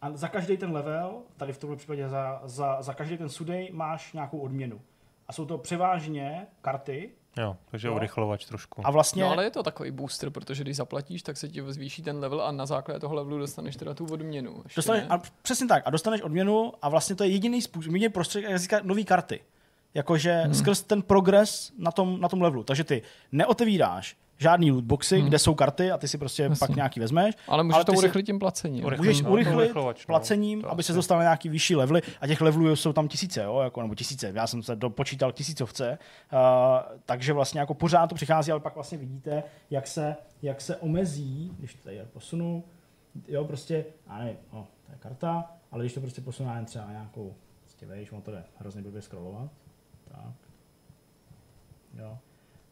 A za každý ten level, tady v tomhle případě za, za, za každý ten sudej máš nějakou odměnu. A jsou to převážně karty Jo, takže Jo. urychlovač trošku. a vlastně... No ale je to takový booster, protože když zaplatíš, tak se ti zvýší ten level a na základě toho levelu dostaneš teda tu odměnu. Ještě Dostaneš, ne? a přesně tak. A dostaneš odměnu a vlastně to je jediný způsob, jediný prostředek, jak získat nové karty. Jakože hmm. skrz ten progres na tom, na tom levelu. Takže ty neotevíráš žádný lootboxy, hmm. kde jsou karty a ty si prostě Jasně. pak nějaký vezmeš. ale můžeš ale to ty si- urychlit tím placením. Urychlím. Můžeš no, urychlit no. placením, To aby se dostal na nějaký vyšší levely a těch levelů jsou tam tisíce, jo, jako, nebo tisíce, já jsem se dopočítal tisícovce, uh, takže vlastně jako pořád to přichází, ale pak vlastně vidíte, jak se, jak se omezí, když to tady posunu, jo, prostě, já nevím, no, to je karta, ale když to prostě posunu jen třeba na nějakou, prostě vejš, on to jde hrozně blbě scrollovat, tak, jo,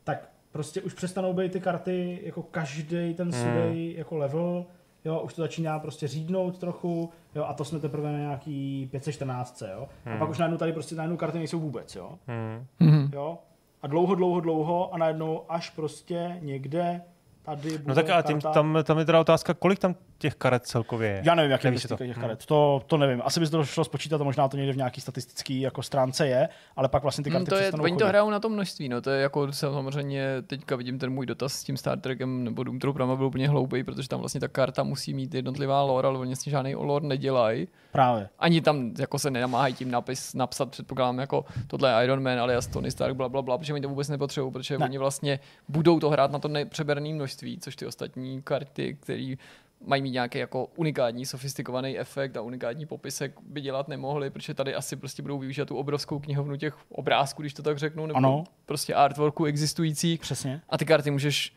tak prostě už přestanou být ty karty jako každý ten sudej jako level, jo, už to začíná prostě řídnout trochu, jo, a to jsme teprve na nějaký 514, jo, a pak už najednou tady prostě najednou karty nejsou vůbec, jo, Hmm. Mhm. jo, a dlouho, dlouho, dlouho a najednou až prostě někde tady bude No tak a tím, karta. tam, tam je teda otázka, kolik tam těch karet celkově je? Já nevím, jak je si to? těch karet. To, to nevím. Asi by se to šlo spočítat a možná to někde v nějaký statistický jako stránce je, ale pak vlastně ty karty Hmm, to je, přestanou oni to chodit. hrajou na to množství, no to je jako samozřejmě, teďka vidím ten můj dotaz s tím Star Trekem nebo Doom Trooperama byl úplně hloupý, protože tam vlastně ta karta musí mít jednotlivá lore, ale oni vlastně žádný lore nedělají. Právě. Ani tam jako se nenamáhají tím napis, napsat, předpokládám, jako tohle je Iron Man, alias Tony Stark, bla, bla, bla, protože oni to vůbec nepotřebují, protože Ne. oni vlastně budou to hrát na to nepřeberné množství, což ty ostatní karty, které mají mít nějaký jako unikátní, sofistikovaný efekt a unikátní popisek by dělat nemohli, protože tady asi prostě budou využívat tu obrovskou knihovnu těch obrázků, když to tak řeknu, nebo Ano. prostě artworků existujících. Přesně. A ty karty můžeš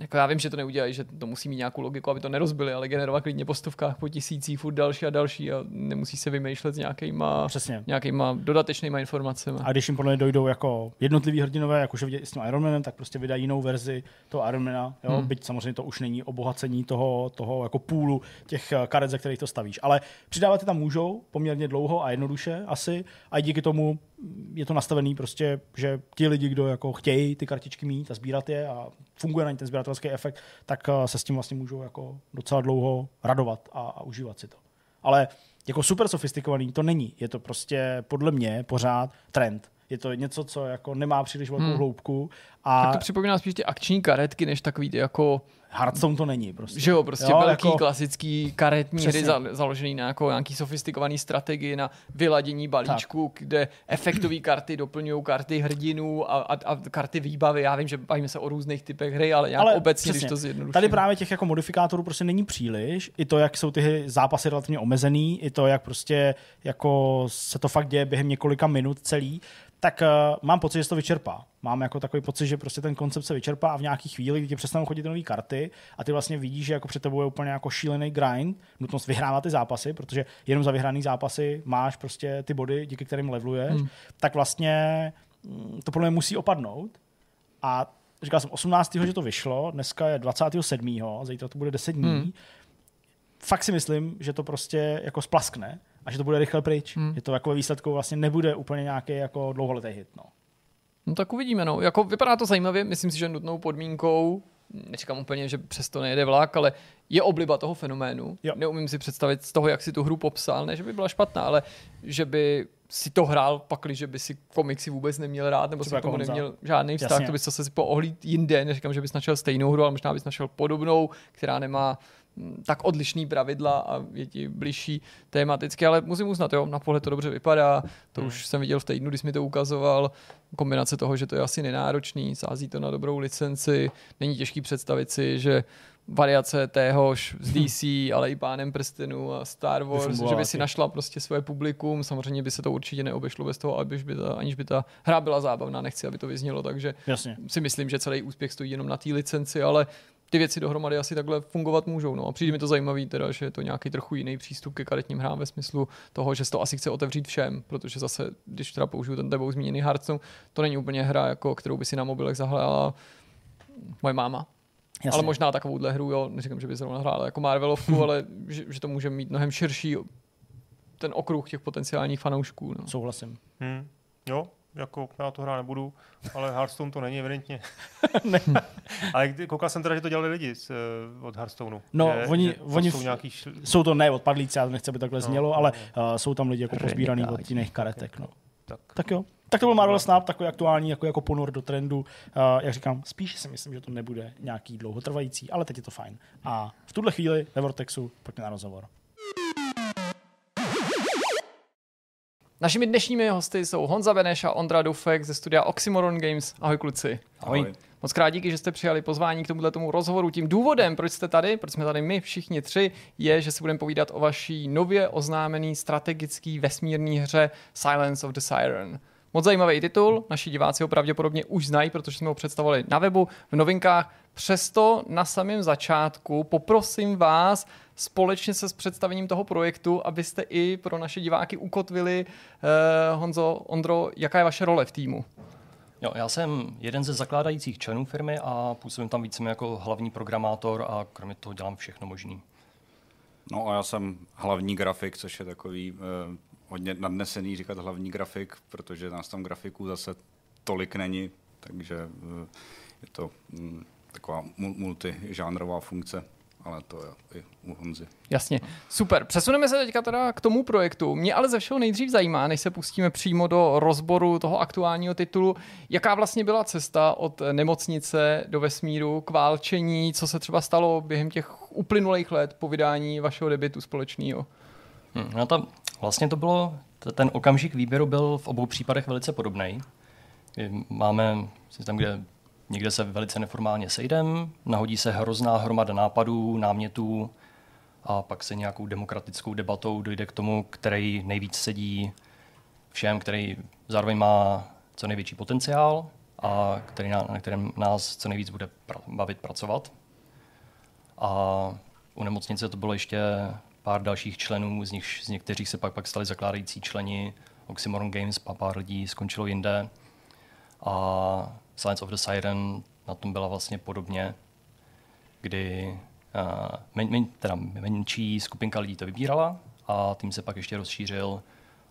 jako já vím, že to neudělají, že to musí mít nějakou logiku, aby to nerozbili, ale generovat klidně po stovkách, po tisících, furt další a další a nemusí se vymýšlet s nějakýma, Přesně. nějakýma dodatečnýma informacemi. A když jim podle mě dojdou jako jednotliví hrdinové, jak už je vidět s tím Ironmanem, tak prostě vydají jinou verzi toho Ironmana, jo? Hmm. byť samozřejmě to už není obohacení toho, toho jako půlu těch eh, karet, ze kterých to stavíš. Ale přidávat je tam můžou poměrně dlouho a jednoduše asi a díky tomu je to nastavený prostě, že ti lidi, kdo jako chtějí ty kartičky mít a sbírat je a funguje na ně ten sběratelský efekt, tak eh, se s tím vlastně můžou jako docela dlouho radovat a, a užívat si to. Ale jako super sofistikovaný to není. Je to prostě podle mě pořád trend. Je to něco, co jako nemá příliš velkou hmm. hloubku a Tak to připomíná spíš ty akční karetky, než takový ty jako, Hearthstone to není prostě. že jo, prostě Jo, velký jako- klasický karetní Přesně. hry za, založený na jako nějaký sofistikovaný strategii, na vyladění balíčku, tak. kde efektové karty doplňují karty hrdinů a, a, a, karty výbavy. Já vím, že bavíme se o různých typech hry, ale nějak ale obecně, když to zjednoduším. Tady právě těch jako modifikátorů prostě není příliš. I to, jak jsou ty zápasy relativně omezený, i to, jak prostě jako se to fakt děje během několika minut celý, tak uh, mám pocit, že se to vyčerpá. Mám jako takový pocit, že prostě ten koncept se vyčerpá a v nějaký chvíli, kdy ti přestanou chodit nové karty a ty vlastně vidíš, že jako před tebou je úplně jako šílený grind, nutnost vyhrávat ty zápasy, protože jenom za vyhraný zápasy máš prostě ty body, díky kterým leveluješ, hmm. tak vlastně mm, to podle mě musí opadnout. A říkal jsem 18. že to vyšlo, dneska je 27. zítra to bude 10 dní. Hmm. Fakt si myslím, že to prostě jako splaskne a že to bude rychle pryč. Hmm. Že to jako ve výsledku vlastně nebude úplně nějaký jako dlouholetý hit. No. No tak uvidíme, no. Jako vypadá to zajímavě, myslím si, že nutnou podmínkou, neříkám úplně, že přesto nejede vlak, ale je obliba toho fenoménu. Jo. Neumím si představit z toho, jak si tu hru popsal, ne, že by byla špatná, ale že by si to hrál, pakli, že by si komiksy vůbec neměl rád, nebo Třeba si k tomu jako neměl žádný vztah, Jasně. to bys zase si poohlíd jinde, neříkám, že bys našel stejnou hru, ale možná bys našel podobnou, která nemá tak odlišný pravidla a je ti blížší tematicky, ale musím uznat, jo, na pohled to dobře vypadá, to Hmm. už jsem viděl v týdnu, když mi to ukazoval, kombinace toho, že to je asi nenáročný, sází to na dobrou licenci, není těžký představit si, že variace téhož z DC, ale i Pánem prstenů a Star Wars, že by si našla prostě svoje publikum, samozřejmě by se to určitě neobešlo bez toho, aniž by ta, aniž by ta hra byla zábavná, nechci, aby to vyznělo, takže Jasně. si myslím, že celý úspěch stojí jenom na té licenci, ale ty věci dohromady asi takhle fungovat můžou. No. A přijde mi to zajímavý, teda, že je to nějaký trochu jiný přístup ke karetním hrám ve smyslu toho, že se to asi chce otevřít všem, protože zase, když teda použiju ten tebou zmíněný Hearthstone, to není úplně hra, jako, kterou by si na mobilech zahrála moje máma. Jasně. Ale možná takovouhle hru, jo, neříkám, že by zrovna hrála jako Marvelovku, [laughs] ale že, že, to může mít mnohem širší ten okruh těch potenciálních fanoušků. No. Souhlasím. Hmm. Jo, jako já to hrát nebudu, ale Hearthstone to není evidentně. [laughs] [laughs] ale kdy- koukal jsem teda, že to dělali lidi z, eh, od Hearthstoneu. No, že, oni- že to oni jsou nějaký šl... Jsou to ne odpadlíci, já to nechci, aby takhle No, znělo, no, ale no. uh, jsou tam lidi jako pozbíraný od jiných karetek. No. tak. Tak jo. Tak to byl Marvel Snap, takový aktuální jako, jako ponor do trendu. Uh, jak říkám, spíš si myslím, že to nebude nějaký dlouhotrvající, ale teď je to fajn. A v tuhle chvíli ve Vortexu pojďme na rozhovor. Našimi dnešními hosty jsou Honza Beneš a Ondra Dufek ze studia Oxymoron Games. Ahoj kluci. Ahoj. Moc krát díky, že jste přijali pozvání k tomuhle tomu rozhovoru. Tím důvodem, proč jste tady, proč jsme tady my všichni tři, je, že si budeme povídat o vaší nově oznámený strategický vesmírný hře Silence of the Siren. Moc zajímavý titul, naši diváci ho pravděpodobně už znají, protože jsme ho představovali na webu, v novinkách. Přesto na samém začátku poprosím vás společně se s představením toho projektu, abyste i pro naše diváky ukotvili, eh, Honzo, Ondro, jaká je vaše role v týmu? Jo, já jsem jeden ze zakládajících členů firmy a působím tam více jako hlavní programátor a kromě toho dělám všechno možný. No a já jsem hlavní grafik, což je takový eh, hodně nadnesený říkat hlavní grafik, protože nás tam grafiků zase tolik není, takže eh, je to hm, taková mul- multižánrová funkce, ale to je i u Honzy. Jasně, super. Přesuneme se teďka teda k tomu projektu. Mě ale ze všeho nejdřív zajímá, než se pustíme přímo do rozboru toho aktuálního titulu, jaká vlastně byla cesta od nemocnice do vesmíru k válčení, co se třeba stalo během těch uplynulých let po vydání vašeho debitu společného. Hm, no to, vlastně to bylo, ten okamžik výběru byl v obou případech velice podobný. Máme si tam, kde někde se velice neformálně sejdem, nahodí se hrozná hromada nápadů, námětů a pak se nějakou demokratickou debatou dojde k tomu, který nejvíc sedí všem, který zároveň má co největší potenciál a který na, na kterém nás co nejvíc bude pra, bavit pracovat. A u nemocnice to bylo ještě pár dalších členů, z nich z někteří se pak, pak stali zakládající členi Oxymoron Games, pár lidí skončilo jinde. A Science of the Siren na tom byla vlastně podobně, kdy uh, men, men, teda menší skupinka lidí to vybírala a tím se pak ještě rozšířil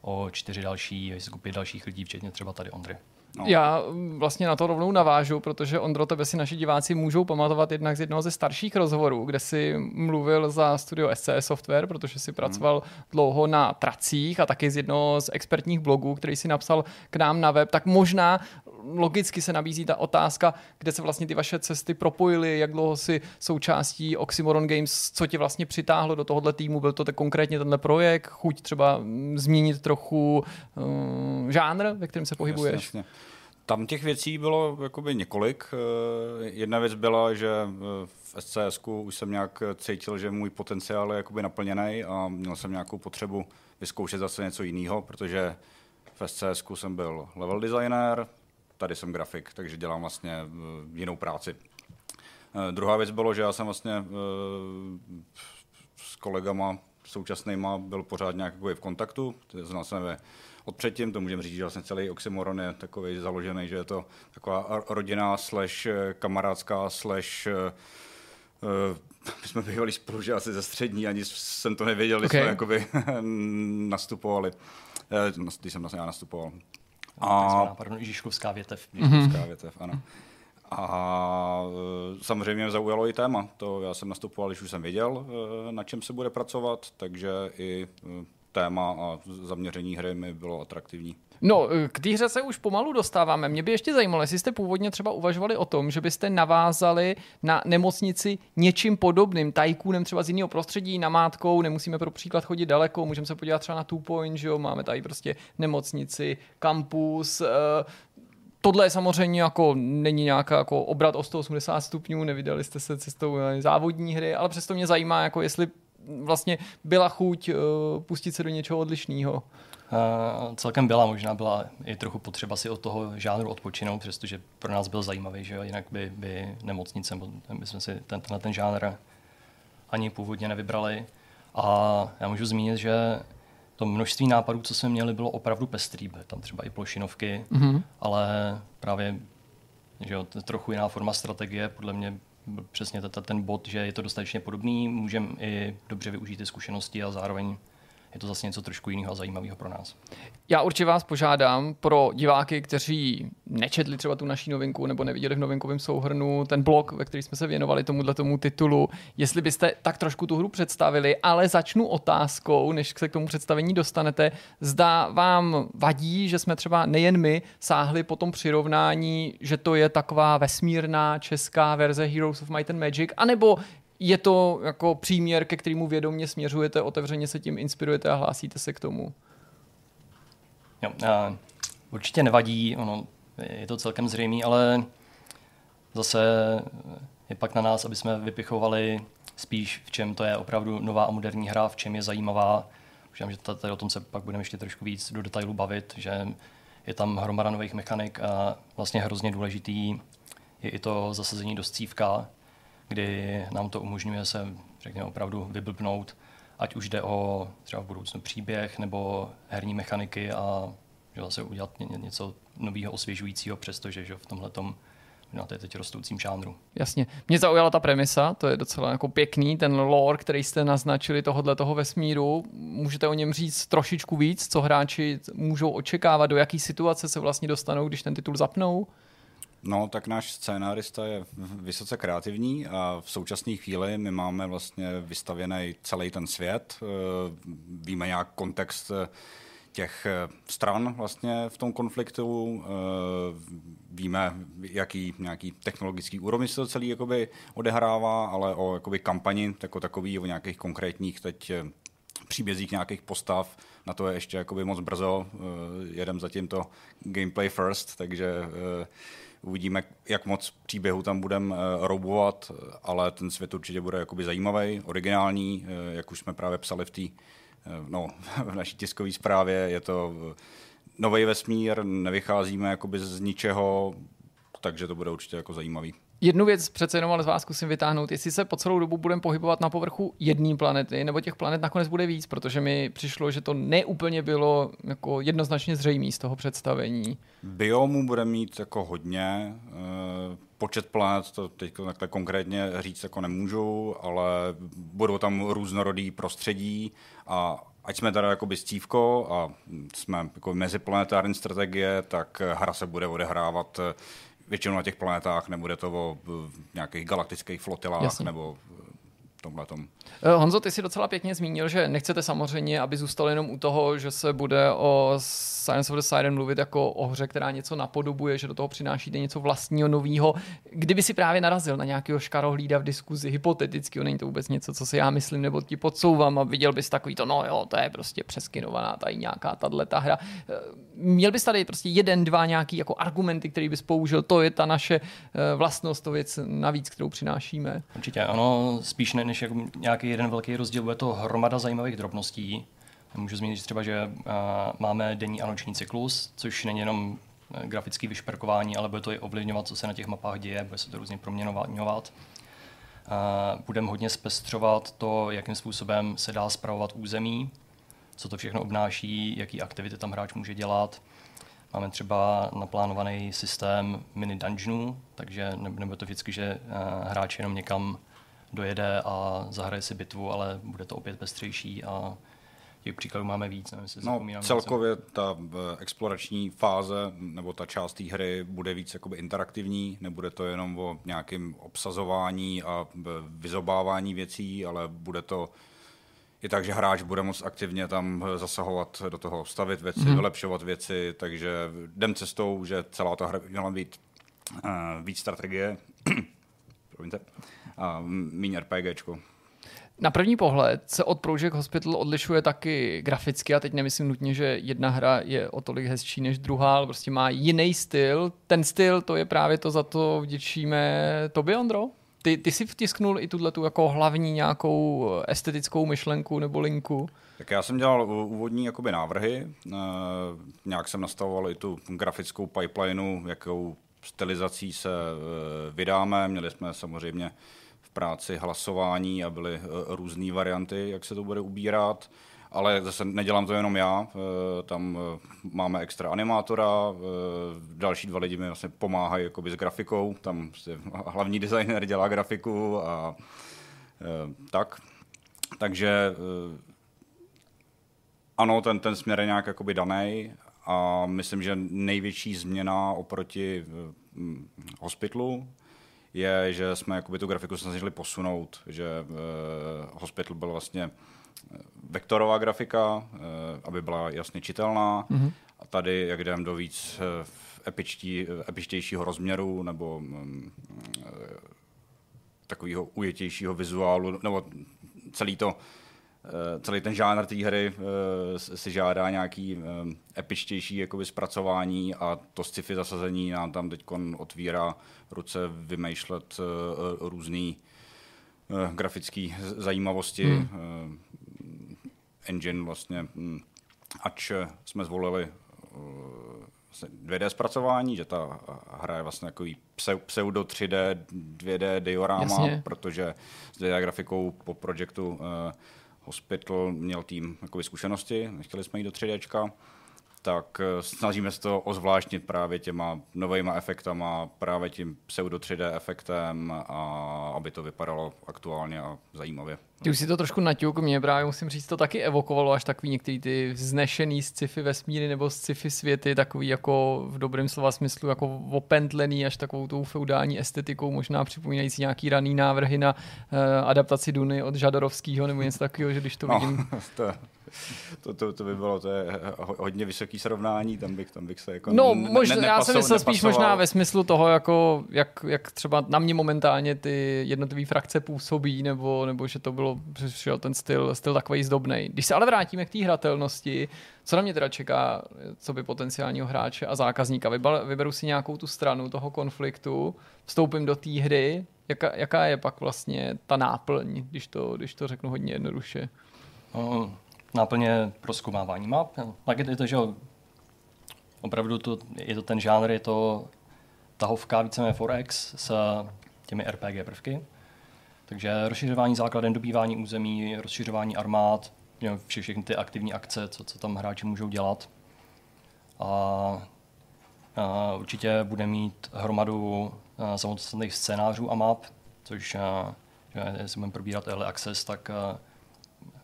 o čtyři další skupiny dalších lidí, včetně třeba tady Ondry. No. Já vlastně na to rovnou navážu, protože Ondro, tebe si naši diváci můžou pamatovat jednak z jednoho ze starších rozhovorů, kde si mluvil za studio SCS Software, protože si pracoval hmm. dlouho na tracích a taky z jednoho z expertních blogů, který si napsal k nám na web, tak možná logicky se nabízí ta otázka, kde se vlastně ty vaše cesty propojily, jak dlouho si součástí Oxymoron Games, co tě vlastně přitáhlo do tohohle týmu, byl to te konkrétně tenhle projekt, chuť třeba změnit trochu uh, žánr, ve kterém se pohybuješ? Jasně, jasně. Tam těch věcí bylo jakoby několik. Eh, jedna věc byla, že eh, v SCS už jsem nějak cítil, že můj potenciál je jakoby naplněný a měl jsem nějakou potřebu vyzkoušet zase něco jiného, protože v SCS jsem byl level designer, tady jsem grafik, takže dělám vlastně eh, jinou práci. Druhá věc bylo, že já jsem vlastně s kolegama současnýma byl pořád nějak v kontaktu, znal jsem je od předtím, to můžeme říct, že vlastně celý Oxymoron je takový založený, že je to taková rodina slash eh, kamarádská slash uh, my jsme bývali spolužáci ze střední, ani jsem to nevěděl, když okay. jsme jakoby [laughs] nastupovali, když jsem vlastně já nastupoval. A... Pardon, Žižkovská větev. Žižkovská mm-hmm. větev, ano. A samozřejmě mě zaujalo i téma. To já jsem nastupoval, když už jsem věděl, na čem se bude pracovat, takže i téma a zaměření hry mi bylo atraktivní. No, k té hře se už pomalu dostáváme. Mě by ještě zajímalo, jestli jste původně třeba uvažovali o tom, že byste navázali na nemocnici něčím podobným, tajkůnem třeba z jiného prostředí, namátkou, nemusíme pro příklad chodit daleko, můžeme se podívat třeba na Two Point, že jo, máme tady prostě nemocnici, kampus, uh, tohle je samozřejmě jako není nějaká jako obrat o 180 stupňů, nevydali jste se cestou závodní hry, ale přesto mě zajímá, jako jestli vlastně byla chuť uh, pustit se do něčeho odlišného? Uh, celkem byla, možná byla i trochu potřeba si od toho žánru odpočinout, přestože pro nás byl zajímavý, že jo, jinak by, by nemocnice, my jsme si ten, ten, ten žánr ani původně nevybrali. A já můžu zmínit, že to množství nápadů, co jsme měli, bylo opravdu pestrý. Byly tam třeba i plošinovky, mm-hmm. ale právě že jo, trochu jiná forma strategie podle mě přesně ten bod, že je to dostatečně podobný, můžeme i dobře využít ty zkušenosti a zároveň je to zase něco trošku jiného a zajímavého pro nás. Já určitě vás požádám pro diváky, kteří nečetli třeba tu naší novinku nebo neviděli v novinkovém souhrnu ten blog, ve který jsme se věnovali tomuhle tomu titulu, jestli byste tak trošku tu hru představili, ale začnu otázkou, než se k tomu představení dostanete. Zda vám vadí, že jsme třeba nejen my sáhli po tom přirovnání, že to je taková vesmírná česká verze Heroes of Might and Magic, anebo je to jako příměr, ke kterému vědomě směřujete, otevřeně se tím inspirujete a hlásíte se k tomu? Jo, uh, určitě nevadí, ono, je to celkem zřejmé, ale zase je pak na nás, aby jsme vypichovali spíš, v čem to je opravdu nová a moderní hra, v čem je zajímavá. Možná, že tady o tom se pak budeme ještě trošku víc do detailu bavit, že je tam hromada nových mechanik a vlastně hrozně důležitý je i to zasazení do scívka, kdy nám to umožňuje se, řekněme, opravdu vyblbnout, ať už jde o třeba v budoucnu příběh nebo herní mechaniky a že zase udělat něco nového, osvěžujícího, přestože že v tomhle na té teď rostoucím žánru. Jasně. Mě zaujala ta premisa, to je docela jako pěkný, ten lore, který jste naznačili tohohle toho vesmíru. Můžete o něm říct trošičku víc, co hráči můžou očekávat, do jaký situace se vlastně dostanou, když ten titul zapnou? No, tak náš scénárista je vysoce kreativní a v současné chvíli my máme vlastně vystavěný celý ten svět. Eh, víme nějak kontext eh, těch eh, stran vlastně v tom konfliktu. Víme, jaký nějaký technologický úroveň se to celý jakoby odehrává, ale o jakoby kampani jako takový, o nějakých konkrétních teď příbězích nějakých postav, na to je ještě jakoby moc brzo, jedem zatím to gameplay first, takže Uvidíme, jak moc příběhu tam budeme roubovat, ale ten svět určitě bude jakoby zajímavý, originální, jak už jsme právě psali v té no, [laughs] v naší tiskové zprávě. Je to nový vesmír, nevycházíme jakoby z ničeho, takže to bude určitě jako zajímavý. Jednu věc přece jenom ale z vás zkusím vytáhnout, jestli se po celou dobu budeme pohybovat na povrchu jedné planety, nebo těch planet nakonec bude víc, protože mi přišlo, že to neúplně bylo jako jednoznačně zřejmé z toho představení. Biomů bude mít jako hodně, eh, počet planet to teď takhle konkrétně říct jako nemůžu, ale budou tam různorodý prostředí a ať jsme teda jako stívko a jsme jako meziplanetární strategie, tak hra se bude odehrávat většinou na těch planetách, nebude to o nějakých galaktických flotilách Jasně. nebo tomhle tom. Eh, Honzo, ty si docela pěkně zmínil, že nechcete samozřejmě, aby zůstal jenom u toho, že se bude o Science of the Siren mluvit jako o hře, která něco napodobuje, že do toho přinášíte něco vlastního, nového. Kdyby si právě narazil na nějakého škarohlída v diskuzi, hypoteticky, není to vůbec něco, co si já myslím, nebo ti podsouvám a viděl bys takový to, no jo, to je prostě přeskinovaná tady nějaká tahle ta hra. Eh, měl bys tady prostě jeden, dva nějaký jako argumenty, který bys použil, to je ta naše eh, vlastnost, to věc navíc, kterou přinášíme. Určitě ano, spíš ne, než jako nějaký jeden velký rozdíl, bude to hromada zajímavých drobností. Můžu zmínit třeba, že uh, máme denní a noční cyklus, což není jenom eh, grafické vyšperkování, ale bude to i ovlivňovat, co se na těch mapách děje, bude se to různě proměňovat. Uh, budeme hodně zpestřovat to, jakým způsobem se dá zpravovat území, co to všechno obnáší, jaký aktivity tam hráč může dělat. Máme třeba naplánovaný systém mini dungeonů, takže nebude to vždycky, že hráč jenom někam dojede a zahraje si bitvu, ale bude to opět pestřejší a těch příkladů máme víc. Nevím, no, celkově ta eh, explorační fáze nebo ta část té hry bude víc jakoby interaktivní, nebude to jenom o nějakém obsazování a eh, vyzobávání věcí, ale bude to i tak, že hráč bude moct aktivně tam eh, zasahovat do toho, stavit věci, hmm. vylepšovat věci, takže jdem cestou, že celá ta hra měla být uh, víc strategie. Promiňte a méně RPGčko. Na první pohled se od Project Hospital odlišuje taky graficky a teď nemyslím nutně, že jedna hra je o tolik hezčí než druhá, ale prostě má jiný styl. Ten styl, to je právě to, za to vděčíme tobě, Ondro? Ty, ty si vtisknul i tuhle tu jako hlavní nějakou estetickou myšlenku nebo linku? Tak já jsem dělal úvodní jakoby návrhy, e, nějak jsem nastavoval i tu grafickou pipelineu, jakou stylizací se e, vydáme. Měli jsme samozřejmě práci hlasování a byly eh, různé varianty, jak se to bude ubírat. Ale zase nedělám to jenom já, eh, tam máme extra animátora, další dva lidi mi vlastně pomáhají jakoby s grafikou, tam hlavní designer dělá grafiku a tak. Takže ano, ten, ten směr je nějak jakoby daný a myslím, že největší změna oproti hospitlu je, že jsme jakoby tu grafiku snažili posunout, že uh, Hospital byl vlastně eh, vektorová grafika, aby byla jasně čitelná. Mm-hmm. A tady, jak jdeme do víc epičtí, epičtějšího rozměru nebo uh, takového ujetějšího vizuálu, nebo celý to Eh, celý ten žánr té hry eh, si žádá nějaký eh, epičtější jakoby zpracování a to sci-fi zasazení nám tam teď otvírá ruce vymýšlet různé grafické zajímavosti. Hmm. Engine vlastně, hm, ač jsme zvolili 2D vlastně zpracování, že ta hra je vlastně takový pseudo 3D, 2D diorama, Jasně. protože s 2D grafikou po projektu Hospital měl tým zkušenosti, nechtěli jsme jít do 3D, tak eh, snažíme se to ozvláštnit právě těma novými efektama, právě tím pseudo 3D efektem, a aby to vypadalo aktuálně a zajímavě. Ty už si to trošku naťuk, mě právě musím říct, to taky evokovalo až takový některý ty vznešený sci-fi vesmíry nebo sci-fi světy, takový jako v dobrém slova smyslu jako opentlený až takovou tou feudální estetikou, možná připomínající nějaký raný návrhy na uh, adaptaci Duny od Žadorovského nebo něco takového, že když to no, vidím. [laughs] To to, to, to by bylo, to je hodně vysoký srovnání, tam bych, tam bych se jako No, ne- možná, ne- já jsem nepasoval- myslel spíš možná ve smyslu toho, jako, jak, jak třeba na mě momentálně ty jednotlivé frakce působí, nebo, nebo že to bylo, přišel ten styl, styl takový zdobnej. Když se ale vrátíme k té hratelnosti, co na mě teda čeká, co by potenciálního hráče a zákazníka? Vyba- Vyberu si nějakou tu stranu toho konfliktu, vstoupím do té hry, jaká, jaká je pak vlastně ta náplň, když to, když to řeknu hodně jednoduše? No, náplně proskoumávání map. Tak je to, že opravdu to, je to ten žánr, je to tahovka víceméně 4X s těmi RPG prvky. Takže rozšiřování základen, dobývání území, rozšiřování armád, vše, všechny ty aktivní akce, co, co tam hráči můžou dělat. A, a určitě bude mít hromadu a, samostatných scénářů a map, což a, jestli budeme probírat early access, tak a,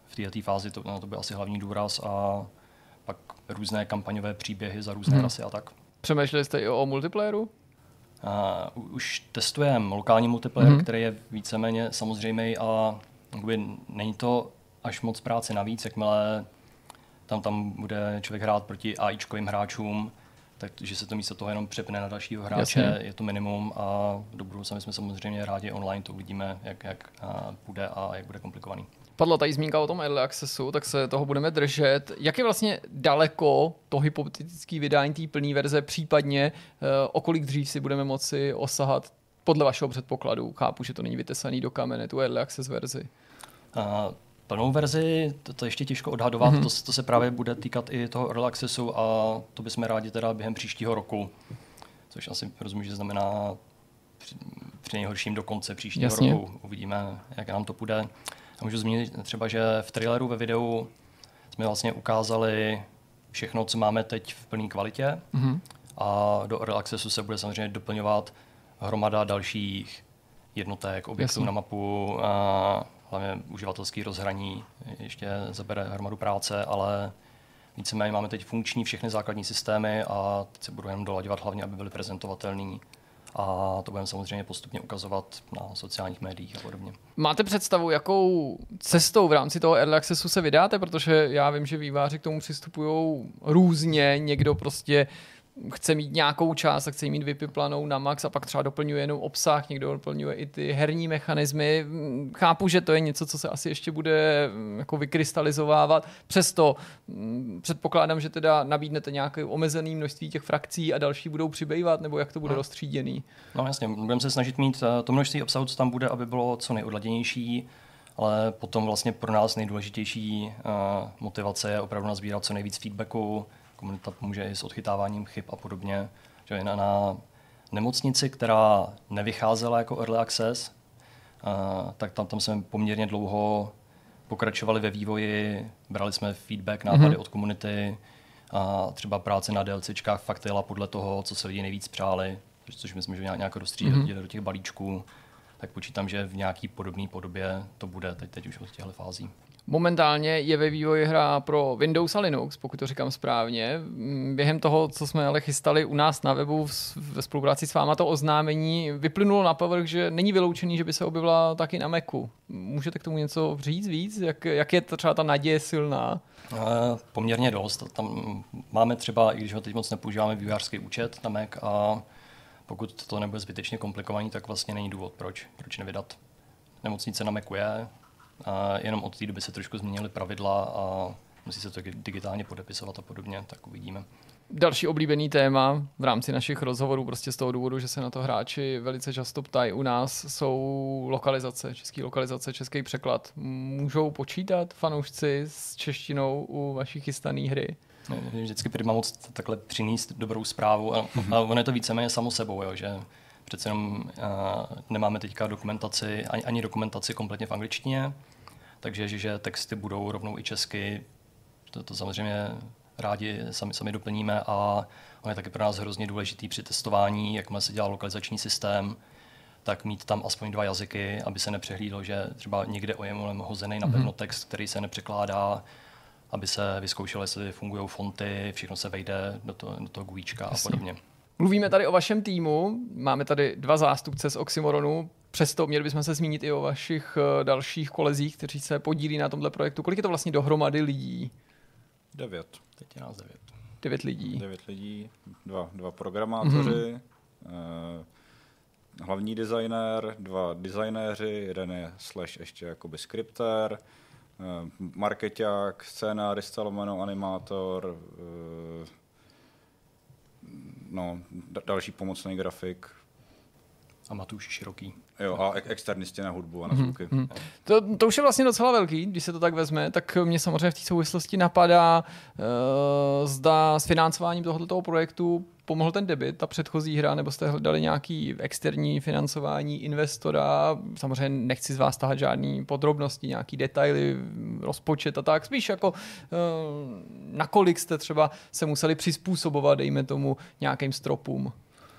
v této fázi to, no, to byl asi hlavní důraz a pak různé kampaňové příběhy za různé hmm. rasy a tak. Přemýšleli jste i o multiplayeru? A u- už testujeme lokální multiplayer, mm-hmm. který je víceméně samozřejmý a jakoby není to až moc práce navíc, jakmile tam, tam bude člověk hrát proti AIčkovým hráčům, takže se to místo toho jenom přepne na dalšího hráče, Jasně. je to minimum a do budoucna my jsme samozřejmě rádi online, to uvidíme, jak, jak a, bude a jak bude komplikovaný. Padla tady zmínka o tom early accessu, tak se toho budeme držet. Jak je vlastně daleko to hypotetické vydání té plné verze, případně uh, o kolik dřív si budeme moci osahat podle vašeho předpokladu? Chápu, že to není vytesaný do kamene, tu early access verzi. A plnou verzi, to, to je ještě těžko odhadovat, Mhm. mm-hmm. to, to se právě bude týkat i toho early accessu a to bychom rádi teda během příštího roku, což asi rozumím, že znamená při, při nejhorším do konce příštího Jasně. roku. Uvidíme, jak nám to půjde. A můžu zmínit třeba, že v traileru ve videu jsme vlastně ukázali všechno, co máme teď v plné kvalitě Mhm. a do early accessu se bude samozřejmě doplňovat hromada dalších jednotek, objektů Jasně. na mapu, a hlavně uživatelský rozhraní ještě zabere hromadu práce, ale víceméně máme teď funkční všechny základní systémy a teď se budou jenom dolaďovat hlavně, aby byly prezentovatelný. A to budeme samozřejmě postupně ukazovat na sociálních médiích a podobně. Máte představu, jakou cestou v rámci toho early accessu se vydáte? Protože já vím, že výváři k tomu přistupují různě. Někdo prostě chce mít nějakou část a chce ji mít vypiplanou na max a pak třeba doplňuje jenom obsah, někdo doplňuje i ty herní mechanismy. Chápu, že to je něco, co se asi ještě bude mm, jako vykrystalizovávat. Přesto mm, předpokládám, že teda nabídnete nějaké omezené množství těch frakcí a další budou přibývat, nebo jak to bude No. rozstříděný. No jasně, budeme se snažit mít eh, to množství obsahu, co tam bude, aby bylo co nejodladěnější, ale potom vlastně pro nás nejdůležitější uh, motivace je opravdu nazbírat co nejvíc feedbacku, komunita pomůže i s odchytáváním chyb a podobně. Že na, na nemocnici, která nevycházela jako early access, uh, tak tam, tam jsme poměrně dlouho pokračovali ve vývoji, brali jsme feedback, nápady mm-hmm. od komunity a třeba práce na DLCčkách fakt jela podle toho, co se lidi nejvíc přáli, což- myslím, že nějak, Mhm. mm-hmm. do těch balíčků, tak počítám, že v nějaký podobné podobě to bude teď, teď už od těchto fází. Momentálně je ve vývoji hra pro Windows a Linux, pokud to říkám správně. Mm, Během toho, co jsme ale chystali u nás na webu ve spolupráci s váma, to oznámení vyplynulo na povrch, že není vyloučený, že by se objevila taky na Macu. Můžete k tomu něco říct víc? Jak, jak je třeba ta naděje silná? Eh, Poměrně dost. Tam máme třeba, i když ho teď moc nepoužíváme, vývojářský účet na Mac a pokud to nebude zbytečně komplikovaný, tak vlastně není důvod, proč, proč nevydat. Nemocnice na Macu je, a jenom od té doby se trošku změnily pravidla a musí se to digitálně podepisovat a podobně, tak uvidíme. Další oblíbený téma v rámci našich rozhovorů, prostě z toho důvodu, že se na to hráči velice často ptají u nás, jsou lokalizace, český lokalizace, český překlad. Můžou počítat fanoušci s češtinou u vaší chystané hry? Vždycky prima moc takhle přinést dobrou zprávu a, a ono je to víceméně samo sebou, jo, že přece jenom uh, nemáme teďka dokumentaci, ani, ani dokumentaci kompletně v angličtině, takže že, že texty budou rovnou i česky, to, to samozřejmě rádi sami, sami doplníme a ono je taky pro nás hrozně důležitý při testování, jakmile se dělá lokalizační systém, tak mít tam aspoň dva jazyky, aby se nepřehlídlo, že třeba někde ojemolem hozený na pevno text, který se nepřekládá, aby se vyzkoušelo, jestli fungují fonty, všechno se vejde do, to, do toho GUIčka a podobně. Mluvíme tady o vašem týmu, máme tady dva zástupce z Oxymoronu. Přesto měli bychom se zmínit i o vašich uh, dalších kolezích, kteří se podílí na tomhle projektu. Kolik je to vlastně dohromady lidí? Devět. Teď je nás devět. Devět lidí. Devět lidí, dva, dva programátoři, Mhm. mm-hmm. eh, hlavní designér, dva designéři, jeden je slash ještě jakoby skriptér, eh, marketák, scénárista, lomeno animátor, eh, no, da- další pomocný grafik, A Matuš Široký. jo, a ex- externisti na hudbu a na zvuky. Mhm. To, to už je vlastně docela velký, když se to tak vezme, tak mě samozřejmě v té souvislosti napadá, uh, zda s financováním tohoto projektu pomohl ten debit, ta předchozí hra, nebo jste hledali nějaký externí financování investora, samozřejmě nechci z vás tahat žádný podrobnosti, nějaký detaily, rozpočet a tak, spíš jako uh, nakolik jste třeba se museli přizpůsobovat, dejme tomu, nějakým stropům.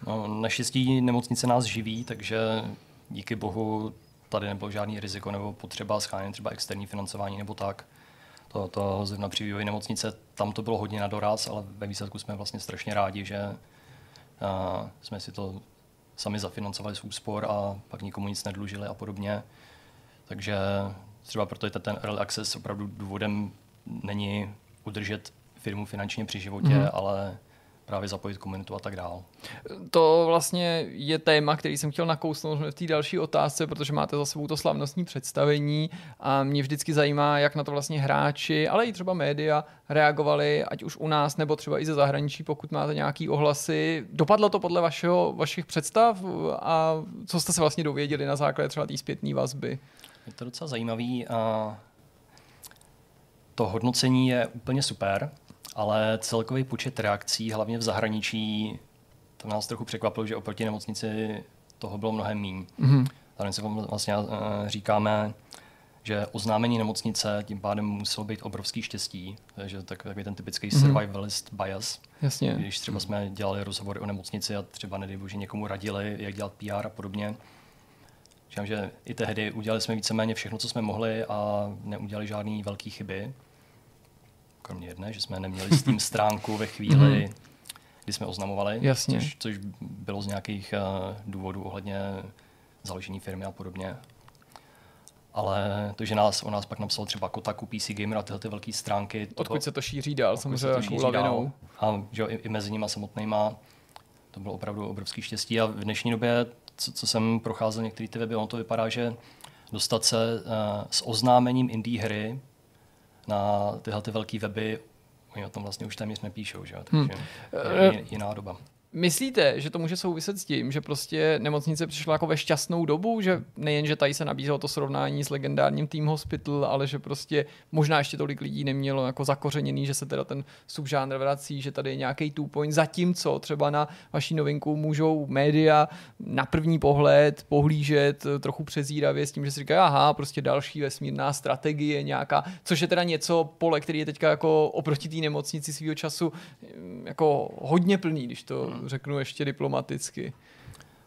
No, naštěstí nemocnice nás živí, takže díky bohu tady nebylo žádný riziko nebo potřeba schánět třeba externí financování nebo tak. To, to zrovna při vývoji nemocnice, tam to bylo hodně na doraz, ale ve výsledku jsme vlastně strašně rádi, že uh, jsme si to sami zafinancovali z úspor a pak nikomu nic nedlužili a podobně. Takže třeba proto je ten early access opravdu důvodem není udržet firmu finančně při životě, Mhm. mm-hmm. ale právě zapojit komunitu a tak dál. To vlastně je téma, který jsem chtěl nakousnout v té další otázce, protože máte za sebou to slavnostní představení a mě vždycky zajímá, jak na to vlastně hráči, ale i třeba média reagovali, ať už u nás nebo třeba i ze zahraničí, pokud máte nějaký ohlasy. Dopadlo to podle vašeho, vašich představ a co jste se vlastně dověděli na základě třeba té zpětné vazby? Je to docela zajímavý. A to hodnocení je úplně super, ale celkový počet reakcí, hlavně v zahraničí, to nás trochu překvapilo, že oproti nemocnici toho bylo mnohem méně. Mhm. Tady si vlastně uh, říkáme, že oznámení nemocnice tím pádem muselo být obrovský štěstí, takže tak, takový ten typický Mhm. survivalist bias. Jasně. Když třeba jsme dělali rozhovory o nemocnici a třeba nedej bože někomu radili, jak dělat PR a podobně. Říkám, že i tehdy udělali jsme víceméně všechno, co jsme mohli a neudělali žádné velké chyby. Kromě jedné, že jsme neměli s tím [laughs] stránku ve chvíli, kdy jsme oznamovali, Jasně. Což, což bylo z nějakých uh, důvodů ohledně založení firmy a podobně. Ale to, že nás, o nás pak napsal třeba Kotaku, PC Gamer a tyhle ty velké stránky. to Odkud se to šíří dál, samozřejmě to jako šíří lavinou. dál. A že jo, i, i mezi nimi samotnýma to bylo opravdu obrovský štěstí. A v dnešní době, co, co jsem procházel některé ty weby, ono to vypadá, že dostat se uh, s oznámením indie hry na tyhle ty velké weby, oni o tom vlastně už téměř nepíšou, že jo? takže Eh, je, jiná doba. Myslíte, že to může souviset s tím, že prostě nemocnice přišla jako ve šťastnou dobu, že nejen, že tady se nabízelo to srovnání s legendárním Team Hospital, ale že prostě možná ještě tolik lidí nemělo jako zakořeněný, že se teda ten subžánr vrací, že tady je nějaký two point, zatímco třeba na vaší novinku můžou média na první pohled pohlížet eh, trochu přezíravě s tím, že si říkají, aha, prostě další vesmírná strategie nějaká, což je teda něco pole, který je teďka jako oproti té nemocnici svého času mm, jako hodně plný, když to řeknu ještě diplomaticky.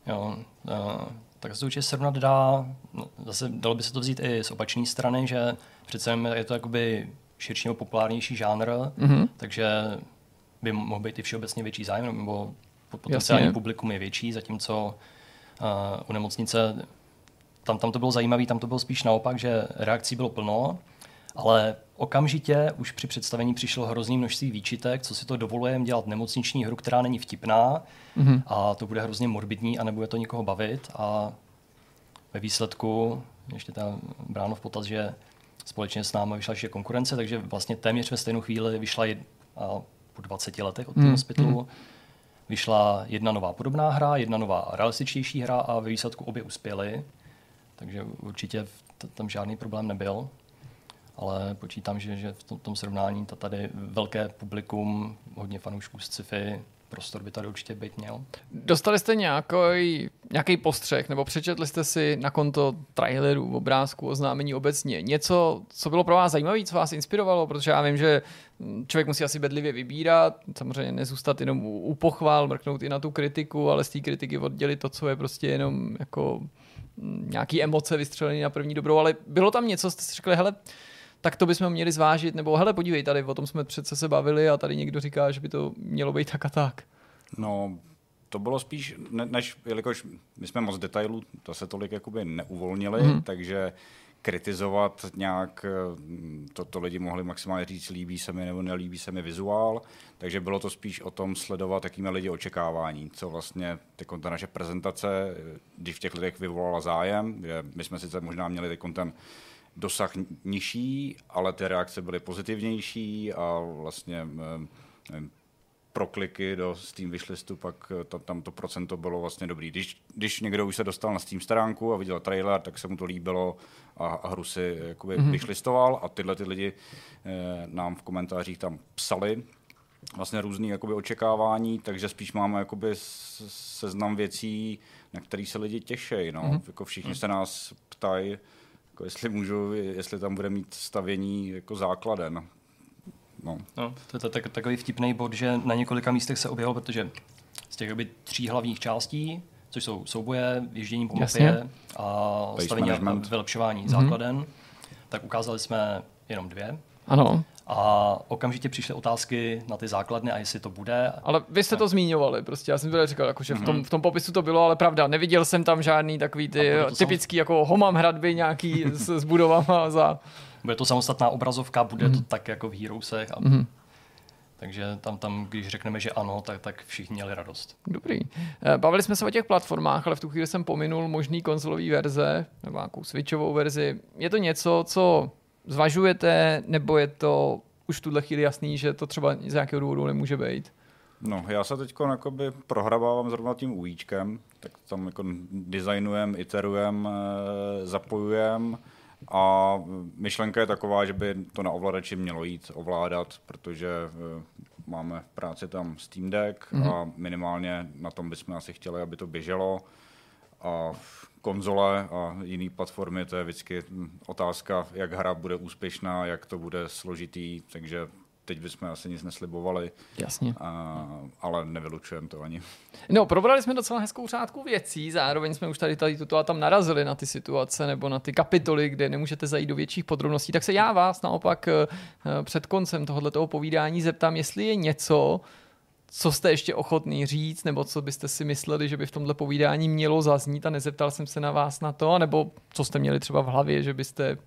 Jo, uh, tak se určitě srovnat dá, no, zase dalo by se to vzít i z opačné strany, že přece je to jakoby širší nebo populárnější žánr, Mhm. takže by mohl být i všeobecně větší zájem, nebo potenciální Jasně. publikum je větší, zatímco uh, u nemocnice tam, tam to bylo zajímavé, tam to bylo spíš naopak, že reakcí bylo plno, ale okamžitě už při představení přišlo hrozný množství výčitek, co si to dovolujeme dělat nemocniční hru, která není vtipná Mhm. a to bude hrozně morbidní a nebude to nikoho bavit a ve výsledku ještě ta bráno v potaz, že společně s námi vyšla ještě konkurence, takže vlastně téměř ve stejnou chvíli vyšla jed, a po 20 letech od Mm, toho hospitalu vyšla jedna nová podobná hra, jedna nová realističtější hra a ve výsledku obě uspěly, takže určitě tam žádný problém nebyl. Ale počítám, že, že v tom, tom srovnání to tady velké publikum, hodně fanoušků z sci-fi, prostor by tady určitě být měl. Dostali jste nějaký, nějaký postřeh, nebo přečetli jste si na konto trailerů, obrázků, oznámení obecně něco, co bylo pro vás zajímavé, co vás inspirovalo, protože já vím, že člověk musí asi bedlivě vybírat, samozřejmě nezůstat jenom u, u pochvál, mrknout i na tu kritiku, ale z té kritiky oddělit to, co je prostě jenom jako mm, nějaký emoce vystřelený na první dobrou, ale bylo tam něco, jste si řekli, hele, tak to bychom měli zvážit, nebo hele, podívej, tady o tom jsme přece se bavili a tady někdo říká, že by to mělo být tak a tak. No, to bylo spíš, ne, než, jelikož my jsme moc detailů, to se tolik jakoby neuvolnili, mm. takže kritizovat nějak, eh, to, to lidi mohli maximálně říct, líbí se mi nebo nelíbí se mi vizuál, takže bylo to spíš o tom sledovat, jaký lidi očekávání, co vlastně ta naše prezentace, eh, když v těch lidech vyvolala zájem, že my jsme sice možná měli ten dosah nižší, ale ty reakce byly pozitivnější a vlastně eh, pro kliky do Steam wishlistu, pak eh, tam, to procento bylo vlastně dobrý. Když, když někdo už se dostal na Steam stránku a viděl trailer, tak se mu to líbilo a, a hru si jakoby mm-hmm. wishlistoval a tyhle ty lidi eh, nám v komentářích tam psali vlastně různý jakoby, očekávání, takže spíš máme jakoby seznam věcí, na které se lidi těší. No. Mm-hmm. Jako všichni mm-hmm. se nás ptají, jako jestli můžu, jestli tam bude mít stavění jako základen. No. no to je tak, takový vtipný bod, že na několika místech se objevilo, protože z těch tří hlavních částí, což jsou souboje, ježdění po mapě a stavení a vylepšování mm-hmm. základen, tak ukázali jsme jenom dvě. Ano. A okamžitě přišly otázky na ty základny a jestli to bude. Ale vy jste to zmiňovali, prostě já jsem byl říkal, jako, že v, tom, mhm. v tom popisu to bylo, ale pravda, neviděl jsem tam žádný takový ty typický sam... jako homam hradby nějaký s, s budovama za... Bude to samostatná obrazovka, bude mm-hmm. to mhm. tak jako v Heroesech. A... Mm-hmm. Takže tam, tam, když řekneme, že ano, tak, tak všichni měli radost. Dobrý. Eh, bavili jsme se o těch platformách, ale v tu chvíli jsem pominul možný konzolový verze, nebo nějakou switchovou verzi. Je to něco, co zvažujete, nebo je to už v tuhle chvíli jasný, že to třeba z nějakého důvodu nemůže být? No, já se teď prohrabávám zrovna tím UIčkem, tak tam jako designujem, iterujem, eh, zapojujem a myšlenka je taková, že by to na ovladači mělo jít ovládat, protože eh, máme v práci tam Steam Deck mm-hmm. a minimálně na tom bychom asi chtěli, aby to běželo. A konzole a jiné platformy, to je vždycky otázka, jak hra bude úspěšná, jak to bude složitý, takže teď bychom asi nic neslibovali. Jasně. A, ale nevylučujeme to ani. No, probrali jsme docela hezkou řádku věcí, zároveň jsme už tady, tady tuto a tam narazili na ty situace nebo na ty kapitoly, kde nemůžete zajít do větších podrobností. Tak se já vás naopak eh, před koncem tohoto povídání zeptám, jestli je něco, co jste ještě ochotný říct, nebo co byste si mysleli, že by v tomhle povídání mělo zaznít a nezeptal jsem se na vás na to, nebo co jste měli třeba v hlavě, že byste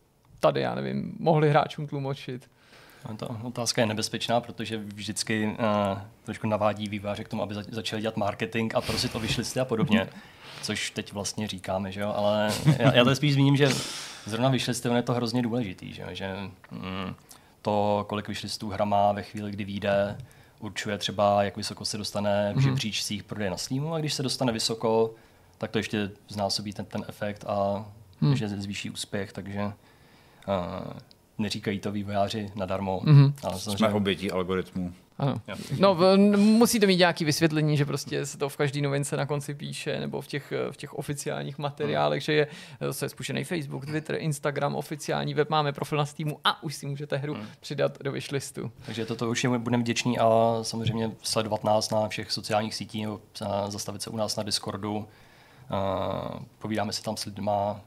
tady, já nevím, mohli hráčům tlumočit. Ta otázka je nebezpečná, protože vždycky uh, trošku navádí výváře k tomu, aby začali dělat marketing a prosit o vyšlisty a podobně, [laughs] což teď vlastně říkáme, že jo? ale já, já to spíš zmíním, že zrovna vyšlisty je to hrozně důležitý, že, že mm, to, kolik vyšlistů hra má ve chvíli, kdy vyjde, určuje třeba, jak vysoko se dostane v mhm. žebříčcích prodeje na Steamu a když se dostane vysoko, tak to ještě znásobí ten, ten efekt a hmm. že zvýší úspěch, takže uh, neříkají to vývojáři nadarmo. Mm-hmm. Ale Jsme obětí algoritmu. Ano. No, musíte mít nějaké vysvětlení, že prostě se to v každé novince na konci píše, nebo v těch, v těch oficiálních materiálech, že je se spuštěný Facebook, Twitter, Instagram, oficiální web, máme profil na Steamu a už si můžete hru hmm. přidat do wishlistu. Takže toto už je budeme vděční a samozřejmě sledovat nás na všech sociálních sítích, nebo zastavit se u nás na Discordu. Povídáme se tam s lidma,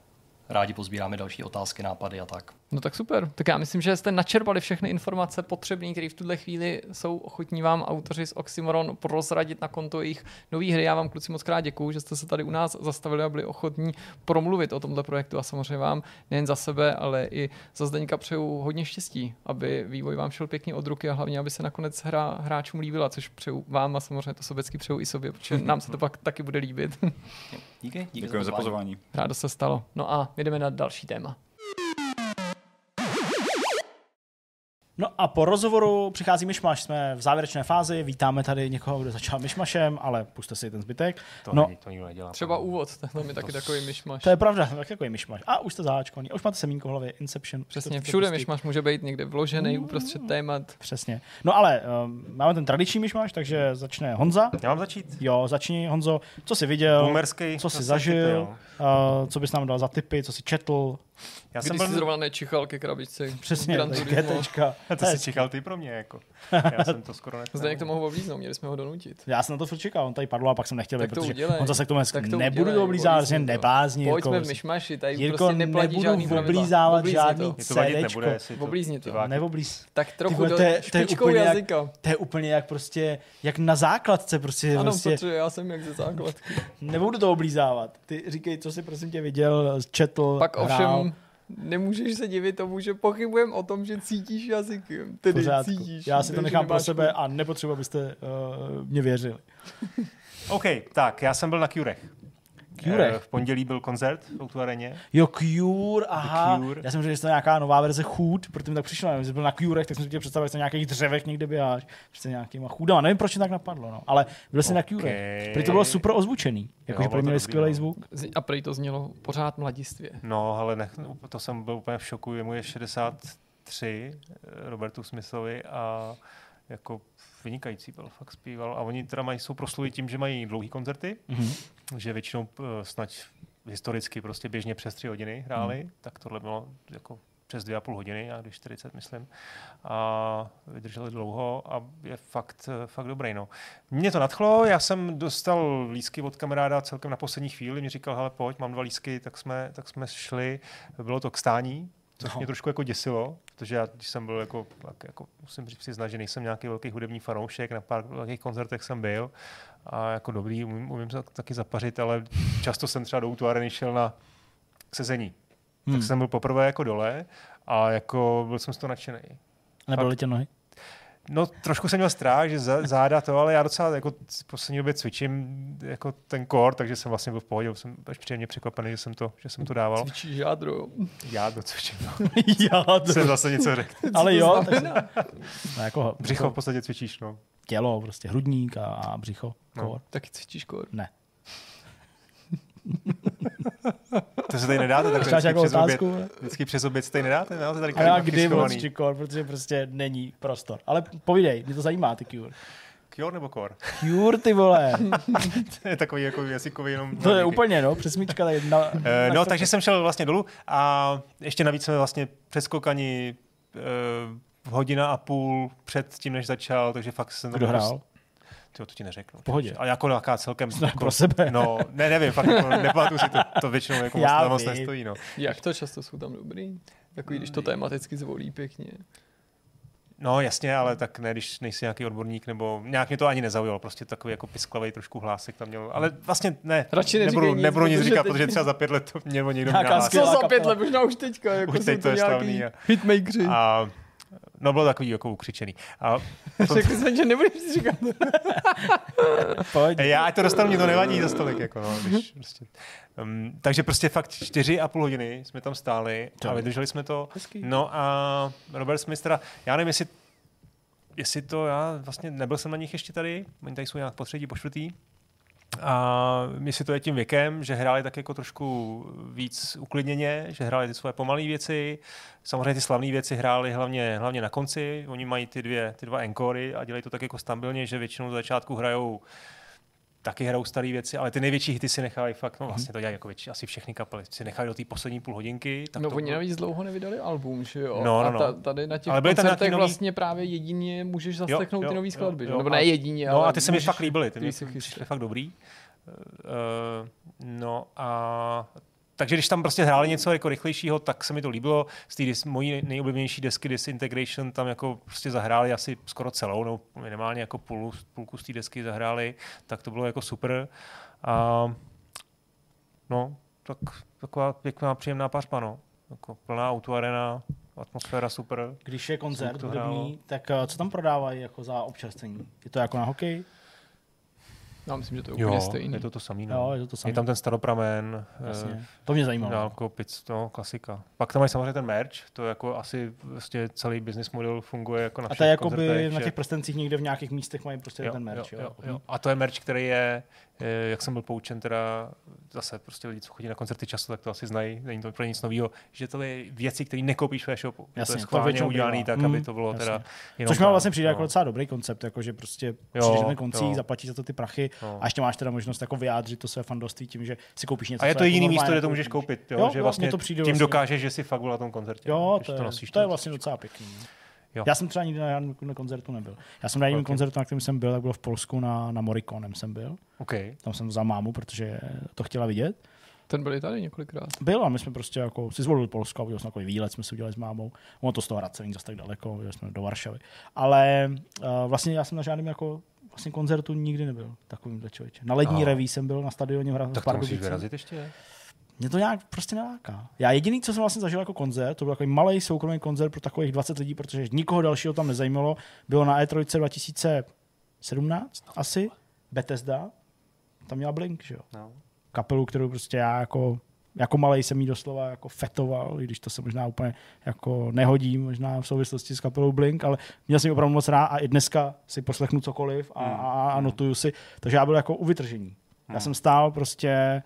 rádi pozbíráme další otázky, nápady a tak. No tak super. Tak já myslím, že jste načerpali všechny informace potřebné, které v tuhle chvíli jsou ochotní vám autoři z Oxymoron prozradit na konto jejich nových hry. Já vám kluci moc krát děkuju, že jste se tady u nás zastavili a byli ochotní promluvit o tomhle projektu a samozřejmě vám nejen za sebe, ale i za Zdeňka přeju hodně štěstí, aby vývoj vám šel pěkně od ruky a hlavně, aby se nakonec hra hráčům líbila, což přeju vám a samozřejmě to sobecky přeju i sobě, protože [laughs] nám se to pak taky bude líbit. Díky, díky Děkujeme za pozvání. Rádo se stalo. No a jdeme na další téma. No a po rozhovoru přichází Myšmaš, jsme v závěrečné fázi, vítáme tady někoho, kdo začal Myšmašem, ale puste si ten zbytek. To, no, není, to nikdo nedělá. Třeba úvod, to je taky takový Myšmaš. To je pravda, tak takový Myšmaš. A už jste zaháčkovaný, a už máte semínko v hlavě, Inception. Přesně, všude Myšmaš může být někde vložený mm, uprostřed témat. Přesně. No ale um, máme ten tradiční Myšmaš, takže začne Honza. Já mám začít? Jo, začni Honzo. Co jsi viděl, Boomerský, co jsi zažil, uh, co bys nám dal za tipy, co jsi četl. Já jsem byl... zrovna nečichal ke krabičce. Přesně, GTčka. A [laughs] to si čekal ty pro mě, jako. Já jsem to skoro nechtěl. Zdeněk to mohl oblíznout, měli jsme ho donutit. Já jsem na to furt čekal, on tady padlo a pak jsem nechtěl, Tak to protože udělej. on zase k tomu Tak to nebudu udělej, to oblízávat, že neblázni. Pojď Jirko, jsme v myšmaši, tady Jirko, prostě neplatí nebudu žádný pravidla. oblízávat žádný CDčko. Oblízni to. Neoblíz. Tak trochu do špičkou úplně jak- jazyka. To je úplně jak prostě, jak na základce prostě. Ano, prostě protože já jsem jak ze základky. nebudu to oblízávat. Ty říkej, co jsi prosím tě viděl, četl, Pak ovšem nemůžeš se divit tomu, že pochybujem o tom, že cítíš jazykem. Tedy Pořádku. cítíš. Já si to nechám pro sebe a nepotřebuji, abyste uh, mě věřili. [laughs] OK, tak, já jsem byl na Curech. Curech? Eh, V pondělí byl koncert v Outu areně. Jo, Cure, aha. Cure. Já jsem říkal, že to je nějaká nová verze chůd, protože mi tak přišlo, nevím, že byl na Curech, tak jsem si chtěl představit, že to na nějakých dřevech někde běháš, prostě nějakýma chůdama. Nevím, proč mě tak napadlo, no. ale byl jsem na Ok. Curech. Protože to bylo super ozvučený, jakože pro měli skvělý no. zvuk. A prý to znělo pořád mladistvě. No, ale ne, to jsem byl úplně v šoku. Je mu je 63, eh, Robertu Smithovi a jako vynikající byl, fakt zpíval. A oni teda mají, jsou prosluli tím, že mají dlouhý koncerty, Mhm. že většinou uh, snad historicky prostě běžně přes tři hodiny hráli, Mhm. tak tohle bylo jako přes dvě a půl hodiny, a když 40, myslím. A vydrželi dlouho a je fakt, eh, fakt dobrý. No. Mě to nadchlo, já jsem dostal lísky od kamaráda celkem na poslední chvíli, mi říkal, hele pojď, mám dva lísky, tak jsme, tak jsme šli, bylo to k stání, což No. mě trošku jako děsilo, protože já, když jsem byl jako, tak jako musím říct přiznat, že nejsem nějaký velký hudební fanoušek, na pár velkých koncertech jsem byl a jako dobrý, umím, umím se taky zapařit, ale často jsem třeba do útvarny šel na sezení. Hmm. Tak jsem byl poprvé jako dole a jako byl jsem z toho nadšený. Nebyly tě nohy? No trošku jsem měl strach, že za- záda to, ale já docela jako v poslední době cvičím jako ten core, takže jsem vlastně byl v pohodě, jsem až příjemně překvapený, že jsem to, že jsem to dával. Cvičíš jádro, jo. Já to cvičím, no. [laughs] Já to... jsem zase něco řekl. [laughs] Ale jo, tak, [laughs] no, jako, Břicho v jako podstatě cvičíš, no. tělo, prostě hrudník a, a břicho. No. No. Taky cvičíš kor. Ne. To se tady nedáte, tak Máš nějakou přes oběd, otázku? vždycky přes oběd se tady nedáte, máte tady A já kdy moc schovaný. čikor, protože prostě není prostor. Ale povídej, mě to zajímá, ty Cure. Cure nebo core? Cure, ty vole. [laughs] to je takový jako jazykový jenom. To je úplně, no, přesmíčka tady na, Eh, na no, takže jsem šel vlastně dolů a ještě navíc jsme vlastně přeskokani eh, hodina a půl před tím, než začal, takže fakt jsem Kdo hrál? Tyjo, to ti neřeknu. V pohodě. A jako nějaká celkem... [laughs] Snad Jako, pro sebe. No, ne, nevím, fakt jako, nepamatuju si to, to většinou jako [laughs] moc, Já moc vím. nestojí, no. Jak to často jsou tam dobrý? Takový, když to tematicky zvolí pěkně. No jasně, ale tak ne, když nejsi nějaký odborník, nebo nějak mě to ani nezaujalo, prostě takový jako pisklavý trošku hlásek tam měl, ale vlastně ne, Radši nebudu, nic, nebudu nic protože říkat, teď- protože třeba za pět let to mělo někdo Nějaká nahlásit. Co za pět let, možná už teďka, jako Už teď to je nějaký slavný a- hitmakeři. A no bylo takový jako ukřičený. A [laughs] Řekl jsem, že nebudeš říkat. [laughs] Pojď. Já, ať to dostanu, mě to nevadí za stolik. Jako no, když prostě, um, takže prostě fakt čtyři a půl hodiny jsme tam stáli a vydrželi jsme to. Hezký. No a Robert Smith teda, já nevím, jestli, jestli to, já vlastně nebyl jsem na nich ještě tady, oni tady jsou nějak po třetí, po čtvrtý. A jestli to je tím věkem, že hráli tak jako trošku víc uklidněně, že hráli ty svoje pomalé věci. Samozřejmě ty slavné věci hráli hlavně, hlavně na konci. Oni mají ty, dvě, ty dva enkory a dělají to tak jako stabilně, že většinou z začátku hrajou taky hrajou staré věci, ale ty největší hity si nechávají fakt, no vlastně to dělají jako větší, asi všechny kapely, si nechají do té poslední půl hodinky. Tak No to oni bylo- navíc dlouho nevydali album, že jo? No, no, a no. ta, tady na těch Ale byly koncertech nový- vlastně právě jedině můžeš zaslechnout jo, ty nový jo, skladby, že? jo, nebo a- ne jedině, No ale a ty se mi fakt líbily, ty [laughs] ty se přišly fakt dobrý. Uh, no a takže když tam prostě hráli něco jako rychlejšího, tak se mi to líbilo. Z té dis- mojí nejoblíbenější desky Disintegration tam jako prostě zahráli asi skoro celou, no minimálně jako půl, půlku z té desky zahráli, tak to bylo jako super. A no, tak taková pěkná, příjemná pařba, no. Jako plná autoarena, atmosféra super. Když je koncert hudební, tak eh, co tam prodávají jako za občerstvení? Je to jako na hokej? Já myslím, že to je úplně Jo, stejný. je to to samý, no. Jo, je to to samé. Je tam ten staropramen, Jasně. eh, To mě zajímalo. Dálko, pic, to klasika. Pak tam mají samozřejmě ten merch, to jako asi vlastně celý business model funguje jako na A to je jakoby koncertech, na těch prstencích někde v nějakých místech mají prostě ten merch, jo? jo, jo. A to je merch, který je, jak jsem byl poučen, teda zase prostě lidi, co chodí na koncerty často, tak to asi znají, není to pro nic nového, že to je věci, které nekoupíš ve shopu. Že Jasně, to je to schválně většinou udělaný tak, Mm, aby to bylo teda jasně. jenom Což mi tak, vlastně přijde no. jako docela dobrý koncept, jako že prostě Jo, přijdeš na jo. zaplatíš za to ty prachy No. a ještě máš teda možnost jako vyjádřit to své fandoství tím, že si koupíš něco. A je to jako jediný normálně místo, kde to můžeš koupit, jo? Jo, že jo, vlastně to přijde tím vlastně- dokážeš, že si fakt na tom koncertě. Jo, to je, to je vlastně docela pěkný. No. Jo. Já jsem třeba nikdy na žádném koncertu nebyl. Já jsem na jednom Ok. koncertu, na kterém jsem byl, tak bylo v Polsku na, na Morikonem jsem byl. OK. Tam jsem za mámu, protože to chtěla vidět. Ten byl i tady několikrát. Byl a my jsme prostě jako si zvolili Polsko a udělali jsme takový výlet, jsme si udělali s mámou. Ono to z toho Hradce není zase tak daleko, jeli jsme do Varšavy. Ale uh, vlastně já jsem na žádném jako vlastně koncertu nikdy nebyl takovým člověče. Na lední Aha. reví jsem byl na stadioně v Tak to musíš vyrazit ještě? Mě to nějak prostě neláká. Já jediný, co jsem vlastně zažil jako koncert, to byl takový malý soukromý koncert pro takových 20 lidí, protože nikoho dalšího tam nezajímalo, bylo na E E3 2017 asi, Bethesda, tam měla Blink, že jo. No. Kapelu, kterou prostě já jako, jako malý jsem jí doslova jako fetoval, i když to se možná úplně jako nehodí, možná v souvislosti s kapelou Blink, ale měl jsem ji opravdu moc rád a i dneska si poslechnu cokoliv a, a, a notuju si, takže já byl jako u vytržení. Já jsem stál prostě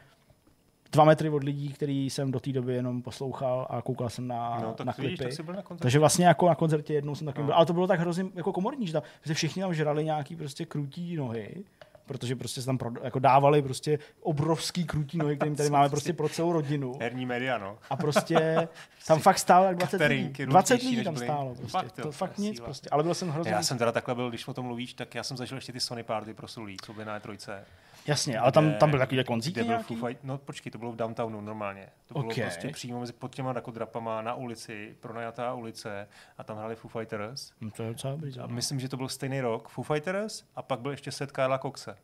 dva metry od lidí, který jsem do té doby jenom poslouchal a koukal jsem na, No, tak na vidíš, klipy. tak jsi byl na koncertě. Takže vlastně jako na koncertě jednou jsem takovým No. byl, ale to bylo tak hrozně jako komorní, že, tam, že se všichni tam žrali nějaký prostě krutí nohy, protože prostě se tam pro, jako dávali prostě obrovský krutí nohy, kterým tady [laughs] máme prostě pro celou rodinu. Herní média, no. A prostě [laughs] tam fakt stálo jak 20 lidí. Cateringy 20 různější lidí tam stálo. Prostě. Fakt, jo, to fakt nic síla. prostě. Ale byl jsem hrozně... Já jsem teda takhle byl, když o tom mluvíš, tak já jsem zažil ještě ty Sony Party pro Sulí, co byly na E3. Jasně, ale tam, kde- tam byly takový konzíky kde byl nějaký? Foo Fight, no počkej, to bylo v downtownu normálně. To bylo Ok. prostě přímo mezi pod těma drapama na ulici, pronajatá ulice a tam hráli Foo Fighters. No, to je docela dobrý. A myslím, že to byl stejný rok. Foo Fighters a pak byl ještě set Karla Coxe.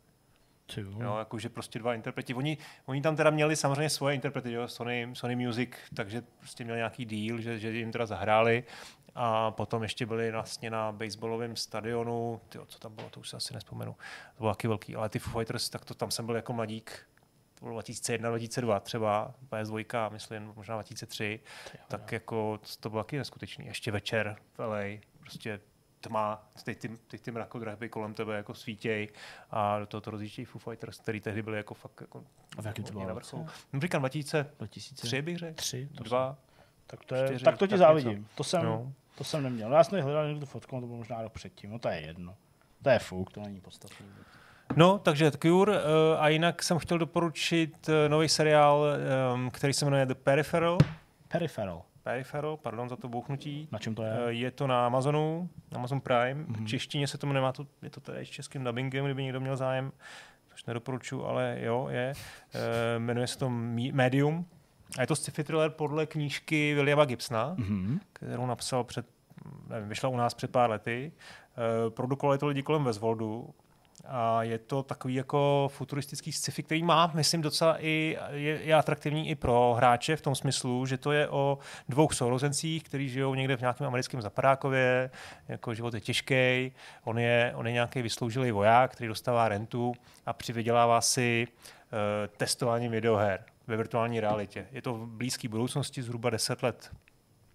Jo. Jo, jakože prostě dva interpreti. Oni, oni tam teda měli samozřejmě svoje interprety, jo, Sony, Sony Music, takže prostě měl nějaký deal, že, že jim teda zahráli. A potom ještě byli vlastně na baseballovém stadionu, tyjo, co tam bylo, to už si asi nespomenu. To bylo taky velký, ale ty Foo Fighters, tak to tam jsem byl jako mladík, to bylo 2001, 2002 třeba, PS2, myslím, možná 2003, tak jako to bylo taky neskutečný. Ještě večer v LA, prostě tma, ty, ty, ty, ty mrakodrahy kolem tebe jako svítěj a do toho to rozjíždějí Foo Fighters, který tehdy byli jako fakt jako A v jakém to bylo na vrcholu. No říkám 2003 2003 bych řekl, Tři, to dva, Tak to, je, čtyři, tak to ti tak závidím. něco. To jsem, No. to jsem neměl. Já jsem hledal někdo tu fotku, ale to bylo možná rok předtím. No to je jedno. To je fuk, to není podstatný. No, takže Cure. Uh, a jinak jsem chtěl doporučit uh, nový seriál, um, který se jmenuje The Peripheral. Peripheral. Peripheral, pardon za to bouchnutí. Na čem to je? je to na Amazonu, Amazon Prime. Mhm. Mm-hmm. V češtině se tomu nemá, to, je to tady s českým dubbingem, kdyby někdo měl zájem, což nedoporučuji, ale jo, je. Uh, jmenuje se to Medium. A je to sci-fi thriller podle knížky Williama Gibsona, Mhm. kterou napsal před, nevím, vyšla u nás před pár lety. Uh, produkovali to lidi kolem Westworldu a je to takový jako futuristický sci-fi, který má, myslím, docela i, je, je atraktivní i pro hráče v tom smyslu, že to je o dvou sourozencích, kteří žijou někde v nějakém americkém zapadákově, jako život je těžký, on je, on je nějaký vysloužilý voják, který dostává rentu a přivydělává si testováním videoher ve virtuální realitě. Je to v blízké budoucnosti, zhruba 10 let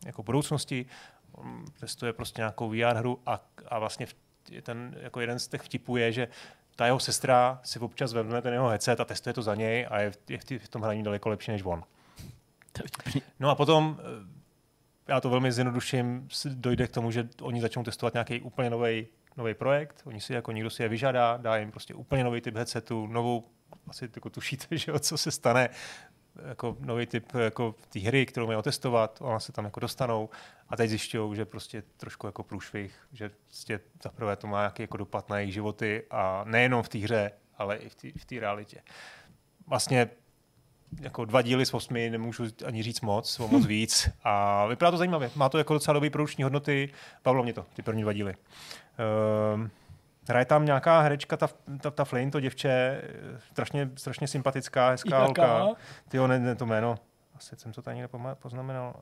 jako budoucnosti, on testuje prostě nějakou VR hru a, a vlastně ten, jako jeden z těch vtipů je, že ta jeho sestra si občas vezme ten jeho headset a testuje to za něj a je, v- je v, tý- v tom hraní daleko lepší než on. No a potom, eh, já to velmi zjednoduším, dojde k tomu, že oni začnou testovat nějaký úplně nový nový projekt, oni si jako někdo si je vyžádá, dá jim prostě úplně nový typ headsetu, novou, asi jako tušíte, [laughs] že jo, co se stane, jako nový typ jako té hry, kterou mají otestovat, ona se tam jako dostanou a teď zjišťují, že prostě trošku jako průšvih, že prostě zaprvé to má nějaký jako dopad na jejich životy a nejenom v té hře, ale i v té v té realitě. Vlastně jako dva díly z osmi, nemůžu ani říct moc, o moc víc. A vypadá to zajímavě. Má to jako docela dobrý produkční hodnoty. Bavilo mě to, ty první dva díly. Um, hraje tam nějaká herečka, ta, ta, ta Flynn, to děvče, strašně, strašně sympatická, hezká Jaká? holka. Ty ne, ne, to jméno, asi jsem to tady někde poznamenal.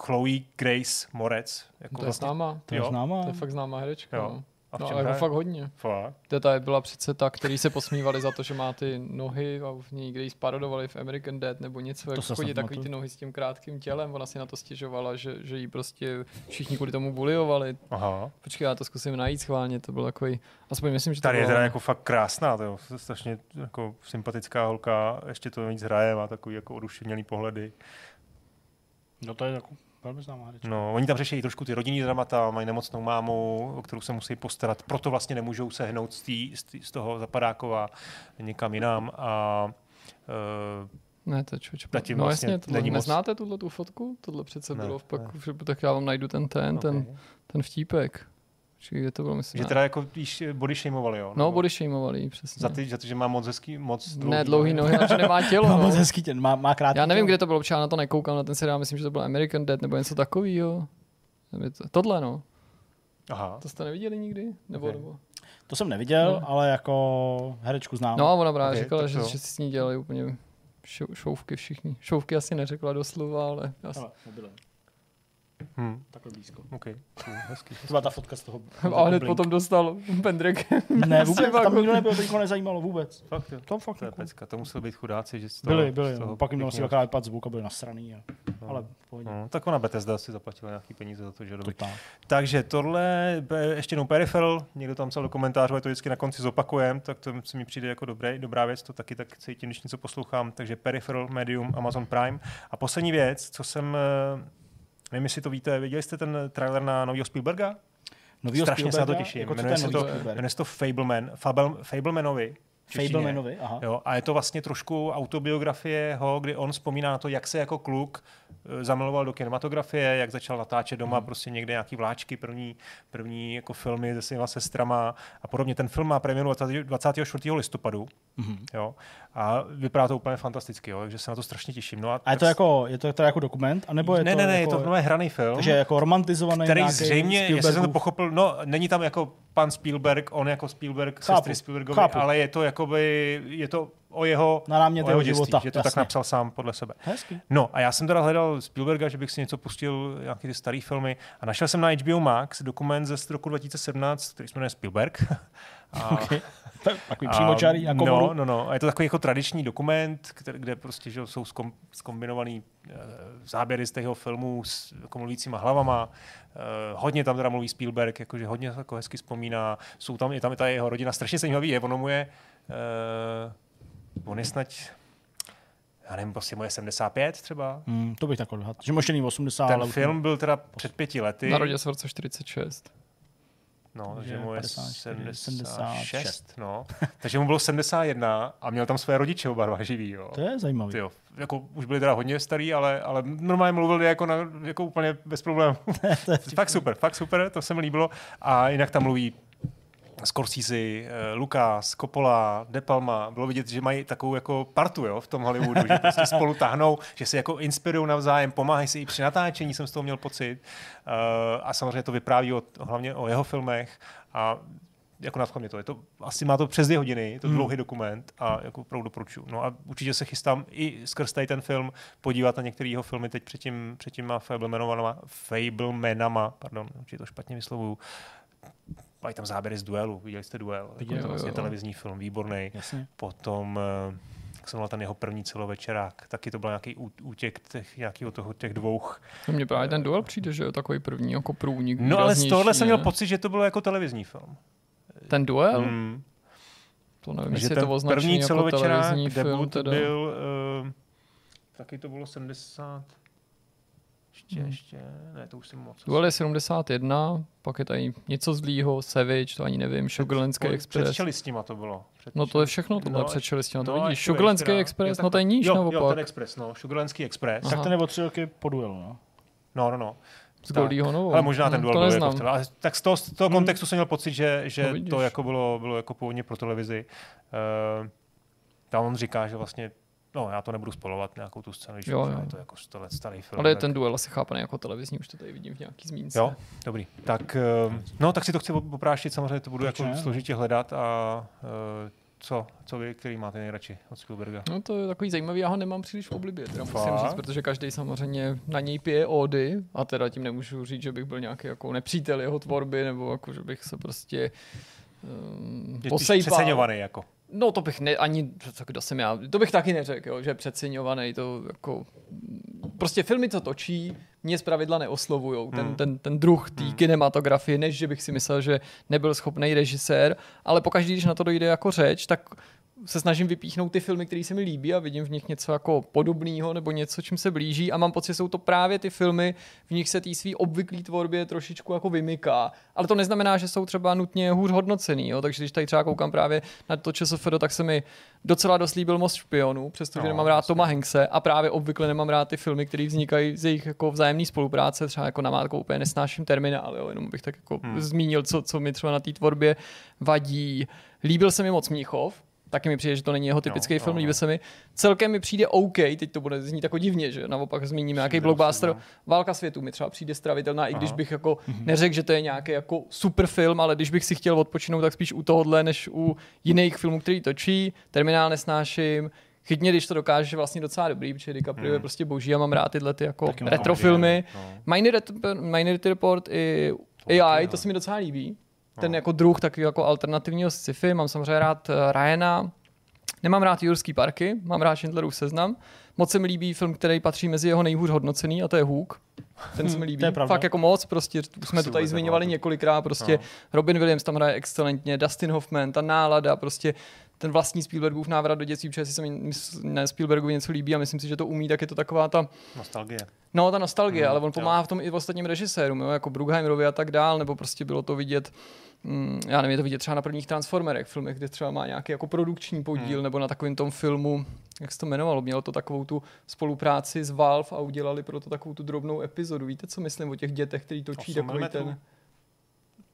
Chloe Grace Morec. Jako To je známá. To je Jo. známá. To je fakt známá herečka. Jo. No. A No, ale jako fakt hodně. Fakt? To tady byla přece ta, který se posmívali za to, že má ty nohy a v ní, kde ji sparodovali v American Dad nebo něco, jak se chodí takový ty nohy s tím krátkým tělem, ona si na to stěžovala, že, že jí prostě všichni kvůli tomu buliovali. Aha. Počkej, já to zkusím najít schválně, to bylo takový, aspoň myslím, že to Tady je bylo... teda jako fakt krásná, to je strašně jako sympatická holka, ještě to víc hraje, má takový jako oduševnělý pohledy. No to je jako velmi známá herečka. No, oni tam řeší trošku ty rodinný dramata, mají nemocnou mámu, o kterou se musí postarat, proto vlastně nemůžou sehnout z, tý, z, tý, z toho zapadákova někam jinam a e, Ne, to je čo, čo, Zatím No vlastně jasně, tohle, není moc. neznáte tuhle tu fotku? Tohle přece Ne, bylo v pak, ne. že- tak já vám najdu ten ten, ten, Okay. ten vtípek. Či kde to bylo, myslím. Že teda jako víš, body shameovali, jo? No, body shameovali, přesně. Za, ty, za to, že má moc hezký, moc ne, dlouhý nohy, [laughs] a že nemá tělo. Má no. moc hezký ten, má, má krátký Já nevím, tělo. kde to bylo, protože já na to nekoukám, na ten seriál, myslím, že to byl American Dad nebo něco takového. Tohle, no. Aha. To jste neviděli nikdy? Nebo, Ok. nebo? To jsem neviděl, Ne. ale jako herečku znám. No a ona právě Ok, říkala, že, to- že si s ní dělali úplně šou- šouvky všichni. Šouvky asi neřekla doslova, ale asi. Hele, mobilem. Hm. Takhle blízko. OK. Cool, hezký. To byla ta fotka z toho. A hned potom dostal [laughs] pendrek. Ne, vůbec, tam nikdo jako- nebyl, to nezajímalo vůbec. Fakt jo. To fakt To je jako. pecka, to museli být chudáci, že z toho, Byli, z byli, toho no. pak jim měl si iPad zvuk a byli nasraný. A, No. ale pohodě. No, tak ona Bethesda si zaplatila nějaký peníze za to, že dobrý. Totál. Takže tohle, ještě jednou peripheral, někdo tam psal do komentářů, a to vždycky na konci zopakujem, tak to se mi přijde jako dobré, dobrá věc, to taky tak cítím, když něco poslouchám. Takže peripheral, Medium, Amazon Prime. A poslední věc, co jsem, eh, nevím, jestli to víte, viděli jste ten trailer na nového Spielberga? Novýho Strašně se na to Spielberga? těším. Jako Jmenuje se to, jmenuje se to Fableman, Fable, Fablemanovi. aha. Jo, a je to vlastně trošku autobiografie jeho, kdy on vzpomíná na to, jak se jako kluk eh, zamiloval do kinematografie, jak začal natáčet doma Mhm. prostě někde nějaký vláčky, první, první jako filmy se svýma sestrama a podobně. Ten film má premiéru 20 24. listopadu Mhm. jo, a vypadá to úplně fantasticky, jo, takže se na to strašně těším. No A je tak to jako, je to teda jako dokument? A nebo je ne, to ne, ne, jako, je to nové hraný film. Takže jako romantizovaný který zřejmě, jestli jsem to pochopil, no, není tam jako pan Spielberg, on jako Spielberg, Chápu, sestry Spielbergovi, chápu. ale je to jakoby, je to o jeho, Na námět o jeho dětství, života, že to tak jasně. napsal sám podle sebe. Hezky. No a já jsem teda hledal Spielberga, že bych si něco pustil, nějaký ty staré filmy a našel jsem na HBO Max dokument ze roku 2017, který se jmenuje Spielberg. [laughs] A, [laughs] Okay. Takový přímočarý a komoru. No, no, no. A je to takový jako tradiční dokument, kde, kde prostě že, jsou skom, skombinovaný e, záběry z tého filmu s jako mluvícíma hlavama. E, hodně tam teda mluví Spielberg, jakože hodně jako hezky vzpomíná. Jsou tam, je tam i ta jeho rodina, strašně zajímavý je, ono mu je, e, on je snad, já nevím, prostě mu je 75 třeba. Hmm, to bych tak odhadl. Že možná není 80, Ten film byl teda před pěti lety. Narodil se v roce 46. No, Takže že mu je 54, 76, 76. no. [laughs] Takže mu bylo 71 a měl tam své rodiče oba dva živý, jo. To je jo, jako už byli teda hodně starý, ale, ale normálně mluvili jako, na, jako úplně bez problémů. [laughs] [laughs] fakt super, fakt super, to se mi líbilo. A jinak tam mluví Scorsese, eh, Lucas, Coppola, De Palma. Bylo vidět, že mají takovou jako partu jo, v tom Hollywoodu, že prostě spolu tahnou, že se jako inspirují navzájem, pomáhají si i při natáčení, jsem z toho měl pocit. Eh, a samozřejmě to vypráví o, hlavně o jeho filmech a jako nadchlo mě to. Je to. Asi má to přes dvě hodiny, je to Hmm. dlouhý dokument a jako opravdu doporučuji. No a určitě se chystám i skrz tady ten film podívat na některé jeho filmy teď před, tím, před těma Fablemanama, Fablemanama, pardon, určitě to špatně vyslovuju. Mají tam záběry z duelu, viděli jste duel, Viděl, je to vlastně jo. televizní film, výborný. Jasně. Potom, eh, jak se jmenoval ten jeho první celovečerák, taky to byl nějaký útěk těch, nějakého toho, těch dvou. No mně právě ten duel přijde, že je takový první jako průnik. No ale z výraznější, tohohle jsem měl ne? pocit, že to bylo jako televizní film. Ten duel? Mm. To nevím, že ten to první jako celovečerák, televizní film. debut Teda. byl, uh, taky to bylo 70, ještě, Hmm. ještě, ne, to už jsem moc. Duel je 71, pak je tady něco zlýho, Savage, to ani nevím, Sugarlandský Po- Express. Před s těma to bylo. Před No to je všechno, tohle No, no, před s tím, to no, vidíš. teda. Express, Jo, no to je níž jo, naopak. Jo, ten Express, no, Sugarlandský Express. Aha. Tak ten je o tři roky po duelu, no. No, no, no. Z Tak. Goldieho novou. Ale možná ten No, duel to byl jako ale tak z toho, z toho kontextu jsem měl pocit, že, že No to jako bylo, bylo jako původně pro televizi. Uh, tam on říká, že vlastně No, já to nebudu spolovat nějakou tu scénu, že Jo, jo. je to jako 100 let starý film. Ale je tak- ten duel asi chápaný jako televizní, už to tady vidím v nějaký zmínce. Jo, dobrý. Tak, uh, no, tak si to chci oprášit, samozřejmě to budu Proč jako ne? složitě hledat a uh, co, co vy, který máte nejradši od Spielberga? No to je takový zajímavý, já ho nemám příliš v oblibě, teda musím Fakt? říct, protože každý samozřejmě na něj pije ódy a teda tím nemůžu říct, že bych byl nějaký jako nepřítel jeho tvorby, nebo jako, že bych se prostě um, posejpal. přeceňovaný jako. No to bych ne, ani, co, kdo jsem já, to bych taky neřekl, jo, že je přeceňovaný, to jako, prostě filmy, co točí, mě zpravidla neoslovujou, ten, Hmm. ten, ten druh té Hmm. kinematografie, než že bych si myslel, že nebyl schopný režisér, ale pokaždý, když na to dojde jako řeč, tak se snažím vypíchnout ty filmy, které se mi líbí a vidím v nich něco jako podobného nebo něco, čím se blíží a mám pocit, že jsou to právě ty filmy, v nich se té svý obvyklý tvorbě trošičku jako vymyká. Ale to neznamená, že jsou třeba nutně hůř hodnocený, jo? takže když tady třeba koukám právě na to ČSFD, tak se mi docela dost líbil Most špionů, přestože No, nemám rád. Toma Hankse a právě obvykle nemám rád ty filmy, které vznikají z jejich jako vzájemné spolupráce, třeba jako namátkou úplně nesnáším terminál, jo? jenom bych tak jako hmm. zmínil, co, co mi třeba na té tvorbě vadí. Líbil se mi moc Mnichov, taky mi přijde, že to není jeho typický No, film, no, no. se mi. Celkem mi přijde OK, teď to bude znít jako divně, že naopak zmíníme nějaký blockbuster. seznam. Válka světů mi třeba přijde stravitelná, i když Aha. bych jako neřekl, že to je nějaký jako super film, ale když bych si chtěl odpočinout, tak spíš u tohohle, než u jiných filmů, který točí. Terminál nesnáším. Chytně, když to dokáže vlastně docela dobrý, protože DiCaprio Hmm. je prostě boží a mám rád tyhle ty jako retro filmy. no. Minority, Report i AI, no. to se mi docela líbí. Ten No. jako druh takový jako alternativního sci-fi. Mám samozřejmě rád eh, Ryana. Nemám rád Jurský parky, mám rád Schindlerův seznam. Moc se mi líbí film, který patří mezi jeho nejhůř hodnocený, a to je Hook. Ten se mi líbí. to je pravda. Fakt jako moc, prostě už jsme to tady zmiňovali nepamatuju. několikrát, prostě No. Robin Williams tam hraje excelentně, Dustin Hoffman, ta nálada, prostě ten vlastní Spielbergův návrat do dětství, protože si se mi ne Spielbergovi něco líbí a myslím si, že to umí, tak je to taková ta Nostalgie. No, ta nostalgie, Mm, ale on jo. pomáhá v tom i v ostatním režisérům, jo, jako Bruckheimerovi a tak dál, nebo prostě bylo to vidět, mm, já nevím, je to vidět třeba na prvních Transformerech, filmech, kde třeba má nějaký jako produkční podíl, Mm. nebo na takovém tom filmu, jak se to jmenovalo, mělo to takovou tu spolupráci s Valve a udělali pro to takovou tu drobnou epizodu. Víte, co myslím o těch dětech, který točí 8 takový milimetrů? ten...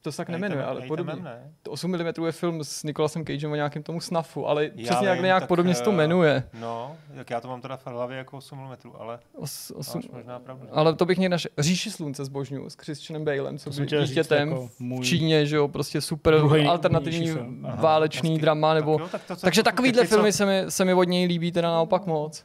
To se tak nemenuje, ale podobně. ne? To 8 mm je film s Nicolasem Cagem o nějakém tomu snafu, ale Já přesně jak nějak tak, podobně se to eh, jmenuje. No, jak já to mám teda v hlavě jako 8 mm, ale Os, máš osm, možná pravdu. ale to bych někdy našel. Říši slunce zbožňuju s Christianem Balem, co byl říct, dítětem jako v Číně, že jo, prostě super druhý alternativní. Aha, válečný hezky. drama, nebo... Tak jo, tak to, co- Takže takovýhle filmy se mi, se mi od něj líbí teda naopak moc.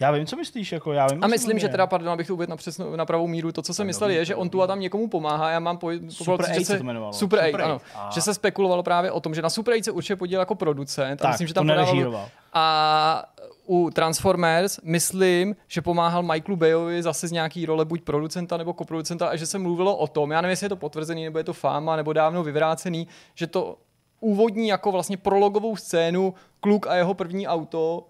Já vím, co myslíš, jako já vím. A myslím, že teda, pardon, abych to uvedl na, přesnou, na pravou míru, to, co jsem myslel, je, že on tu a tam někomu pomáhá. Já mám po, Super pocit, 8 že se to jmenovalo. Super 8, Super ano. 8, a- Že se spekulovalo právě o tom, že na Super 8 se určitě podílel jako producent. a Tak, myslím, že tam podával, a u Transformers myslím, že pomáhal Michaelu Bayovi zase z nějaký role buď producenta nebo koproducenta a že se mluvilo o tom, já nevím, jestli je to potvrzený nebo je to fáma nebo dávno vyvrácený, že to úvodní jako vlastně prologovou scénu kluk a jeho první auto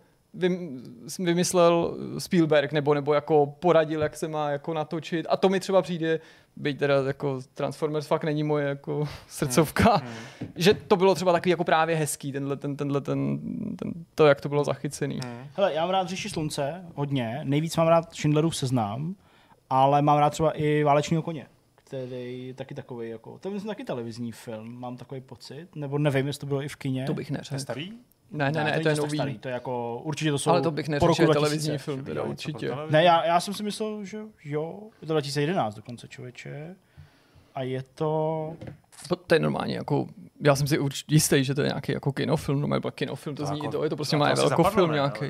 vymyslel Spielberg nebo, nebo jako poradil, jak se má jako natočit a to mi třeba přijde, byť teda jako Transformers fakt není moje jako [laughs] srdcovka, Hmm. že to bylo třeba takový jako právě hezký, tenhle, ten, tenhle, ten, ten, to, jak to bylo zachycený. Hmm. Hele, já mám rád Říši slunce, hodně. Nejvíc mám rád Schindlerův seznam, ale mám rád třeba i Válečního koně, který je taky takový, jako, to je taky televizní film, mám takový pocit, nebo nevím, jestli to bylo i v kině. To bych To je neřekl. starý? Ne, ne, ne, není to je nový. Starý, to je jako, určitě to jsou Ale to bych neřekl, že je 2000. televizní film, teda určitě. televizi? Ne, já, já jsem si myslel, že jo, je to 2011 dokonce, člověče. A je to... To, to je normálně jako, já jsem si urč, jistý, že to je nějaký jako kinofilm, no nebo kinofilm, to To zní, jako- to je to prostě má velký film ne, nějaký.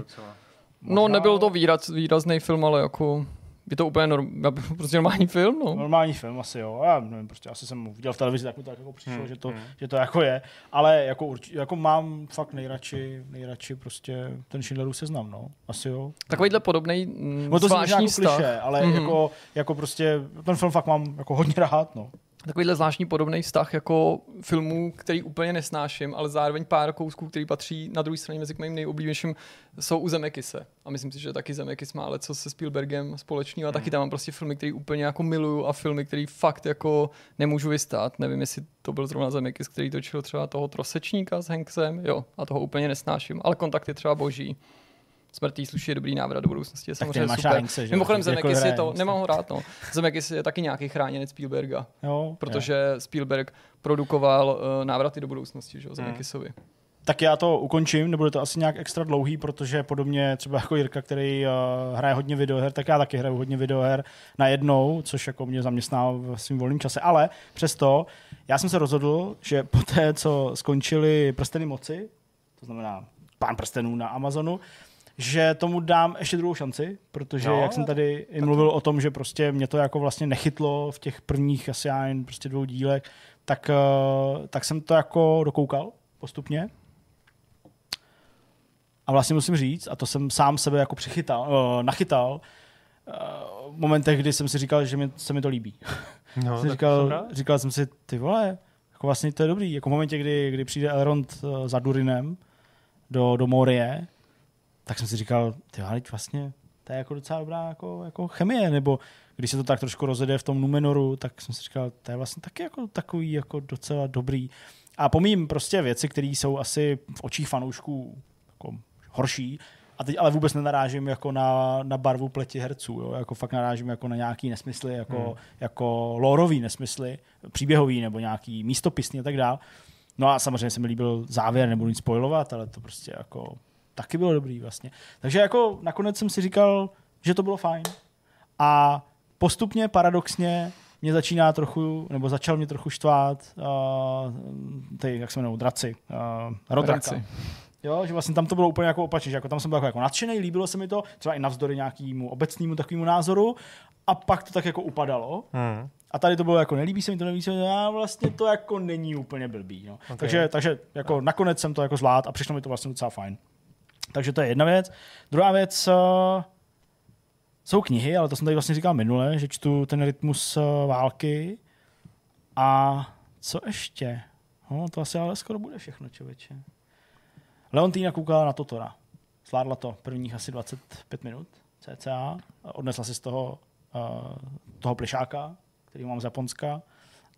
No nebyl to výraz, výrazný film, ale jako je to úplně norm, prostě normální film, no. Normální film asi jo, já nevím, prostě asi jsem ho viděl v televizi, tak mi to tak jako přišlo, Hmm, že, to, hmm. že to jako je, ale jako, urč, jako mám fakt nejradši, nejradši prostě ten Schindlerův seznam, no, asi jo. Takovýhle podobný mm, No to zvláštní jako vztah. kliše, ale Mhm. jako, jako prostě ten film fakt mám jako hodně rád, no. Takovýhle zvláštní podobný vztah jako filmů, který úplně nesnáším, ale zároveň pár kousků, který patří na druhé straně mezi k mým nejoblíbenějším, jsou u Zemekise. A myslím si, že taky Zemekis má ale co se Spielbergem společného. A taky tam mám prostě filmy, které úplně jako miluju a filmy, které fakt jako nemůžu vystát. Nevím, jestli to byl zrovna Zemekis, který točil třeba toho Trosečníka s Hanksem, jo, a toho úplně nesnáším. Ale kontakt je třeba boží. Smrtý sluší je dobrý návrat do budoucnosti, je Tak ty samozřejmě nemáš super. Hankse, že? Mimochodem Jako Zemekis je hraje to, nemám ho rád, no. Zemekis je taky nějaký chráněnec Spielberga jo protože Spielberg produkoval uh, návraty do budoucnosti, že jo, Zemekisovi. Tak já to ukončím, nebude to asi nějak extra dlouhý, protože podobně třeba jako Jirka, který uh, hraje hodně videoher, tak já taky hraju hodně videoher najednou, což jako mě zaměstná v svým volném čase. Ale přesto já jsem se rozhodl, že [laughs] po té, co skončily prsteny moci, to znamená pán prstenů na Amazonu, že tomu dám ještě druhou šanci, protože No, jak jsem tady i mluvil o tom, že prostě mě to jako vlastně nechytlo v těch prvních asi já jen prostě dvou dílech, tak, uh, tak jsem to jako dokoukal postupně. A vlastně musím říct, a to jsem sám sebe jako přichytal, uh, nachytal, uh, v momentech, kdy jsem si říkal, že mi, se mi to líbí. [laughs] No, jsem říkal, říkal jsem si, ty vole, jako vlastně to je dobrý. Jako v momentě, kdy, kdy přijde Elrond za Durinem, do, do Morie, tak jsem si říkal, ty teď vlastně to je jako docela dobrá jako, jako chemie, nebo když se to tak trošku rozjede v tom Numenoru, tak jsem si říkal, to je vlastně taky jako takový jako docela dobrý. A pomím prostě věci, které jsou asi v očích fanoušků jako horší, a teď ale vůbec nenarážím jako na, na barvu pleti herců, jo? jako fakt narážím jako na nějaký nesmysly, jako, hmm. jako lórový nesmysly, příběhový nebo nějaký místopisný a tak dál. No a samozřejmě se mi líbil závěr, nebudu nic spojovat, ale to prostě jako taky bylo dobrý vlastně. Takže jako nakonec jsem si říkal, že to bylo fajn. A postupně, paradoxně, mě začíná trochu, nebo začal mě trochu štvát uh, ty, jak se jmenují, draci, uh, rodraka. Draci. Jo, že vlastně tam to bylo úplně jako opačně, že jako tam jsem byl jako, jako nadšený, líbilo se mi to, třeba i navzdory nějakému obecnému takovému názoru, a pak to tak jako upadalo. Hmm. A tady to bylo jako nelíbí se mi to, nelíbí se mi to, a vlastně to jako není úplně blbý. No. Okay. Takže, takže jako no. nakonec jsem to jako zvlád a přišlo mi to vlastně docela fajn. Takže to je jedna věc. Druhá věc uh, jsou knihy, ale to jsem tady vlastně říkal minule, že čtu ten rytmus uh, války. A co ještě? No, to asi ale skoro bude všechno, člověče. Leontýna koukala na Totora. Zvládla to prvních asi 25 minut cca. Odnesla si z toho uh, toho plišáka, který mám z Japonska.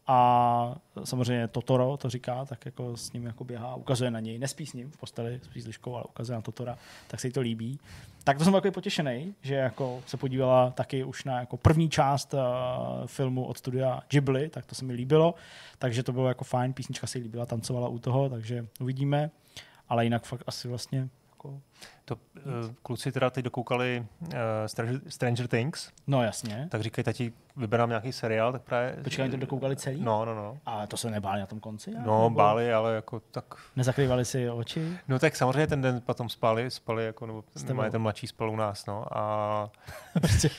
A samozřejmě Totoro to říká, tak jako s ním jako běhá, ukazuje na něj, nespí s ním v posteli, spí s liškou, ale ukazuje na Totora, tak se jí to líbí. Tak to jsem takový potěšený, že jako se podívala taky už na jako první část uh, filmu od studia Ghibli, tak to se mi líbilo, takže to bylo jako fajn, písnička se jí líbila, tancovala u toho, takže uvidíme. Ale jinak fakt asi vlastně jako... To, uh, kluci teda teď dokoukali uh, Stranger, Stranger Things. No jasně. Tak říkají, tati, vyberám nějaký seriál, tak právě... Počkej, to dokoukali celý? No, no, no. A to se nebáli na tom konci? No, nebo... báli, ale jako tak... Nezakrývali si oči? No tak samozřejmě ten den potom spali, spali jako, nebo nemá ten mladší spal u nás, no. A... [laughs] prostě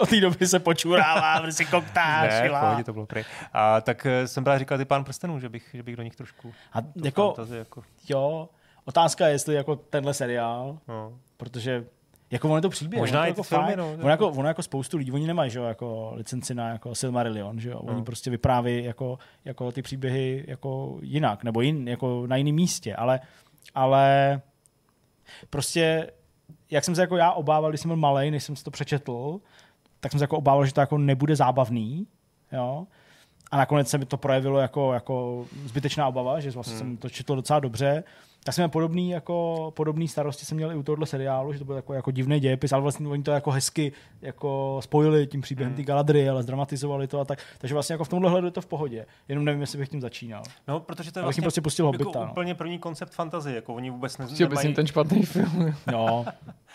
od té doby se počurává, [laughs] prostě koktáš, Ne, pohodě, to bylo prý. A tak eh, jsem právě říkal ty pán prstenů, že bych, že bych do nich trošku... A jako, jako... Jo, Otázka je, jestli jako tenhle seriál, no. protože jako on je to příběh. Možná i jako filmy, no. On jako, on jako spoustu lidí, oni nemají, že jo, jako licenci na jako Silmarillion, že jo. Oni no. prostě vypráví jako, jako ty příběhy jako jinak, nebo jin, jako na jiném místě, ale, ale prostě jak jsem se jako já obával, když jsem byl malý, než jsem si to přečetl, tak jsem se jako obával, že to jako nebude zábavný, jo. A nakonec se mi to projevilo jako, jako zbytečná obava, že vlastně hmm. jsem to četl docela dobře tak jsme podobný, jako, podobný starosti jsem měl i u tohohle seriálu, že to byl jako, jako divný dějepis, ale vlastně oni to jako hezky jako spojili tím příběhem mm. té Galadry, ale zdramatizovali to a tak. Takže vlastně jako v tomhle hledu je to v pohodě. Jenom nevím, jestli bych tím začínal. No, protože to je vlastně prostě pustil jako Hobbita, no. úplně první koncept fantazie, jako oni vůbec ne, Chtěl nemají... ten špatný film. [laughs] no.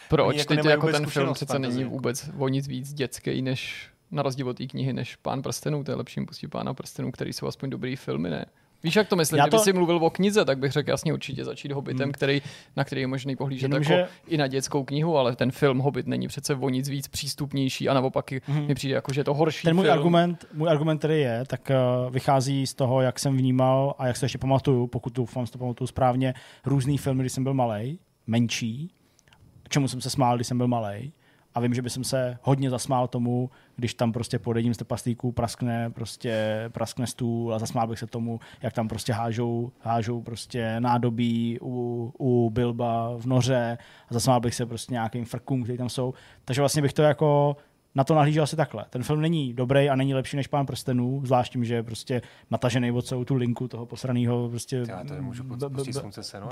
Proč? Jako Teď jako ten film přece není vůbec o nic víc dětský, než na rozdíl od té knihy, než Pán prstenů. To je lepší pustit Pána prstenů, který jsou aspoň dobrý filmy, ne? Víš, jak to myslím? Já to... Kdyby jsi mluvil o knize, tak bych řekl jasně určitě začít Hobbitem, hmm. který, na který je možný pohlížet Jenom, jako že... i na dětskou knihu, ale ten film Hobbit není přece o nic víc přístupnější a naopak hmm. mi přijde jako, že je to horší Ten můj film. argument, můj argument, který je, tak uh, vychází z toho, jak jsem vnímal a jak se ještě pamatuju, pokud tu vám to pamatuju správně, různý filmy, když jsem byl malý, menší, čemu jsem se smál, když jsem byl malý a vím, že bych se hodně zasmál tomu, když tam prostě pod jedním z trpaslíků praskne, prostě praskne stůl a zasmál bych se tomu, jak tam prostě hážou, hážou prostě nádobí u, u Bilba v noře a zasmál bych se prostě nějakým frkům, který tam jsou. Takže vlastně bych to jako na to nahlížel asi takhle. Ten film není dobrý a není lepší než Pán prstenů, zvlášť tím, že je prostě natažený od celou tu linku toho posraného prostě Já to můžu pustit seno.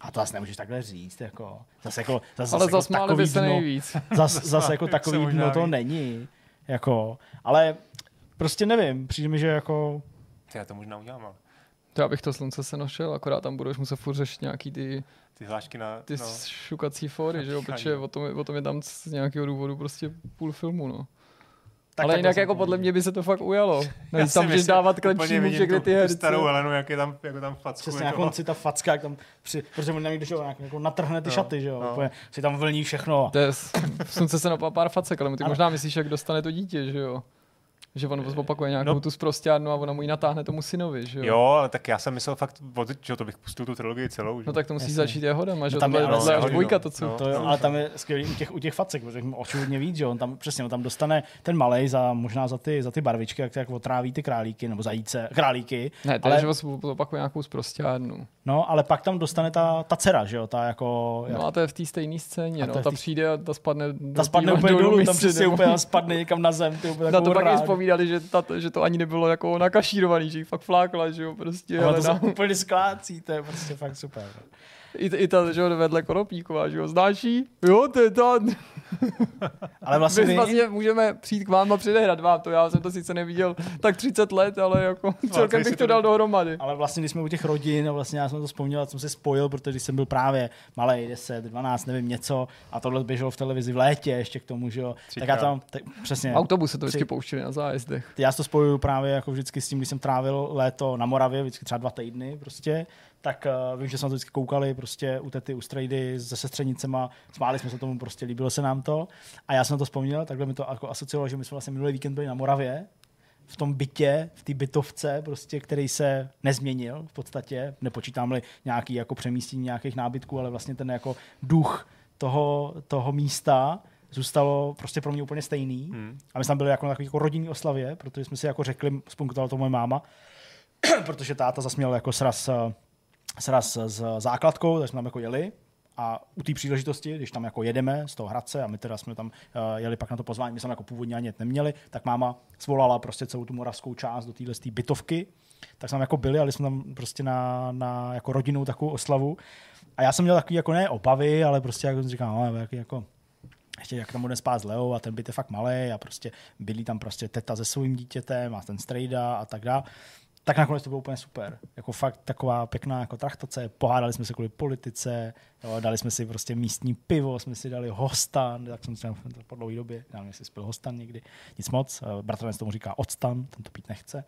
A to zase nemůžeš takhle říct, jako. Zase jako, zase, ale zase jako by [laughs] [laughs] se nejvíc. Zase, zase jako takový dno to není. Jako, ale prostě nevím, přijde mi, že jako... Já to možná udělám, ale... To já bych to slunce se nošel, akorát tam budeš muset furt řešit nějaký ty ty hlášky na... Ty no. šukací fóry, že jo, protože o tom, o tom je tam z nějakého důvodu prostě půl filmu, no. Tak ale jinak jako podle mě by se to fakt ujalo. No, tam můžeš dávat klepší všechny ty herce. starou Helenu, jak je tam, jako tam facku. Přesně, na konci ta facka, jak tam při, protože on někdo, že jo, jako natrhne ty no, šaty, že jo, no. úplně si tam vlní všechno. To je, slunce se napá pár facek, ale ty no. možná myslíš, jak dostane to dítě, že jo. Že on opakuje nějakou No. tu sprostěrnu a ona mu ji natáhne tomu synovi, že jo? Jo, ale tak já jsem myslel fakt, že jo, to bych pustil tu trilogii celou. Že? No tak to musí Jasně. začít jehodama, že No no, tam je- je, je hodinu. dvojka, to co. No. To jo, ale tam je skvělý u těch, u těch facek, protože očividně víc, že on tam přesně, on tam dostane ten malej za, možná za ty, za ty barvičky, jak, jak otráví ty králíky, nebo zajíce, králíky. Ne, to je, ale, že vás opakuje nějakou sprostěrnu. no, ale pak tam dostane ta, ta dcera, že jo, ta jako, jak, No a to je v té stejné scéně, no. je Ta té- přijde a ta spadne do ta spadne úplně dolů, tam přesně úplně spadne někam na zem, ty úplně Na to takovou pak i ránu. vzpomínali, že, ta, že to ani nebylo jako nakašírovaný, že ji fakt flákla, že jo, prostě. Ale Ale to na, se úplně sklácí, to je prostě fakt super. I, i, ta, že jo, vedle Konopíková, že jo, znáš jí? Jo, to je ta. [laughs] Ale vlastně My vlastně můžeme přijít k vám a předehrát vám to, já jsem to sice neviděl tak 30 let, ale jako [laughs] celkem bych to dal dohromady. ale vlastně, když jsme u těch rodin, a vlastně já jsem to vzpomněl, jsem se spojil, protože když jsem byl právě malý, 10, 12, nevím něco, a tohle běželo v televizi v létě ještě k tomu, že jo, tak já tam, tak, přesně, V autobuse to vždycky pouštěli na zájezdech. já to spojuju právě jako vždycky s tím, když jsem trávil léto na Moravě, vždycky třeba dva týdny prostě, tak uh, vím, že jsme na to vždycky koukali prostě u tety, u strejdy se sestřenicema, smáli jsme se tomu, prostě líbilo se nám to. A já jsem na to vzpomněl, takhle mi to jako asociovalo, že my jsme vlastně minulý víkend byli na Moravě, v tom bytě, v té bytovce, prostě, který se nezměnil v podstatě, nepočítám-li nějaký jako přemístění nějakých nábytků, ale vlastně ten jako duch toho, toho místa zůstalo prostě pro mě úplně stejný. Hmm. A my jsme tam byli jako na takové jako rodinné oslavě, protože jsme si jako řekli, spunkovala to moje máma, [clears throat] protože táta zase měl jako sraz, eh, sraz s základkou, takže jsme tam jako jeli. A u té příležitosti, když tam jako jedeme z toho Hradce a my teda jsme tam uh, jeli pak na to pozvání, my jsme jako původně ani neměli, tak máma svolala prostě celou tu moravskou část do téhle té bytovky, tak jsme tam jako byli, ale jsme tam prostě na, na jako rodinnou takovou oslavu. A já jsem měl takový jako ne obavy, ale prostě jako jsem říkal, no, jaký jako ještě jak tam bude spát s Leo a ten byt je fakt malý a prostě byli tam prostě teta se svým dítětem a ten strejda a tak dále. Tak nakonec to bylo úplně super. Jako fakt taková pěkná jako trachtace. Pohádali jsme se kvůli politice, jo, dali jsme si prostě místní pivo, jsme si dali hostan, tak jsem třeba po dlouhé době, já nevím, jestli spil hostan někdy, nic moc. Eh, Bratranec tomu říká octan, ten to pít nechce.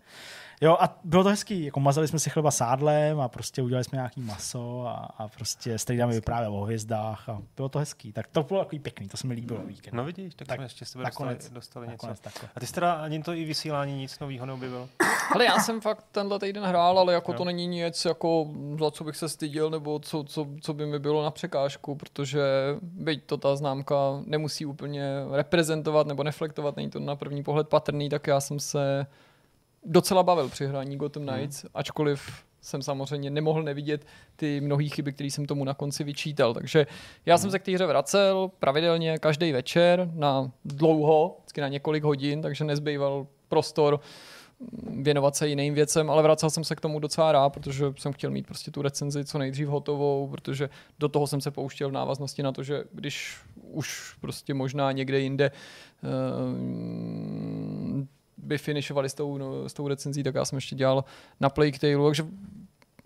Jo, a bylo to hezký, jako mazali jsme si chleba sádlem a prostě udělali jsme nějaký maso a, a prostě strejda mi vyprávěl o hvězdách a bylo to hezký. Tak to bylo takový pěkný, to se mi líbilo víkend. No vidíš, tak, Tak jsme ještě s tebe dostali, nakonec- dostali něco. nakonec takhle. A ty jsi teda ani to i vysílání nic nového neobjevil? Ale já jsem fakt tenhle týden hrál, ale jako Jo. to není nic, jako za co bych se styděl, nebo co, co, co by mi bylo na překážku, protože byť to ta známka nemusí úplně reprezentovat nebo reflektovat, není to na první pohled patrný, tak já jsem se docela bavil při hraní Gotham Knights, ačkoliv jsem samozřejmě nemohl nevidět ty mnohé chyby, které jsem tomu na konci vyčítal. Takže já jsem se k té hře vracel pravidelně každý večer na dlouho, vždycky na několik hodin, takže nezbýval prostor věnovat se jiným věcem, ale vracel jsem se k tomu docela rád, protože jsem chtěl mít prostě tu recenzi co nejdřív hotovou, protože do toho jsem se pouštěl v návaznosti na to, že když už prostě možná někde jinde uh, by finišovali s tou, no, s tou recenzí, tak já jsem ještě dělal na Plague takže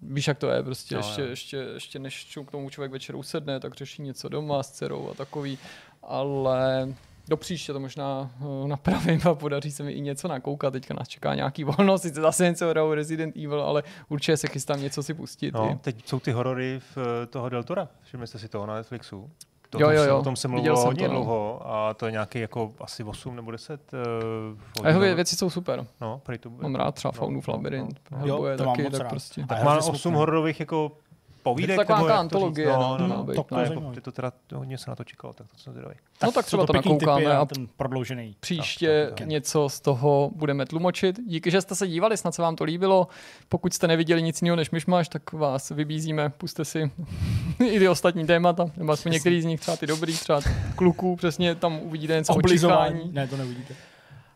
víš, jak to je, prostě Jo, ještě, jo. ještě, ještě než k tomu člověk večer usedne, tak řeší něco doma s dcerou a takový, ale do příště to možná eh, napravím a podaří se mi i něco nakoukat. Teďka nás čeká nějaký [laughs] volno, sice zase něco hraju Resident Evil, ale určitě se chystám něco si pustit. No, i. teď jsou ty horory v eh, toho Deltora. Všimli jste si toho na Netflixu? To, Jo, tom jo, se- jo. O tom se Viděl mluvilo jsem hodně to, no. dlouho a to je nějaký jako asi 8 nebo 10 uh, A jeho vě- věci jsou super. No, prý to Mám rád třeba No, Faunův no, labirint, no. Hellboy Jo, to mám taky, moc tak rád. prostě. Tak má hrozně 8 smutný. hororových jako povídek. Je to taková nebo nějaká jak to antologie, no, no, no, no, být. to, To je jako, zajímavý. ty to teda hodně se na to čekalo, tak to jsem zvědavý. No tak třeba to nakoukáme a ten prodloužený. Příště něco z toho budeme tlumočit. Díky, že jste se dívali, snad se vám to líbilo. Pokud jste neviděli nic jiného než myšmaš, tak vás vybízíme, puste si [laughs] i ty ostatní témata, nebo aspoň některý z nich, třeba ty dobrý, třeba kluků, přesně tam uvidíte něco o Oblizování. Ne, to neuvidíte.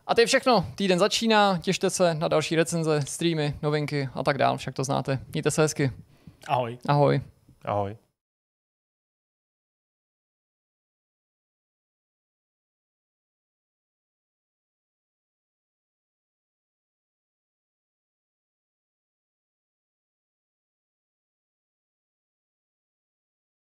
A to je všechno. Týden začíná, těšte se na další recenze, streamy, novinky a tak dál, však to znáte. Mějte se hezky. Ahoj. Ahoj. Ahoj.